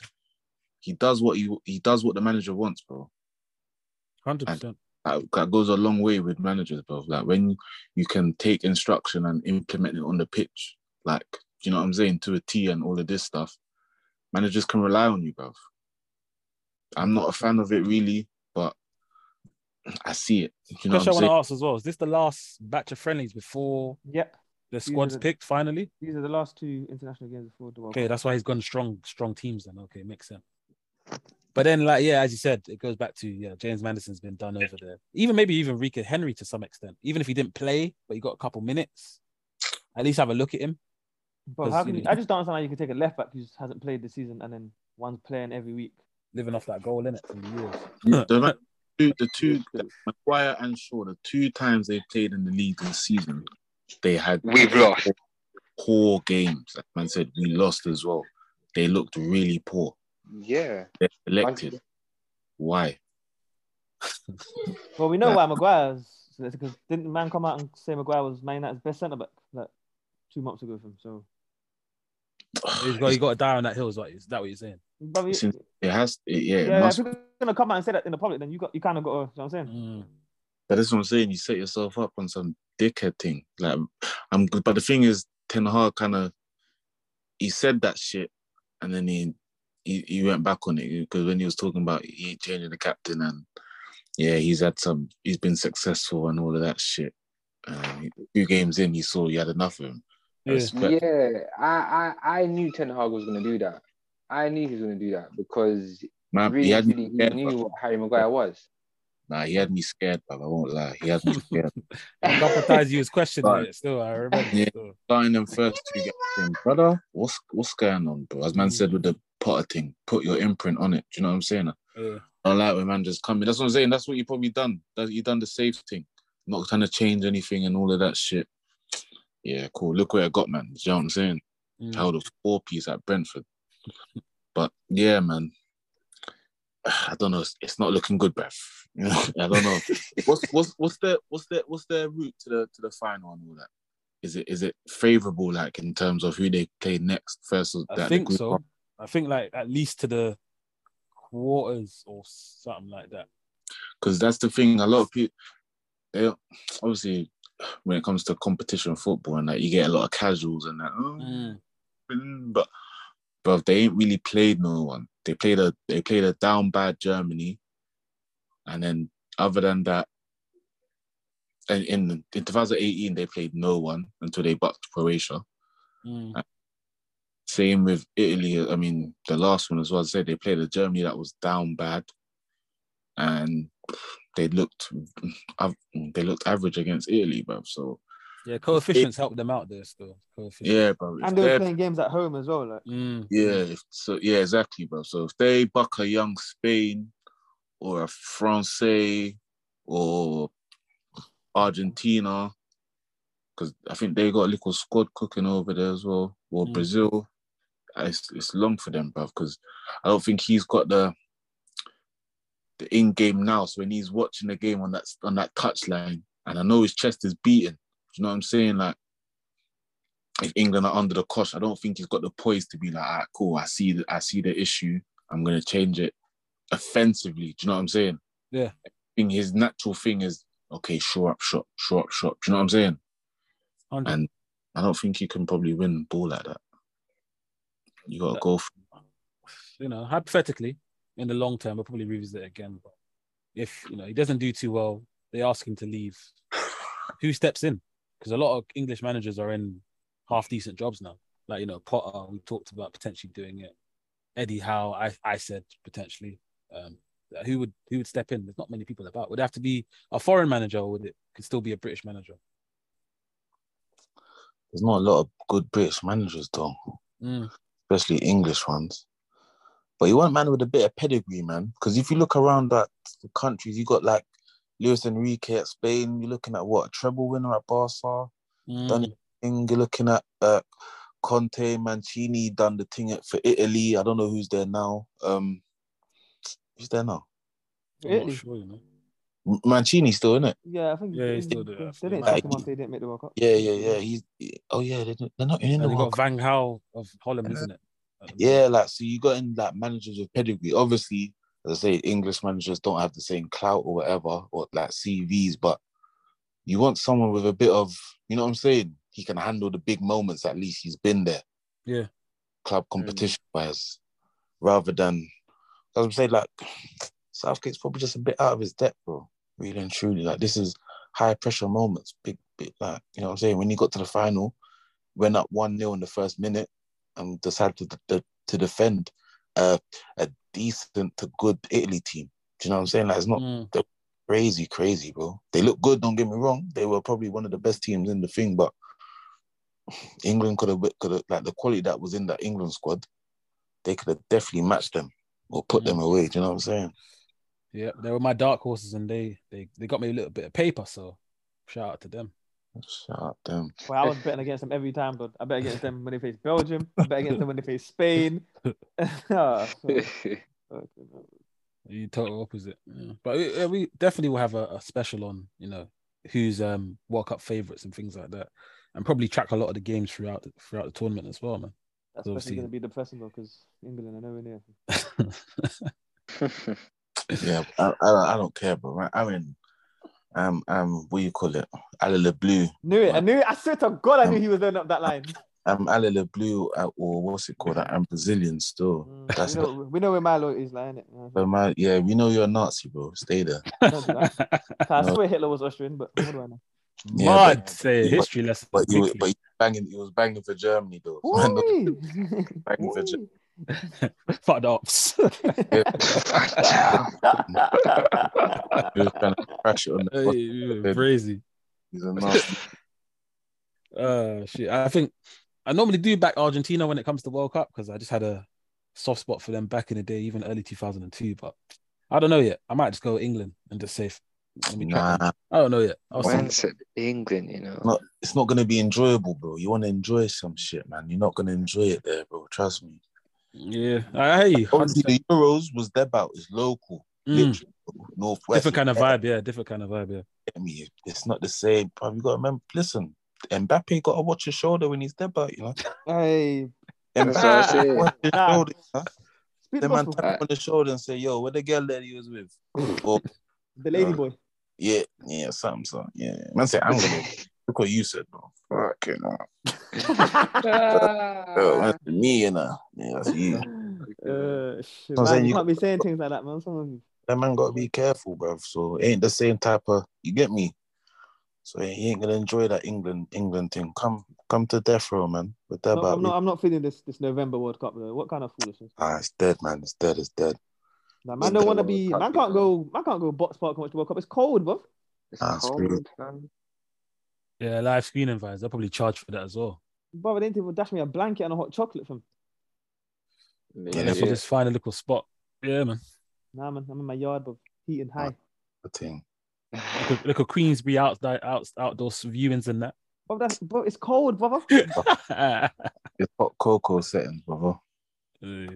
He does what he he does what the manager wants, bro. Hundred percent. That, goes a long way with managers, bro. Like when you can take instruction and implement it on the pitch, like you know what I'm saying, to a T and all of this stuff, managers can rely on you, bro. I'm not a fan of it really, I see it. You know Question I what want I'm to ask as well: Is this the last batch of friendlies before Yep. the are squad's the- picked finally? These are the last two international games before the World Okay, Cup. that's why he's gone strong, strong teams. Then okay, makes sense. But then, like, yeah, as you said, it goes back to yeah, James Maddison's been done over there. Even maybe even Rico Henry to some extent. Even if he didn't play, but he got a couple minutes, at least have a look at him. But 'Cause, how you can you, know- I just don't understand how you can take a left back who just hasn't played this season and then one's playing every week. living off that goal in it from the years. The, two- the two, Maguire and Shaw, the two times they played in the league this season, they had We've lost. poor games. Like man said, we lost as well. They looked really poor. Yeah. They're selected. Why? Well, we know Right. why Maguire's because didn't the man come out and say Maguire was Man United's best centre back like two months ago from so. He's got, he got to die on that hill. Is what is that what you're saying? But we, It's in- It has, it, yeah, it yeah, must if you're gonna come out and say that in the public, then you got you kind of got to. You know what I'm saying? Mm. But that's what I'm saying. You set yourself up on some dickhead thing. Like I'm good. But the thing is, Ten Hag kind of he said that shit, and then he, he he went back on it because when he was talking about he changing the captain and yeah, he's had some. He's been successful and all of that shit. Um, a few games in, he saw he had enough of him. Yeah. respect- Yeah, I, I I knew Ten Hag was gonna do that. I knew he was gonna do that because Man, really he had truly, he yeah, knew what Harry Maguire was. Nah, he had me scared, but I won't lie. He had me scared. A couple of times you was questioning Right. it still. I remember. Yeah. still. Starting them first two games, brother, what's what's going on, bro? As man said with the Potter thing, put your imprint on it. Do you know what I'm saying? Yeah. I like when man just coming. That's what I'm saying. That's what you probably done. That you done the safe thing, not trying to change anything and all of that shit. Yeah, cool. Look where I got, man. Do you know what I'm saying? Mm. Held a four piece at Brentford. But yeah, man. I don't know. It's, it's not looking good, bruv. You know, I don't know. what's what's what's the what's the what's their route to the to the final and all that? Is it is it favorable like in terms of who they play next versus I that think so. I think like at least to the quarters or something like that. because that's the thing. A lot of people, they obviously when it comes to competition football and that, you get a lot of casuals and that. "Oh, mm," But but they ain't really played no one. They played a they played a down bad Germany, and then other than that, and in in 2018 they played no one until they bucked Croatia. Mm. Same with Italy. I mean, the last one as well. I said they played a Germany that was down bad, and they looked they looked average against Italy, bro. So Yeah, coefficients help them out there still. Yeah, bro. And they were they're- playing games at home as well. Like, Mm. yeah, if, so yeah, exactly, bro. So if they buck a young Spain or a France or Argentina, because I think they got a little squad cooking over there as well, or Mm. Brazil, it's, it's long for them, bro. Because I don't think he's got the the in game now. So when he's watching the game on that on that touchline, and I know his chest is beating. You know what I'm saying? Like if England are under the cosh, I don't think he's got the poise to be like, ah, cool. I see the I see the issue. I'm gonna change it offensively. Do you know what I'm saying? Yeah. I think his natural thing is okay, shore up shot, shore up shot. Do you know what I'm saying? 100. And I don't think he can probably win the ball like that. You gotta go. For, you know, hypothetically, in the long term, we'll probably revisit it again. But if you know he doesn't do too well, they ask him to leave. Who steps in? Because a lot of English managers are in half decent jobs now. Like you know, Potter, we talked about potentially doing it. Eddie Howe, I, I said potentially. Um, who would who would step in? There's not many people about. Would it have to be a foreign manager, or would it could still be a British manager? there's not a lot of good British managers though. Mm. especially English ones. But you want a man with a bit of pedigree, man. Because if you look around at the countries, you got like Luis Enrique at Spain. You're looking at what a treble winner at Barca. Mm. Done thing. You're looking at uh, Conte, Mancini done the thing for Italy. I don't know who's there now. Um, who's there now? I'm not Italy. sure, you know. M- Mancini still in it. Yeah, I think Yeah, he's still there. they didn't Like, him off. They didn't make the World Cup. Yeah, yeah, yeah. He's oh yeah. They're, they're not in the they World got Van Gaal of Holland, Yeah. isn't it? Yeah, like so you got in like managers with pedigree. Obviously, as I say, English managers don't have the same clout or whatever, or like CVs, but you want someone with a bit of, you know what I'm saying? He can handle the big moments. At least he's been there. Yeah. Club mm. competition wise, rather than, as I'm saying, like Southgate's probably just a bit out of his depth, bro. Really and truly, like this is high pressure moments. Big, big, like you know what I'm saying. When he got to the final, went up one 0 in the first minute, and decided to, to, to defend uh, a decent to good Italy team. Do you know what I'm saying? Like it's not Mm. crazy, crazy, bro. They look good. Don't get me wrong. They were probably one of the best teams in the thing, but England could have could have like the quality that was in that England squad. They could have definitely matched them or put them away. Do you know what I'm saying? Yeah, they were my dark horses, and they they they got me a little bit of paper. So shout out to them. Shout out them. Well, I was betting against them every time, but I bet against them when they face Belgium. I bet against them when they face Spain. Ah, so- You total opposite. Yeah. But we, we definitely will have a, a special on you know who's um World Cup favorites and things like that, and probably track a lot of the games throughout the, throughout the tournament as well, man. That's Obviously. especially going to be depressing though, because England are nowhere near. Yeah, I, I, I don't care, but I mean, um, um, what you call it? Ale Le Bleu. Knew it. I knew it. I swear to God, I knew Um, he was going up that line. I'm Ale Le Bleu, uh, or what's it called? I'm Brazilian still. Mm, That's we, know, we know where my loyalty is lying. It. But my, yeah, we know you're a Nazi, bro. Stay there. Don't do. I No. swear Hitler was Austrian, but what do I know? Yeah, Mud, but- say but- history lesson. But you, quickly. but you banging, he was banging for Germany though. So I know- Oi! banging for Ge- Oi! Fuck the ops. He was trying crash on the crazy. He's a nasty. Uh, shit. I think I normally do back Argentina when it comes to World Cup because I just had a soft spot for them back in the day, even early 2002. But I don't know yet. I might just go England and just safe. Let me try. Nah, I don't know yet. I'll see. When England, you know. not, it's not gonna be enjoyable, bro. You want to enjoy some shit, man. You're not gonna enjoy it there, bro. Trust me. Yeah, I hear you. Obviously, the Euros was their bout. It's local, Mm, literally northwest. different kind of Yeah, vibe. Yeah, different kind of vibe. Yeah. get me. It's not the same. But you got to remember. Listen, Mbappe got to watch his shoulder when he's debut. You know, Hey, I Mbappe say. watch his shoulder. You know? speak The the man tap him on the shoulder and say, "Yo, where the girl that he was with?" or The lady Uh, boy. yeah, yeah, something, so yeah. Man say, "I'm gonna look what you said, bro." Fuck you know. Oh, that's me, and know. Yeah, that's you. Uh, shit, I'm man, saying you you can't be saying things like that, man. Someone, That man got to be careful, bro. So it ain't the same type of. You get me? So he ain't gonna enjoy that England England thing. Come come to death row, man. With that no, about I'm not. I'm not feeling this. This November World Cup. Though. What kind of foolishness? Ah, it's dead, man. It's dead. It's dead. Nah, man the don't want to be. Cup, Man can't go. Man can't go box park and watch the World Cup. It's cold, bro. It's Ah, it's cold, good. man. Yeah, live screening vibes. They'll probably charge for that as well. Brother, they didn't even dash me a blanket and a hot chocolate from. Yeah, Yeah, if you just find a little spot. Yeah, man. Nah, man, I'm in my yard, bro. Heating high. The thing. Little, little Queensbury out, out, outdoor viewings and that. Bro, that's bro. It's cold, brother. It's hot cocoa settings, brother. Uh,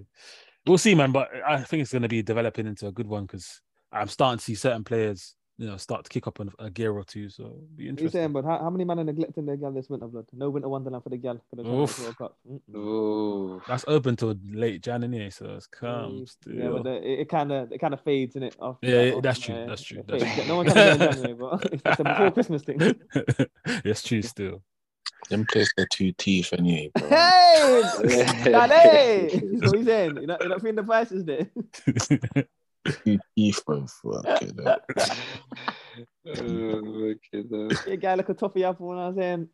we'll see, man. But I think it's going to be developing into a good one because I'm starting to see certain players, you know, start to kick up on a gear or two. So it'll be What you saying, interesting. but how, how many men are neglecting their gal this winter, blood? No winter wonderland for the gal. For the try Oof. World Cup. Mm-mm. That's open till late January, so it's come still. Yeah, but the, it kind of it kind of fades in it. After, Yeah, after- that's true, yeah, that's true, that's true. No one comes in January, but it's a before Christmas thing. That's true still. Them place their two teeth anyway, bro. Hey, Daddy! what you saying? You're not, you're not feeling the prices there. Two teeth, bro. Fuck it. up. Okay, though. Oh, yeah, guy like a toffee apple. When I was saying,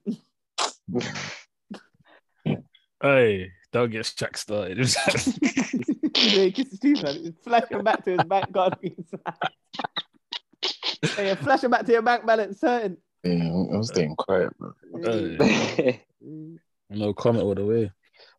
hey, don't get Shaq started. yeah, he kissed his teeth, man. Flashing back to his bank card. hey, flashing back to your bank balance, certain. Yeah, I was staying quiet, bro. Hey. No comment all the way.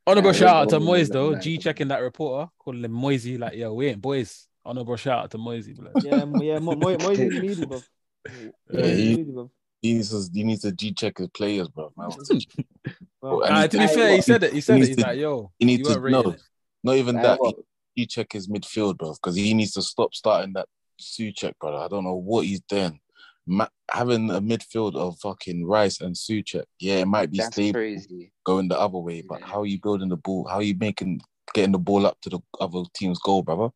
Honorable Yeah, shout out to Moyes though. G checking that reporter, calling him Moisey, like, yo, we ain't boys. Honorable shout out to Moisey. blood. Yeah, mo- yeah, Mo- Mo- Moyes is bro. Yeah, Moyes is he- meaty, bro. He needs to he needs to G check his players, bro. Man. Bro, Nah, to be fair, he said it. He said he it. He's to- like, yo, he needs to weren't it. Not even Aye, that. He, he check his midfield, bro, because he needs to stop starting that Souček, brother. I don't know what he's doing. Ma- having a midfield of fucking Rice and Souček, yeah, it might be That's stable crazy. going the other way, but Yeah. how are you building the ball? How are you making getting the ball up to the other team's goal, brother?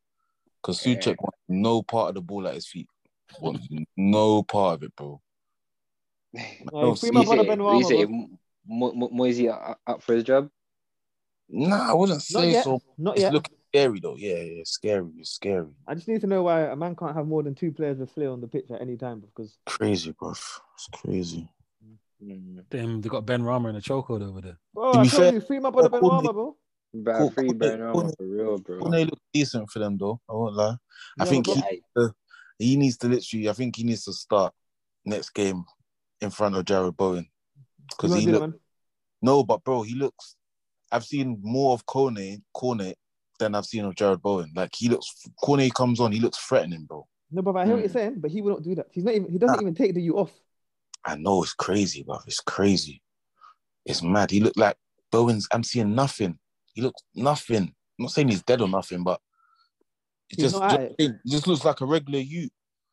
Because Yeah. Souček wants no part of the ball at his feet. Wants no part of it, bro. Yeah, No, free see- my brother say, Benoit, you say bro. Mo- Mo- Moisey up up for his job? Nah, I wouldn't say yet. so. Not It's yet. looking scary though. Yeah, yeah, scary. It's scary. I just need to know why a man can't have more than two players with flair on the pitch at any time because Crazy, bro. It's crazy. Mm. Damn, they got Benrahma in a chokehold over there. bro, To I be told fair, you, free my brother Cool, Benoit, cool. bro. But Cool, free cool, Bernard cool. for real, bro. When they look decent for them though, I won't lie. I Yeah, think but he, he needs to literally. I think he needs to start next game in front of Jarrod Bowen because he won't look that, no, but bro, he looks. I've seen more of Kone Kone than I've seen of Jarrod Bowen. Like he looks. Kone comes on, he looks threatening, bro. No, but I hear what you're Mm. saying, but he will not do that. He's not even. He doesn't Nah. even take the U off. I know it's crazy, bro. It's crazy. It's mad. He looked like Bowen's. I'm seeing nothing. He looks nothing. I'm not saying he's dead or nothing, but it He's just, just it. he just looks like a regular you.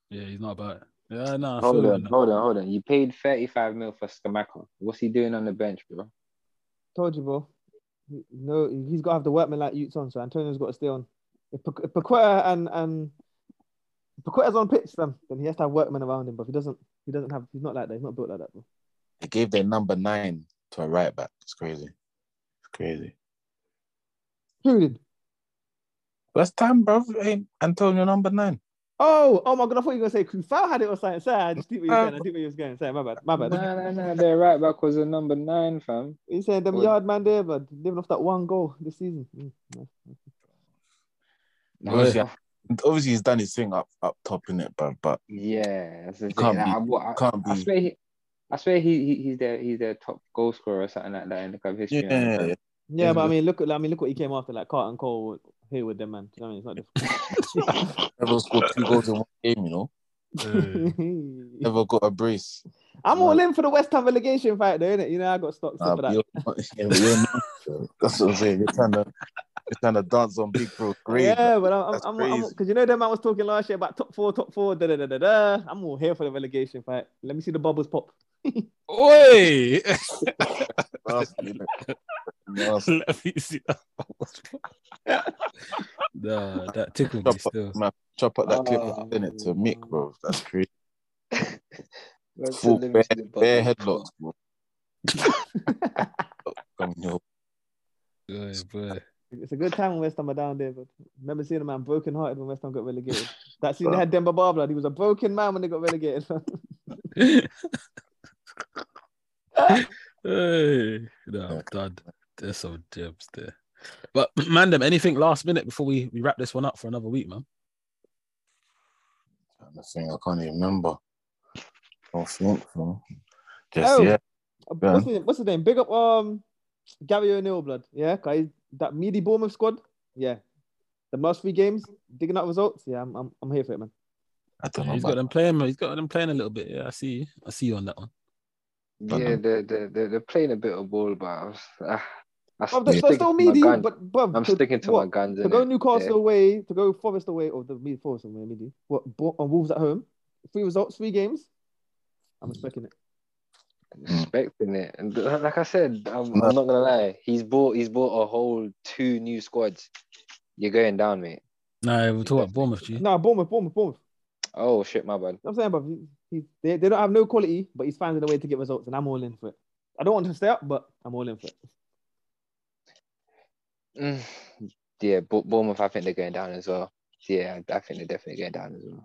Yeah, he's not about it. Yeah, no, I Hold on, that. hold on, hold on. You paid 35 mil for Scamacca. What's he doing on the bench, bro? Told you, bro. He- No, he's got to have the workman like Utes on, so Antonio's got to stay on. If, Pak- if Paqueta and and if Paqueta's on pitch, then then he has to have workmen around him. But if he doesn't, he doesn't have. He's not like that. He's not built like that, bro. They gave their number nine to a right back. It's crazy. It's crazy. Who did? West Ham, bro, ain't Antonio number nine. Oh, oh my god! I thought you were gonna say Coufal had it or something. Sorry, I just did what you were saying. I did what you was going. Sorry, my bad. My bad. Nah, nah, nah. Their right back was a number nine, fam. You said them Well- yard man there, but living off that one goal this season. Mm. Obviously, obviously he's done his thing up up top in it, but but Yeah, that's the thing. can't be- I, I, can't I be. swear he, I swear he, he he's their he's their top goal scorer or something like that in the club history. yeah, man. Yeah, but I mean, look at I mean, look what he came after, like Carlton Cole here with them, man. Do you know what I mean? It's not difficult. Never scored two goals in one game, you know. Never got a brace. I'm all in for the West Ham relegation fight, though, innit? You know, I got stocks Nah, for that. you're, yeah, but you're not, that's what I'm saying. You're trying to you're trying to dance on big bro grave. Yeah, but I'm, That's I'm, I'm, because you know that man was talking last year about top four, top four, da da da da da. I'm all here for the relegation fight. Let me see the bubbles pop. Oi! Nasty, innit? Let me see that. nah, that tickled me Chop still. up, man, chop up that clip Oh. and send it to oh. Mick, bro. That's crazy. Full bare, see bare headlocks, bro. Come here. Boy, boy. It's a good time when West Ham are down there, but remember seeing a man broken hearted when West Ham got relegated. That scene they had Demba Ba blood. He was a broken man when they got relegated. hey, no, I'm done. There's some gems there. But Mandem, anything last minute before we, we wrap this one up for another week, man? The thing I can't even remember. Don't think so. Just Oh. yeah. what's, his, what's his name? Big up um Gary O'Neill blood. Yeah, guys. That meaty Bournemouth squad. Yeah. The last three games, digging out results. Yeah, I'm I'm, I'm here for it, man. I don't know. He's got them playing. He's got them playing a little bit. Yeah, I see you. I see you on that one. Yeah, they're, they're, they're, they're playing a bit of ball, but I was, I they're, stick they're to still my meaty, guns. but bruv, I'm to- sticking to what? my guns. To go innit? Newcastle Yeah. away, to go Forest away, or the meaty Forest away, meaty. What? On Wolves at home. Three results, three games. I'm expecting it. expecting it. And like I said, I'm, I'm not gonna lie. He's bought he's bought a whole two new squads. You're going down, mate. No, we're talking about Bournemouth, G. No, Bournemouth, Bournemouth, Bournemouth. Oh shit, my bad. I'm saying, but he, he, they, they don't have no quality, but he's finding a way to get results, and I'm all in for it. I don't want to stay up, but I'm all in for it. Mm, yeah, Bo- Bournemouth. I think they're going down as well. Yeah, I think they're definitely going down as well.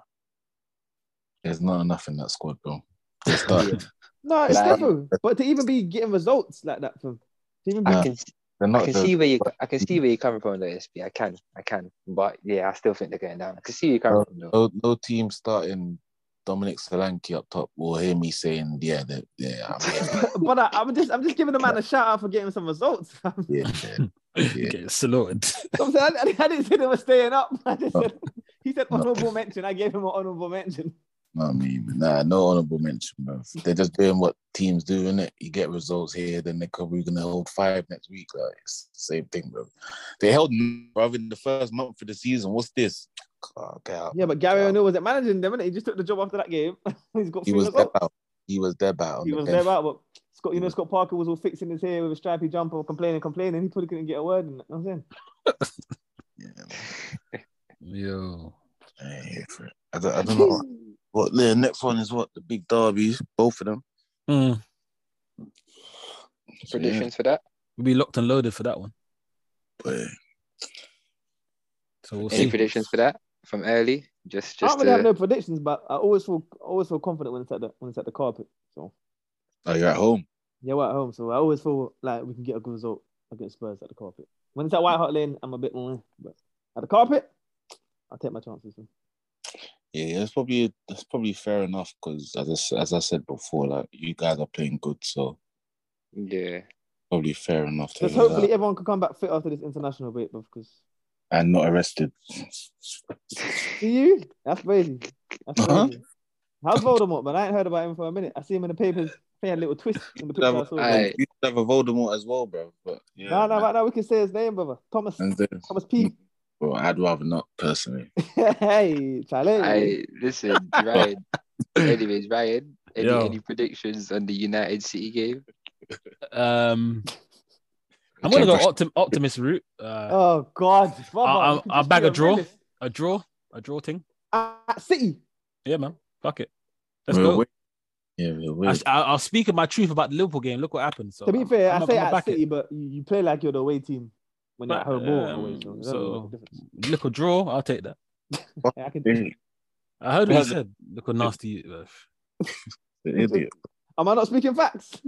there's not enough in that squad, bro. They started. No, it's Like- true. But to even be getting results like that from, even I can They're I can the- see where you I can see where you're coming from, though, SB. I can, I can. But yeah, I still think they're going down. I can see where you're coming from, though. no, no team starting Dominic Solanke up top will hear me saying, yeah, they, yeah, I'm but I, I'm just, I'm just giving the man a shout out for getting some results. yeah, yeah. Yeah. Get saluted. So I'm I, I didn't say they were staying up. I just said, he said No. honorable mention. I gave him an honorable mention. Know what I mean, nah, no honorable mention, bro. They're just doing what teams do, innit? You get results here, then they're probably gonna hold five next week. Like it's the same thing, bro. They held bro in the first month of the season. What's this? Oh, get out. Yeah, but Gary Get. O'Neill was it managing them, innit? He just took the job after that game. He's got He was dead results. out. He was dead out. He was bench. there out, but Scott, you know, Scott Parker was all fixing his hair with a stripy jumper, complaining, complaining. He probably couldn't get a word in it. You know what I'm saying? Yeah, Yo. I ain't here for it. I don't, I don't know. What the next one is what the big derbies, both of them. Mm. So, yeah, Predictions for that? We'll be locked and loaded for that one. but. So we'll Any see. predictions for that from early? Just, just I don't really have no predictions, but I always feel, always feel confident when it's at the when it's at the carpet. So Oh, you're at home. Yeah, we're at home, so I always feel like we can get a good result against Spurs at the carpet. When it's at White Hart Lane, I'm a bit more, but at the carpet, I'll take my chances. man. Yeah, it's probably that's probably fair enough because as I, s- as I said before, like you guys are playing good, so yeah. probably fair enough to Just hopefully that. everyone can come back fit after this international break, because and not arrested. see you, that's crazy. That's Uh-huh. crazy. How's Voldemort, man? I ain't heard about him for a minute. I see him in the papers. I think he had a little twist in the picture I saw. Aye. You have a Voldemort as well, bro. But yeah, No, no, right now we can say his name, brother. Thomas. Thomas P. well, I'd rather not personally. hey, Charlie. I listen, Ryan. Anyways, Ryan, any, Yo. any predictions on the United City game? Um, I'm gonna go optim- optimist route. Uh, Oh God, brother. I'll- you I'll bag a draw. a draw, a draw thing. At City. Yeah, man. Fuck it. Let's We're go. away. Yeah. I, I'll I'll speak of my truth about the Liverpool game. Look what happened. So to be I'm- fair, I'm- I say I'm at back City, it. but you, you play like you're the away team when you're at home Um, away. So, so- make a draw. I'll take that. Yeah, I can. Hey, I heard what you said. Look a nasty you. The idiot. Am I not speaking facts?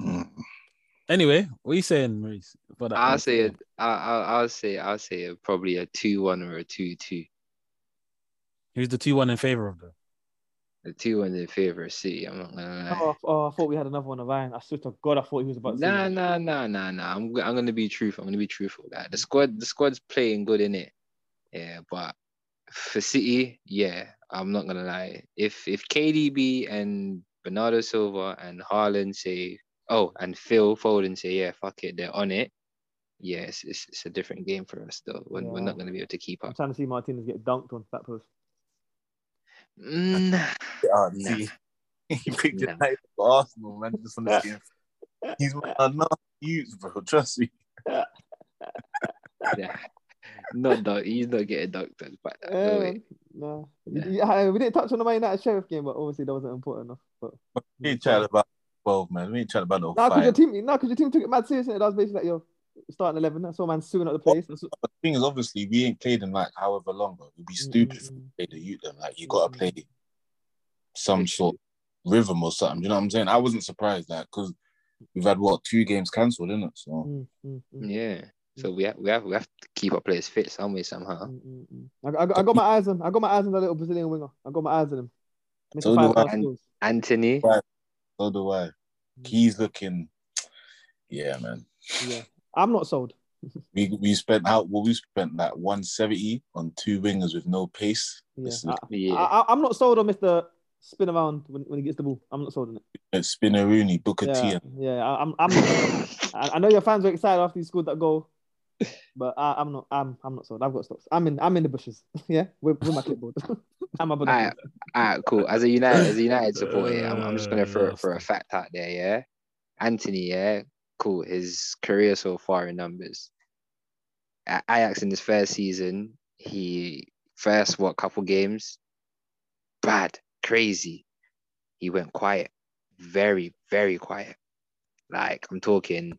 Mm. Anyway, what are you saying, Maurice? For that I'll one? say it. I, I, I'll say. I'll say it, probably a two-one or a two-two. Who's the two one in favor of though? A two-one in favor of City. I'm not gonna lie. Oh, oh, I thought we had another one of Ryan. I swear to God, I thought he was about to Nah, that. nah, nah, nah, nah. I'm I'm gonna be truthful. I'm gonna be truthful. Like the squad, the squad's playing good in it. Yeah, but for City, yeah, I'm not gonna lie. If if KDB and Bernardo Silva and Haaland say, oh, and Phil Foden say, yeah, fuck it, they're on it. Yeah, it's, it's, it's a different game for us though. We're, we're not gonna be able to keep up. I'm trying to see Martinez get dunked on that post. Mm, Ah, Nah. see, he picked Nah. United for Arsenal, man. Just on the skin. He's one of the youths, bro. Trust me. yeah. Not dunk. He's not getting dunked on. But uh, no way. Yeah. yeah, we didn't touch on the Man United Sheriff game, but obviously that wasn't important enough. But We ain't chatting about 12, man. We ain't chatting about no Nah, because five. your team, nah, because your team took it mad seriously. That was basically like your starting eleven. That's all man suing at the place. That's what- the thing is, obviously, we ain't played in like however long, bro. We'd be stupid if we Mm, played the youth them. Like, you gotta Mm. play some sort of rhythm or something. You know what I'm saying? I wasn't surprised, like, because we've had what two games cancelled, isn't it? So mm, mm, mm, Yeah. So we have, we have we have to keep our players fit some way somehow. mm, mm, mm. I, I, got- I got my eyes on. I got my eyes on the little Brazilian winger. I got my eyes on him. Mr. So do I. Star Skills. Antony, Right. so do I. Mm. He's looking, yeah, man. Yeah, I'm not sold. We we spent out well, we spent like 170 on two wingers with no pace. Yeah, Listen, I, yeah, I, I'm not sold on Mr. Spin around when, when he gets the ball. I'm not sold on it. It's Spinnerooney, Booker T, Yeah, and yeah. I, I'm. I'm I, I know your fans were excited after he scored that goal, but I, I'm not. I'm. I'm not sold. I've got stocks. I'm in. I'm in the bushes. yeah, with, with my clipboard. I'm up on the All right, all right, cool. As a United, as a United supporter, yeah, I'm, I'm just gonna throw Uh, for a fact out there. Yeah, Antony, yeah, cool. His career so far in numbers. At Ajax in his first season, he first what couple games, bad, crazy. He went quiet, very, very quiet. Like I'm talking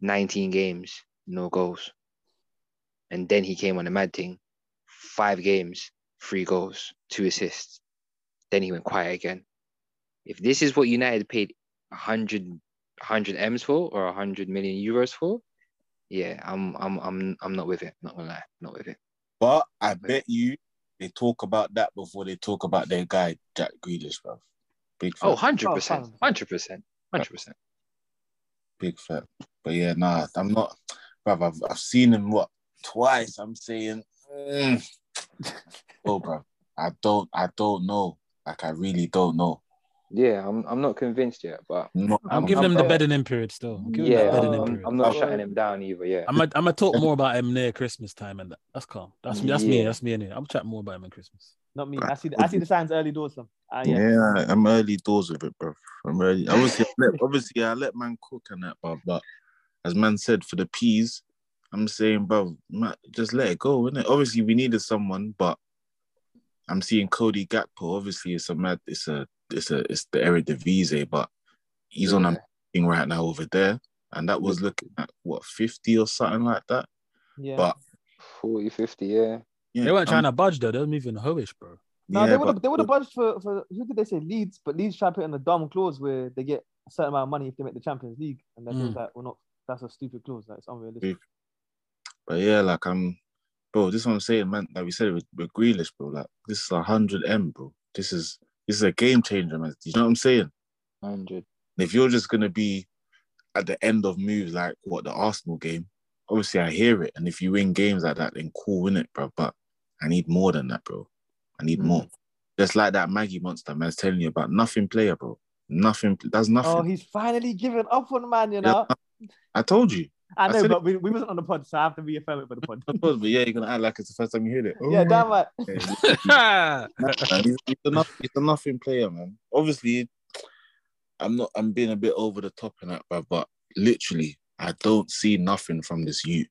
19 games, no goals. And then he came on a mad thing, five games, three goals, two assists. Then he went quiet again. If this is what United paid 100, 100 M's for or 100 million euros for, yeah, I'm I'm I'm I'm not with it. Not gonna lie, not with it. but I bet you they talk about that before they talk about their guy Jack Grealish, bro. Big fat, Oh, 100 Oh, percent, hundred percent, hundred percent. big fat. But yeah, nah, I'm not, bro. I've, I've seen him what twice. I'm saying, mm. oh, bro, I don't, I don't know. Like I really don't know. Yeah, I'm I'm not convinced yet, but Not, I'm, I'm- giving I'm him the fair. bedding in period still. I'm yeah, the bedding I'm, period. I'm not Well, shutting him down either. Yeah, I'm gonna I'm gonna talk more about him near Christmas time, and that's calm. That's me. That's me. That's me. Anyway. I'm chatting more about him in Christmas. Not me. I see. The, I see the signs early doors. Some. Ah, yeah. yeah. I'm early doors with it, bro. I'm early. Obviously, I let, obviously, I let man cook and that, but but as man said for the peas, I'm saying, bro, man, just let it go, innit? Obviously, we needed someone, but I'm seeing Cody Gakpo. Obviously, it's a mad, it's a, it's a, it's the Eredivisie, but he's on a thing right now over there, and that was looking at what 50 or something like that. Yeah. But 40, 50, yeah. yeah, They weren't I'm- trying to budge though. They were moving hoish, bro. No, yeah, they would have they would have budged for, for who did they say Leeds, but Leeds tried to put in a dumb clause where they get a certain amount of money if they make the Champions League, and then Mm. mm. like, well, not that's a stupid clause. Like it's unrealistic. But yeah, like I'm, bro. This is what I'm saying, man. Like we said with, with Grealish, bro. Like this is a hundred m, bro. This is this is a game changer, man. You know what I'm saying? 100. And if you're just gonna be at the end of moves like what the Arsenal game, obviously I hear it. And if you win games like that, then cool, win it, bro. But I need more than that, bro. I need Mm. more. Just like that Maggie monster, man's telling you about nothing player, bro. Nothing. That's nothing. Oh, he's finally given up on man. You know. I told you. I I know, said but we, we wasn't on the pod, so I have to reaffirm it for the pod. I but yeah, you're gonna act like it's the first time you heard it. yeah, oh damn it. Yeah, he's, he's, a nothing, he's a nothing player, man. Obviously, I'm not. I'm being a bit over the top in that, but but literally, I don't see nothing from this youth.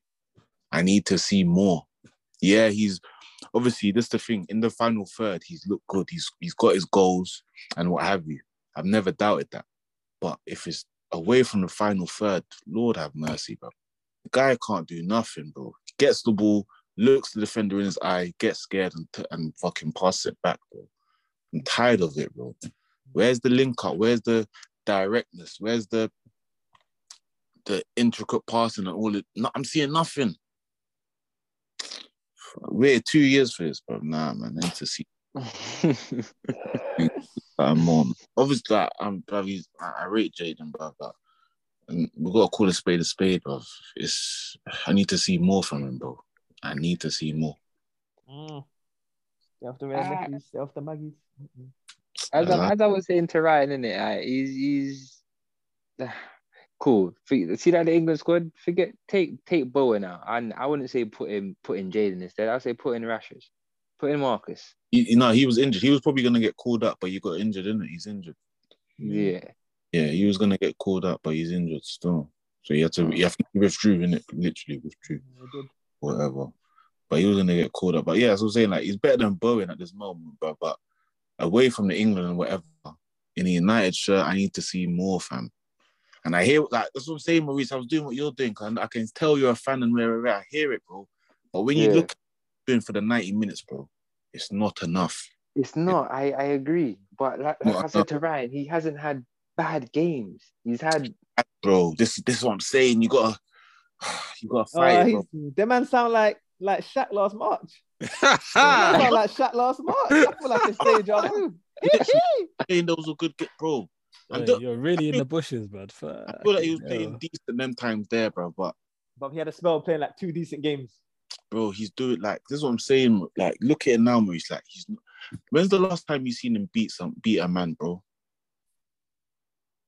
I need to see more. Yeah, he's obviously this the thing. In the final third, he's looked good. He's he's got his goals and what have you. I've never doubted that. But if it's away from the final third, Lord have mercy, bro. The guy can't do nothing, bro. Gets the ball, looks the defender in his eye, gets scared, and, t- and fucking pass it back, bro. I'm tired of it, bro. Where's the link up? Where's the directness? Where's the the intricate passing and all it? No, I'm seeing nothing. Waited two years for this, bro. Nah, man. I need to see that more. Obviously, like, I'm, bruv, he's, I, I rate Jadon, bro, but and we gotta call a spade a spade, bro. It's I need to see more from him, bro. I need to see more. Mm. Stay off the red Ah. Mickeys, stay off the Maggies. As, I, Uh-huh. as I was saying to Ryan, innit, uh, he's he's cool. See that the England squad? Forget take take Bowen out, and I wouldn't say put him put in Jadon instead. I'd say put in Rashers, put in Marcus. You, you know, he was injured. He was probably gonna get called up, but he got injured, didn't it? He's injured. Yeah, Yeah, he was gonna get called up, but he's injured still. So he had to. He have to withdrew in it. Literally withdrew. They did. whatever. But he was gonna get called up. But yeah, as I was saying, like he's better than Bowen at this moment, bro. But away from the England and whatever, in the United shirt, I need to see more, fam. And I hear like that's what I'm saying, Maurice. I was doing what you're doing, 'cause I can tell you're a fan and where. I hear it, bro. But when you Yeah. look at doing for the 90 minutes, bro, it's not enough. it's not. I I agree, but like, like I said to Ryan, he hasn't had bad games. He's had Bro, this this is what I'm saying. You gotta you gotta Oh, fight, he's, bro. them man sound like like Shaq last March. Them man sound like Shaq last March. I feel like it's stage of Saying those were good, get, bro. And Hey, the- you're really in the bushes, bro. I feel like he was playing decent them times there, bro. But But he had a spell of playing like two decent games. Bro, he's doing like this is what I'm saying. Like, look at it now, Maurice. Like, he's when's the last time you seen him beat some beat a man, bro?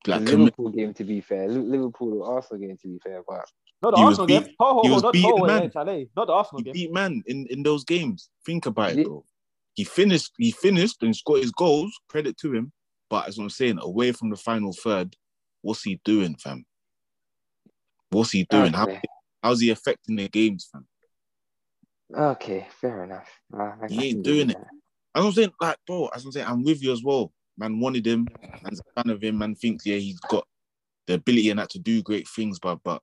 Like, commit, Liverpool game to be fair, Liverpool or Arsenal game to be fair, but Not the He was Arsenal beat- game. Ho, ho, he was not beating ho, man. hey, Chalet. Not the Arsenal he game. beat man in in those games. Think about it, bro. He finished. He finished and scored his goals. Credit to him. But as I'm saying, away from the final third, what's he doing, fam? What's he doing? How, how's he affecting the games, fam? Okay fair enough. I- I- I He ain't can doing it. As I'm saying, like, bro, as I'm saying, I'm with you as well. Man wanted him, man's a fan of him, man thinks, yeah, he's got the ability and that to do great things, but but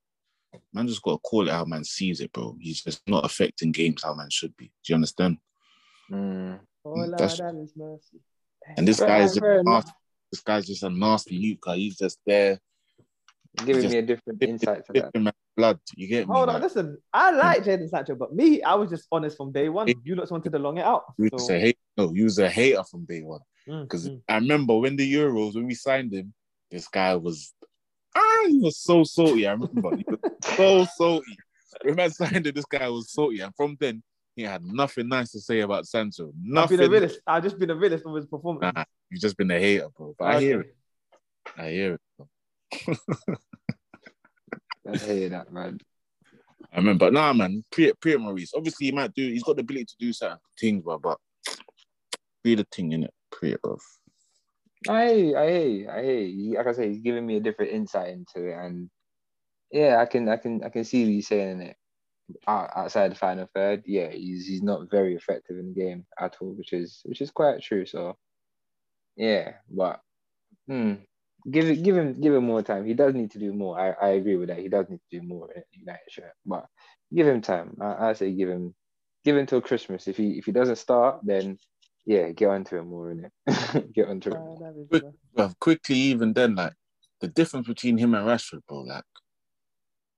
man just gotta call it how man sees it, bro. He's just not affecting games how man should be. Do you understand? Mm. Oh, That's- that is mercy. And this guy is just fair nasty. This guy's just a nasty youth, cause he's just there. Giving me a different insight to that. Dipping blood. You get me? Hold on, Like, listen. I like Jadon Sancho, but me, I was just honest from day one. You lot wanted to long it out. you So, was a hate, no, you was a hater from day one. Because mm. I remember when the Euros, when we signed him, this guy was ah, he was so salty. I remember he was so salty. When I signed him, this guy was salty, and from then he had nothing nice to say about Sancho. I've Nothing. been a realist. I've just been a realist of his performance. Nah, you've just been a hater, bro. But I hear it. I hear it. I hear that, man. I remember. Nah, man. Pre pre Maurice. Obviously, he might do. He's got the ability to do certain things, bro. But pre the thing in it. Pre bro. I hear I hear I hear. Like I say, he's giving me a different insight into it, and yeah, I can, I can, I can see what you're saying in it. Outside the final third, yeah, he's he's not very effective in the game at all, which is which is quite true. So, yeah, but hmm, give it, give him, give him more time. He does need to do more. I, I agree with that. He does need to do more in United shirt, but give him time. I, I say give him, give him till Christmas. If he if he doesn't start, then yeah, get onto him more in it. get onto him. Quick. mercy. But quickly, even then, like the difference between him and Rashford, bro. Like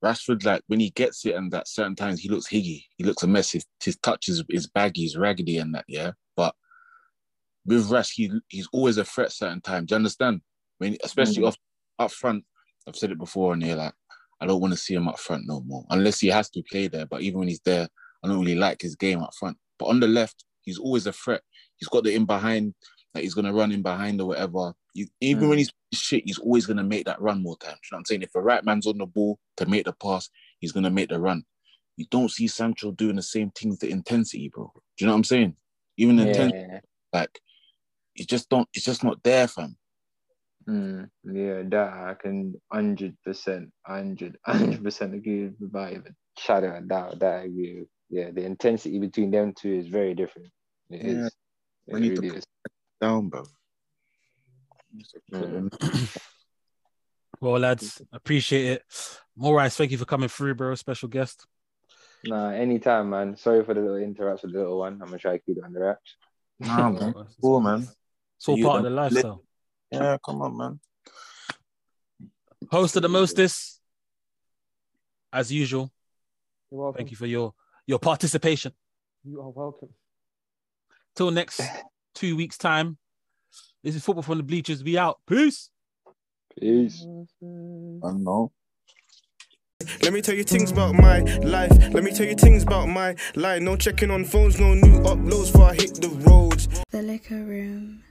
Rashford, like when he gets it, and at certain times he looks higgy, he looks a mess. His, his touch is, is baggy, he's raggedy, and that. Yeah, but with Rash, he he's always a threat. Certain times, do you understand? When especially Mhm. off up front, I've said it before, and here, like I don't want to see him up front no more, unless he has to play there. But even when he's there, I don't really like his game up front. But on the left, he's always a threat. He's got the in behind, like he's gonna run in behind or whatever. You, even Mm. when he's shit, he's always gonna make that run more times. You know what I'm saying? If the right man's on the ball to make the pass, he's gonna make the run. You don't see Sancho doing the same things, the intensity, bro. Do you know what I'm saying? Even the intensity, like it's just don't, it's just not there, fam. Mm, yeah, that I can hundred percent, hundred, hundred percent agree with without even shadow of a doubt. That I agree with. Yeah, the intensity between them two is very different. It is. Yeah. It We need to really put- is. Down, bro. Mm. Well, lads, appreciate it. Maurice, thank you for coming through, bro. Special guest. Nah, anytime, man. Sorry for the little interrupts with the little one. I'm gonna try to keep it under wraps. Nah, man. Cool, man. It's all You part of the lifestyle. Yeah, come on, man. Host of the mostest, as usual. You're welcome. Thank you for your your participation. You are welcome. Till next two weeks time. This is football from the bleachers. Be out. Peace. Peace. I know. Let me tell you things about my life. Let me tell you things about my life. No checking on phones, no new uploads before I hit the roads. The liquor room.